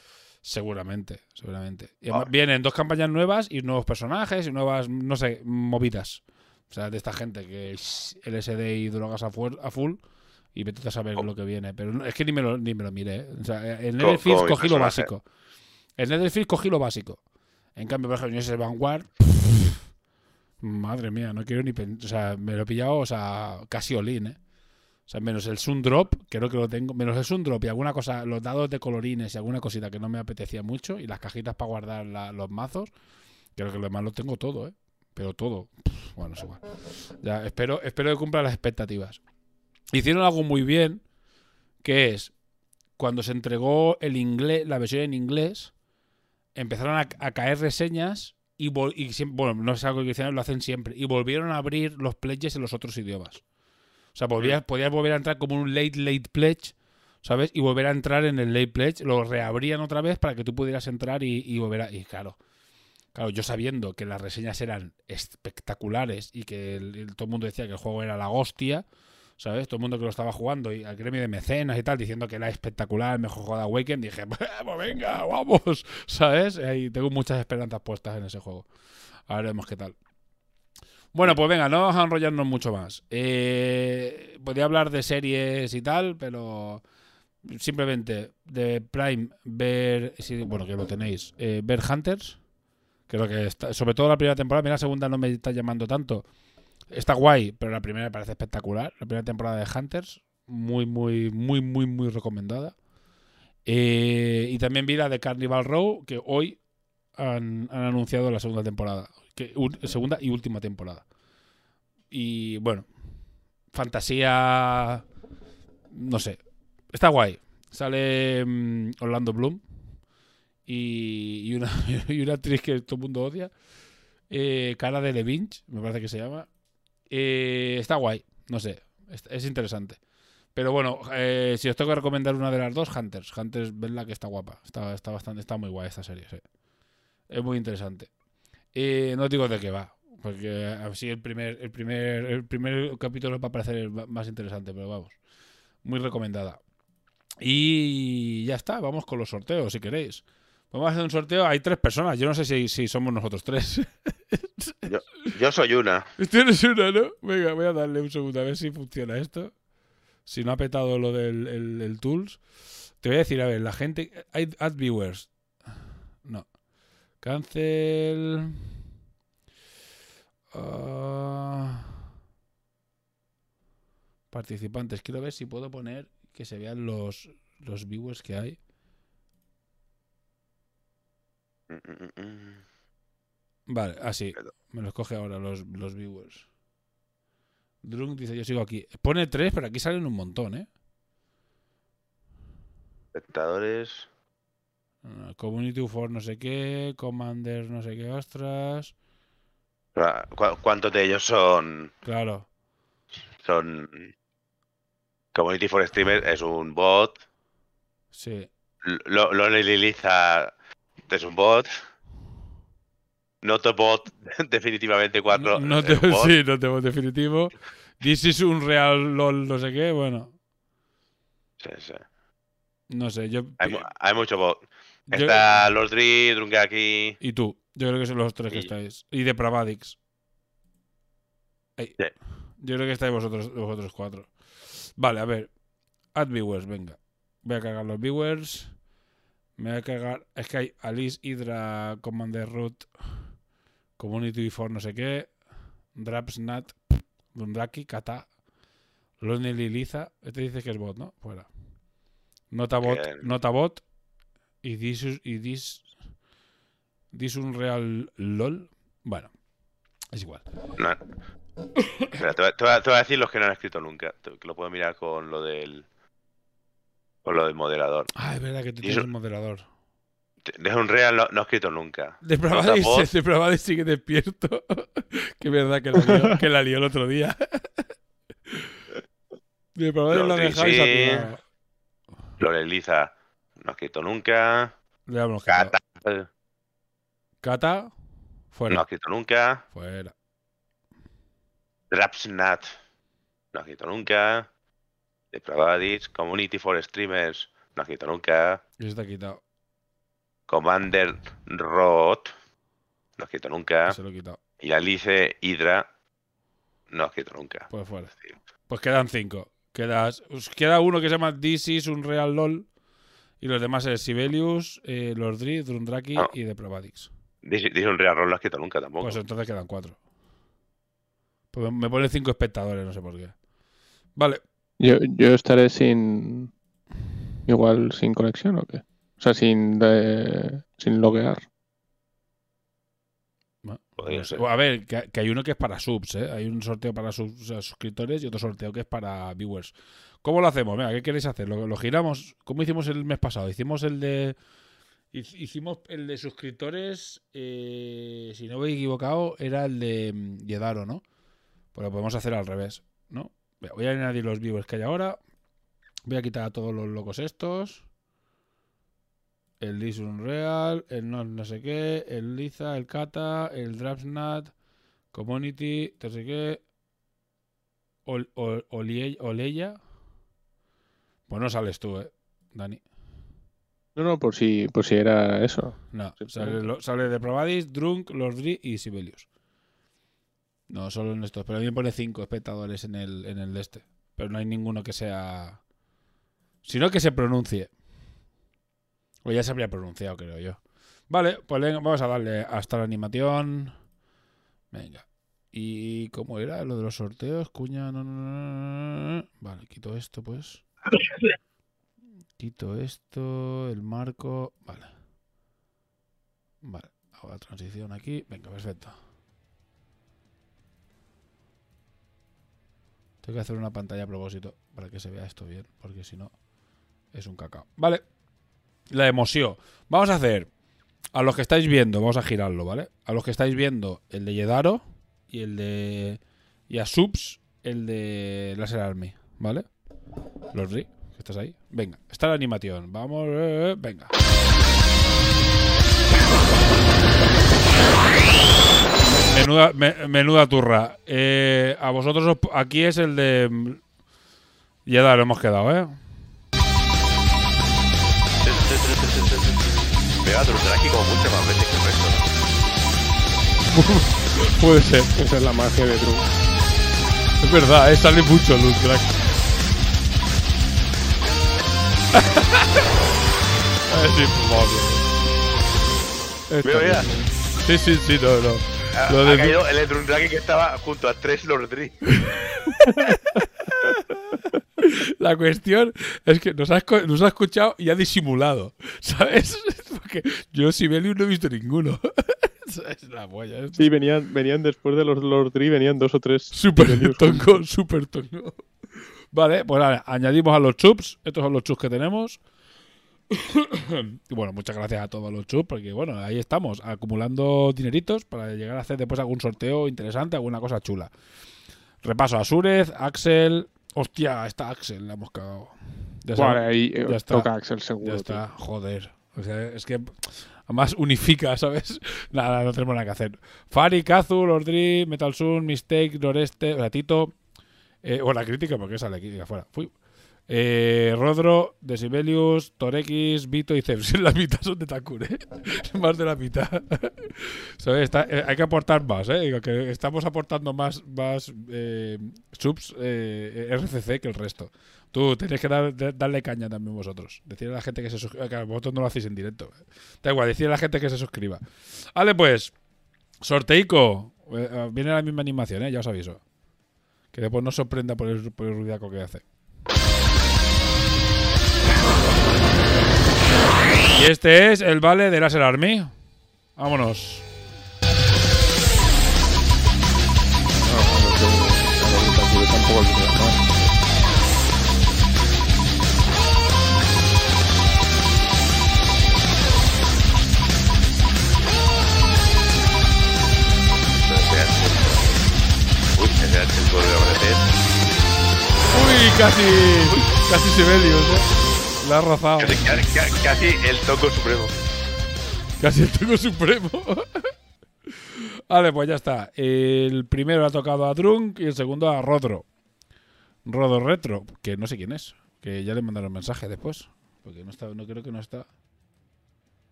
Seguramente, seguramente. Y Ah. vienen dos campañas nuevas y nuevos personajes y nuevas, no sé, movidas. O sea, de esta gente que es LSD y drogas a full, a full y vete a saber lo que viene. Pero no- es que ni me lo, ni me lo miré. O sea, en Co- mi cogí lo básico. En Netherfields cogí lo básico. En cambio, por ejemplo, en ese Vanguard. Madre mía, no quiero ni pensar. O sea, me lo he pillado, o sea, casi olín, ¿eh? O sea, menos el Sundrop, creo que lo tengo. Menos el Sundrop y alguna cosa, los dados de colorines y alguna cosita que no me apetecía mucho. Y las cajitas para guardar los mazos. Creo que lo demás lo tengo todo, ¿eh? Pero todo. Bueno, es igual. Ya, espero, espero que cumpla las expectativas. Hicieron algo muy bien, que es cuando se entregó el inglés, la versión en inglés, empezaron a, a caer reseñas y, bueno, no es algo que hicieron, lo hacen siempre. Y volvieron a abrir los pledges en los otros idiomas. O sea, volvías, podías volver a entrar como un late, late pledge, ¿sabes? Y volver a entrar en el late pledge, lo reabrían otra vez para que tú pudieras entrar y, y volver a... Y claro, claro, yo sabiendo que las reseñas eran espectaculares y que el- el- todo el mundo decía que el juego era la hostia, ¿sabes? Todo el mundo que lo estaba jugando y al gremio de mecenas y tal, diciendo que era espectacular, el mejor juego de Awaken, dije, pues venga, vamos, ¿sabes? Y tengo muchas esperanzas puestas en ese juego. A ver, veremos qué tal. Bueno, pues venga, no vamos a enrollarnos mucho más. Eh, podía hablar de series y tal, pero simplemente de Prime ver, sí, bueno, que lo tenéis, eh, ver Hunters, creo que está, sobre todo la primera temporada, mira la segunda no me está llamando tanto. Está guay, pero la primera me parece espectacular. La primera temporada de Hunters, muy, muy, muy, muy, muy recomendada. Eh, y también vi la de Carnival Row, que hoy han, han anunciado la segunda temporada. Que, un- segunda y última temporada. Y bueno, fantasía. No sé. Está guay. Sale mm, Orlando Bloom. Y, y una, y una actriz que todo el mundo odia. Eh, cara de Levinch, me parece que se llama. Eh, está guay. No sé. Es, es interesante. Pero bueno, eh, si os tengo que recomendar una de las dos, Hunters. Hunters, vedla que está guapa. Está, bastante, está muy guay esta serie, sí. Es muy interesante. Eh, no digo de qué va, porque así el primer, el primer, el primer capítulo va a parecer más interesante, pero vamos. Muy recomendada. Y ya está, vamos con los sorteos, si queréis. Vamos a hacer un sorteo. Hay tres personas. Yo no sé si, si somos nosotros tres. Yo soy una. Tienes una, ¿no? Venga, voy a darle un segundo a ver si funciona esto. Si no ha petado lo del el, el Tools. Te voy a decir, a ver, la gente. Hay add viewers. No. Cancel. Ah. participantes. Quiero ver si puedo poner que se vean los, los viewers que hay. Mm, mm, mm. Vale, así. Pero- Me los coge ahora los, los viewers. Drunk dice, yo sigo aquí. Pone tres, pero aquí salen un montón, ¿eh? Espectadores. Ah, Community for no sé qué, Commander no sé qué, ostras. Ah, ¿cu- ¿Cuántos de ellos son. Claro. son. Community for Streamer es un bot. Sí. Lo, Lonely Liliza es un bot. Notobot, definitivamente 4. No, no te, sí, no te definitivo. This is un real LOL no sé qué, bueno. Sí, sí. No sé, yo... Hay, hay mucho bot. yo- Está Lordri, Drunkaki. y tú. Yo creo que son los tres que estáis. Y de Pravadix. Ay. Sí. Yo creo que estáis vosotros, vosotros cuatro. Vale, a ver. Add viewers, venga. Voy a cargar los viewers. Me voy a cargar. Es que hay Alice, Hydra, Commander Root, Community for no sé qué, Drapsnat, Dundaki, Kata, Lonely Liza. Este dice que es bot, ¿no? Fuera. Notabot. Notabot y This, y this un real LOL. Bueno, es igual. No. Espera, te, voy a- te voy a, decir los que no han escrito nunca. Que lo puedo mirar con lo del. Con lo del moderador. Ah, es verdad que tú Y tienes un moderador. De un real no, no he escrito nunca. De Nota Pravadis, voz. de Pravadis sigue despierto. que verdad que la, lió, que la lió el otro día. de Los lo dejáis saturado. Loreliza, no he escrito nunca. Quitado. Cata, Cata, fuera. no he escrito nunca. Fuera. Drapsnat, no he escrito nunca. Depravadis, Community for Streamers, no he escrito nunca. Y está quitado. Commander Rot, no he escrito nunca. Se lo he quitado. Y la Lice Hydra, no he escrito nunca. Pues fuera. Pues quedan cinco. Quedas, os queda uno que se llama This is un Real LOL. Y los demás es Sibelius, eh, Lordri, Drundraki Ah. y Depravadix. Dice un Real Roll, no he escrito nunca tampoco. Pues entonces quedan cuatro. Pues me pone cinco espectadores, no sé por qué. Vale. Yo, yo estaré sin. Igual sin conexión o qué? O sea, sin, de- sin loguear. Ser. A ver, que, que hay uno que es para subs, ¿eh? Hay un sorteo para subs- o sea, suscriptores y otro sorteo que es para viewers. ¿Cómo lo hacemos? Venga, ¿qué queréis hacer? ¿Lo, lo giramos? ¿Cómo hicimos el mes pasado? Hicimos el de... hic- Hicimos el de suscriptores, eh, si no me he equivocado, era el de mm, Yedaro, ¿no? Pues lo podemos hacer al revés, ¿no? Voy a añadir los viewers que hay ahora. Voy a quitar a todos los locos estos. El Lis Unreal, el no, no sé qué, el Liza, el Kata, el Drapsnat, Community, no sé qué. Ol, Ol- Olie- Oleya. Pues no sales tú, eh, Dani. No, no, por si, por si era eso. No, sale, claro. lo- sale de Provadis, Drunk, Lordri y Sibelius. No, solo en estos. Pero a mí me pone cinco espectadores en el, en el este. Pero no hay ninguno que sea. Sino que se pronuncie. O ya se habría pronunciado, creo yo. Vale, pues venga, vamos a darle hasta la animación. Venga. ¿Y cómo era lo de los sorteos? Cuña. Vale, quito esto, pues. Quito esto, el marco. Vale. Vale, hago la transición aquí. Venga, perfecto. Tengo que hacer una pantalla a propósito para que se vea esto bien, porque si no es un cacao. Vale. La emoción. Vamos a hacer a los que estáis viendo, vamos a girarlo, ¿vale? A los que estáis viendo el de Yedaro y el de y a subs el de Laser Army, ¿vale? Los Ri, que estás ahí. Venga, está la animación. Vamos, eh, eh, venga. Menuda, me- menuda turra. Eh, a vosotros, os- aquí es el de. mm, Ya lo hemos quedado, ¿eh? Pega a aquí como mucho más veces que el resto. ¿no? Puede ser. Esa es la magia de True. Es verdad, ¿eh? sale mucho luz, crack. Mira. bien. Sí, sí, sí, no, no. Ha, Lo ha de- caído el Drundraki que estaba junto a tres Lordri. La cuestión es que nos ha, nos ha escuchado y ha disimulado, ¿sabes? Porque yo Sibelius no he visto ninguno. es la polla. es Sí, venían, venían después de los Lord Tree, venían dos o tres. Súper Sibelius tongo, súper tongo. Vale, pues vale, añadimos a los chups. Estos son los chups que tenemos. Y bueno, muchas gracias a todos los chups, porque bueno, ahí estamos, acumulando dineritos para llegar a hacer después algún sorteo interesante, alguna cosa chula. Repaso a Surez, Axel. Hostia, está Axel, la hemos cagado. Ya ahí eh, ya está. toca Axel ya seguro. está, joder. O sea, es que además unifica, ¿sabes? Nada, no tenemos nada que hacer. Fari, Kazu, Lordri, Metal Sun, Mistake, Noreste, Ratito. Eh, o la crítica, porque sale aquí afuera. Fui. Eh, Rodro, Decibelius, Torex, Vito y Zeus. La mitad son de Takure. ¿eh? más de la mitad. Eh, hay que aportar más, ¿eh? Que estamos aportando más, eh, subs RCC que el resto. Tú tenéis que darle caña también vosotros. Decirle a la gente que se suscriba. Claro, vosotros no lo hacéis en directo. Da igual, decirle a la gente que se suscriba. Vale, pues. Sorteico. Viene la misma animación, ¿eh? Ya os aviso. Que después no sorprenda por el, por ruidaco que hace. Y este es el vale de Laser Army. Vámonos. Uy, casi, casi Sibelius, ¿eh? La ha rozado. Casi, casi- casi el toco supremo. Casi el toco supremo. vale, pues ya está. El primero ha tocado a Drunk y el segundo a Rodro. Rodro Retro, que no sé quién es. Que ya le mandaron mensaje después. Porque no está, no creo que no está.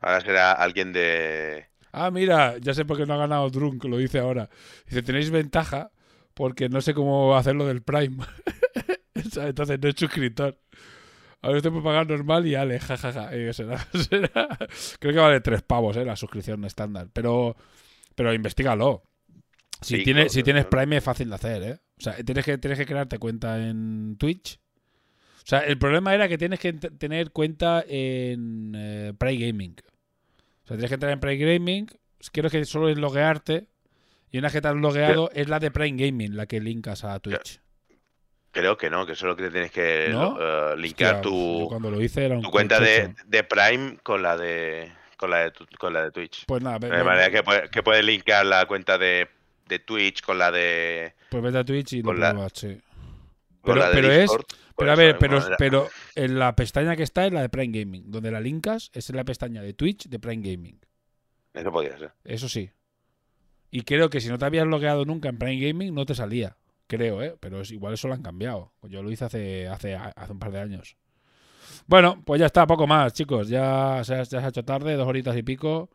Ahora será alguien de. Ah, mira, ya sé por qué no ha ganado Drunk, lo dice ahora. Dice, tenéis ventaja porque no sé cómo hacerlo del Prime. Entonces no es suscriptor. Ahora estoy por pagar normal y ale, jajaja. Eh, será- será- Creo que vale tres pavos, eh, la suscripción estándar. Pero, pero investigalo. Si, Sí, claro, si tienes claro. Prime es fácil de hacer, ¿eh? O sea, tienes que, tienes que crearte cuenta en Twitch. O sea, el problema era que tienes que tener cuenta en eh, Prime Gaming. O sea, tienes que entrar en Prime Gaming. Creo que solo es loguearte. Y una vez que te has logueado es la de Prime Gaming, la que linkas a Twitch. Creo que no, que solo que tienes que ¿No? eh, linkar Hostia, tu, cuando lo hice era un tu cuenta de, de Prime con la de con la de, tu- con la de Twitch. Pues nada, De manera que, puede- que puedes linkar la cuenta de, de Twitch con la de, pues vete a Twitch y lo la- pruebas, sí. Pero- es- Discord. Pero a ver, pero, manera. pero en la pestaña que está es la de Prime Gaming. Donde la linkas es en la pestaña de Twitch de Prime Gaming. Eso podría ser. Eso sí. Y creo que si no te habías logueado nunca en Prime Gaming, no te salía. Creo, ¿eh? Pero es, igual eso lo han cambiado. Yo lo hice hace, hace, hace un par de años. Bueno, pues ya está, poco más, chicos. Ya se ha, ya se ha hecho tarde, dos horitas y pico.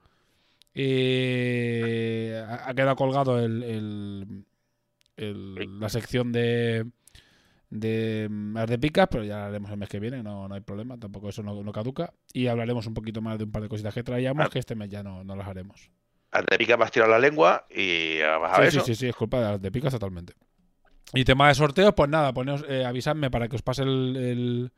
Y ha, ha quedado colgado el, el- el- la sección de de las de picas, pero ya la haremos el mes que viene, no, no hay problema, tampoco eso no, no caduca. Y hablaremos un poquito más de un par de cositas que traíamos, Ah. que este mes ya no, no las haremos. Al de pica me has tirado la lengua y vas a ver Sí, sí, eso. sí, sí, es culpa de las de picas totalmente. Y tema de sorteos, pues nada, poneos, eh, avisadme para que os pase el,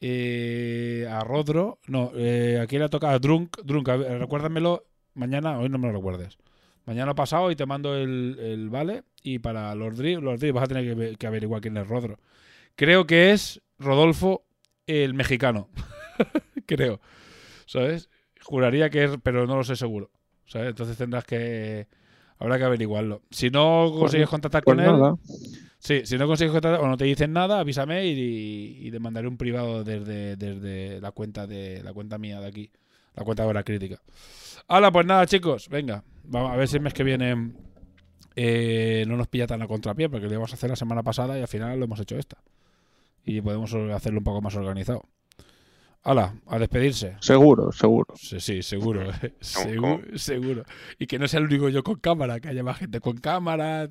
eh, a Rodro. No, eh, aquí le toca a Drunk. Drunk, a recuérdamelo mañana, hoy no me lo recuerdes. Mañana pasado y te mando el, vale. Y para los Drift vas a tener que, que averiguar quién es Rodro. Creo que es Rodolfo el mexicano. Creo. ¿Sabes? Juraría que es, pero no lo sé seguro. ¿Sabes? Entonces tendrás que. Habrá que averiguarlo. Si no consigues contactar Pues con él. Sí, si no consigues contactar o no te dicen nada, avísame y, y te mandaré un privado desde, desde la cuenta de la cuenta mía de aquí, la cuenta de hora crítica. Hala, pues nada, chicos, venga, vamos a ver si el mes que viene eh, no nos pilla tan a contrapié, porque lo íbamos a hacer la semana pasada y al final lo hemos hecho esta. Y podemos hacerlo un poco más organizado. Hala, a despedirse. Seguro, seguro. Sí, sí, seguro, eh. ¿Cómo, seguro, seguro. Y que no sea el único yo con cámara, que haya más gente con cámara,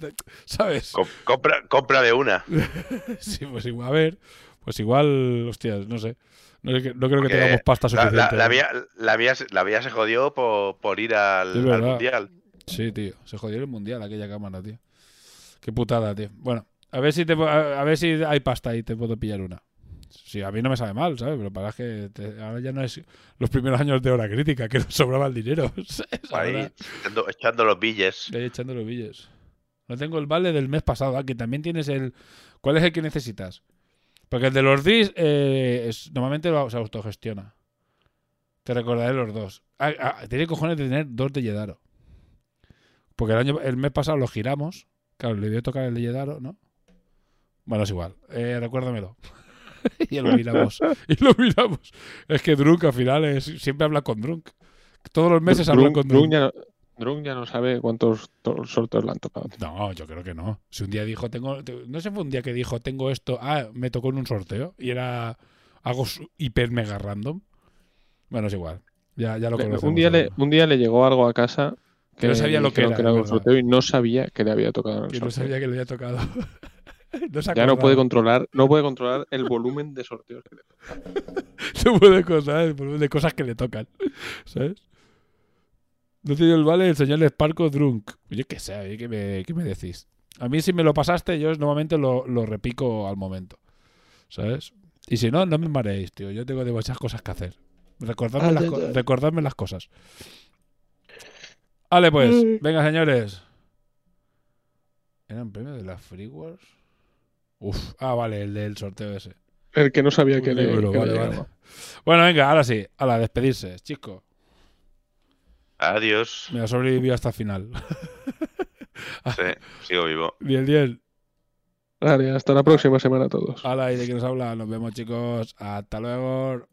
¿sabes? Com- compra, compra de una. Sí, pues igual, a ver, pues igual, hostias, no sé. No, sé que- no creo que tengamos pasta suficiente. la- la mía, la, se- la mía se jodió por, por ir al, mundial. Sí, tío, se jodió el mundial aquella cámara, tío. Qué putada, tío. Bueno, a ver si te, a, a ver si hay pasta y te puedo pillar una. Sí, a mí no me sabe mal, ¿sabes? Pero para que te- ahora ya no es los primeros años de hora crítica, que nos sobraba el dinero. ¿sabes? Ahí, echando, echando los billes. Ahí echando los billes. No tengo el vale del mes pasado, ah, que también tienes el. ¿Cuál es el que necesitas? Porque el de los DIS eh, es- normalmente lo, se autogestiona. Te recordaré los dos. Ah, ah, tiene cojones de tener dos de Yedaro. Porque el año el mes pasado lo giramos. Claro, le dio tocar el de Yedaro, ¿no? Bueno, es igual. Eh, recuérdamelo. y lo miramos. y lo miramos. Es que Drunk al final es, siempre habla con Drunk. Todos los meses habla Drunk, con Drunk Drunk. ya, no- Drunk ya no sabe cuántos to- sorteos le han tocado. No, yo creo que no. Si un día dijo, tengo. te- No sé, fue un día que dijo, tengo esto. Ah, me tocó en un sorteo. Y era algo hiper mega random. Bueno, es igual. Ya, ya lo conocemos. un, día le, un día le llegó algo a casa Que no sabía lo que era, es un sorteo y no sabía que le había tocado en el Que no sabía que le había tocado. no se Ya no puede controlar, no puede controlar el volumen de sorteos que le No puede cosas, de cosas que le tocan. ¿Sabes? No tiene el vale el señor Sparko Drunk. Yo qué sé. ¿qué me, qué me decís? A mí si me lo pasaste, yo normalmente lo, lo repico al momento. ¿Sabes? Y si no, no me mareéis, tío. Yo tengo demasiadas cosas que hacer. Recordadme, Ah, las, ya, co- ya. recordadme las cosas. Vale, pues. Venga, señores. ¿Eran premios de las Free Wars? Uf. Ah, vale, el del sorteo ese. El que no sabía que le, que vale. Bueno, venga, ahora sí. A la despedirse, chico. Adiós. Me ha sobrevivido hasta el final. Sí, sigo vivo. Bien, bien. Vale, hasta la próxima semana a todos. Hola, y de quién nos habla. Nos vemos, chicos. Hasta luego.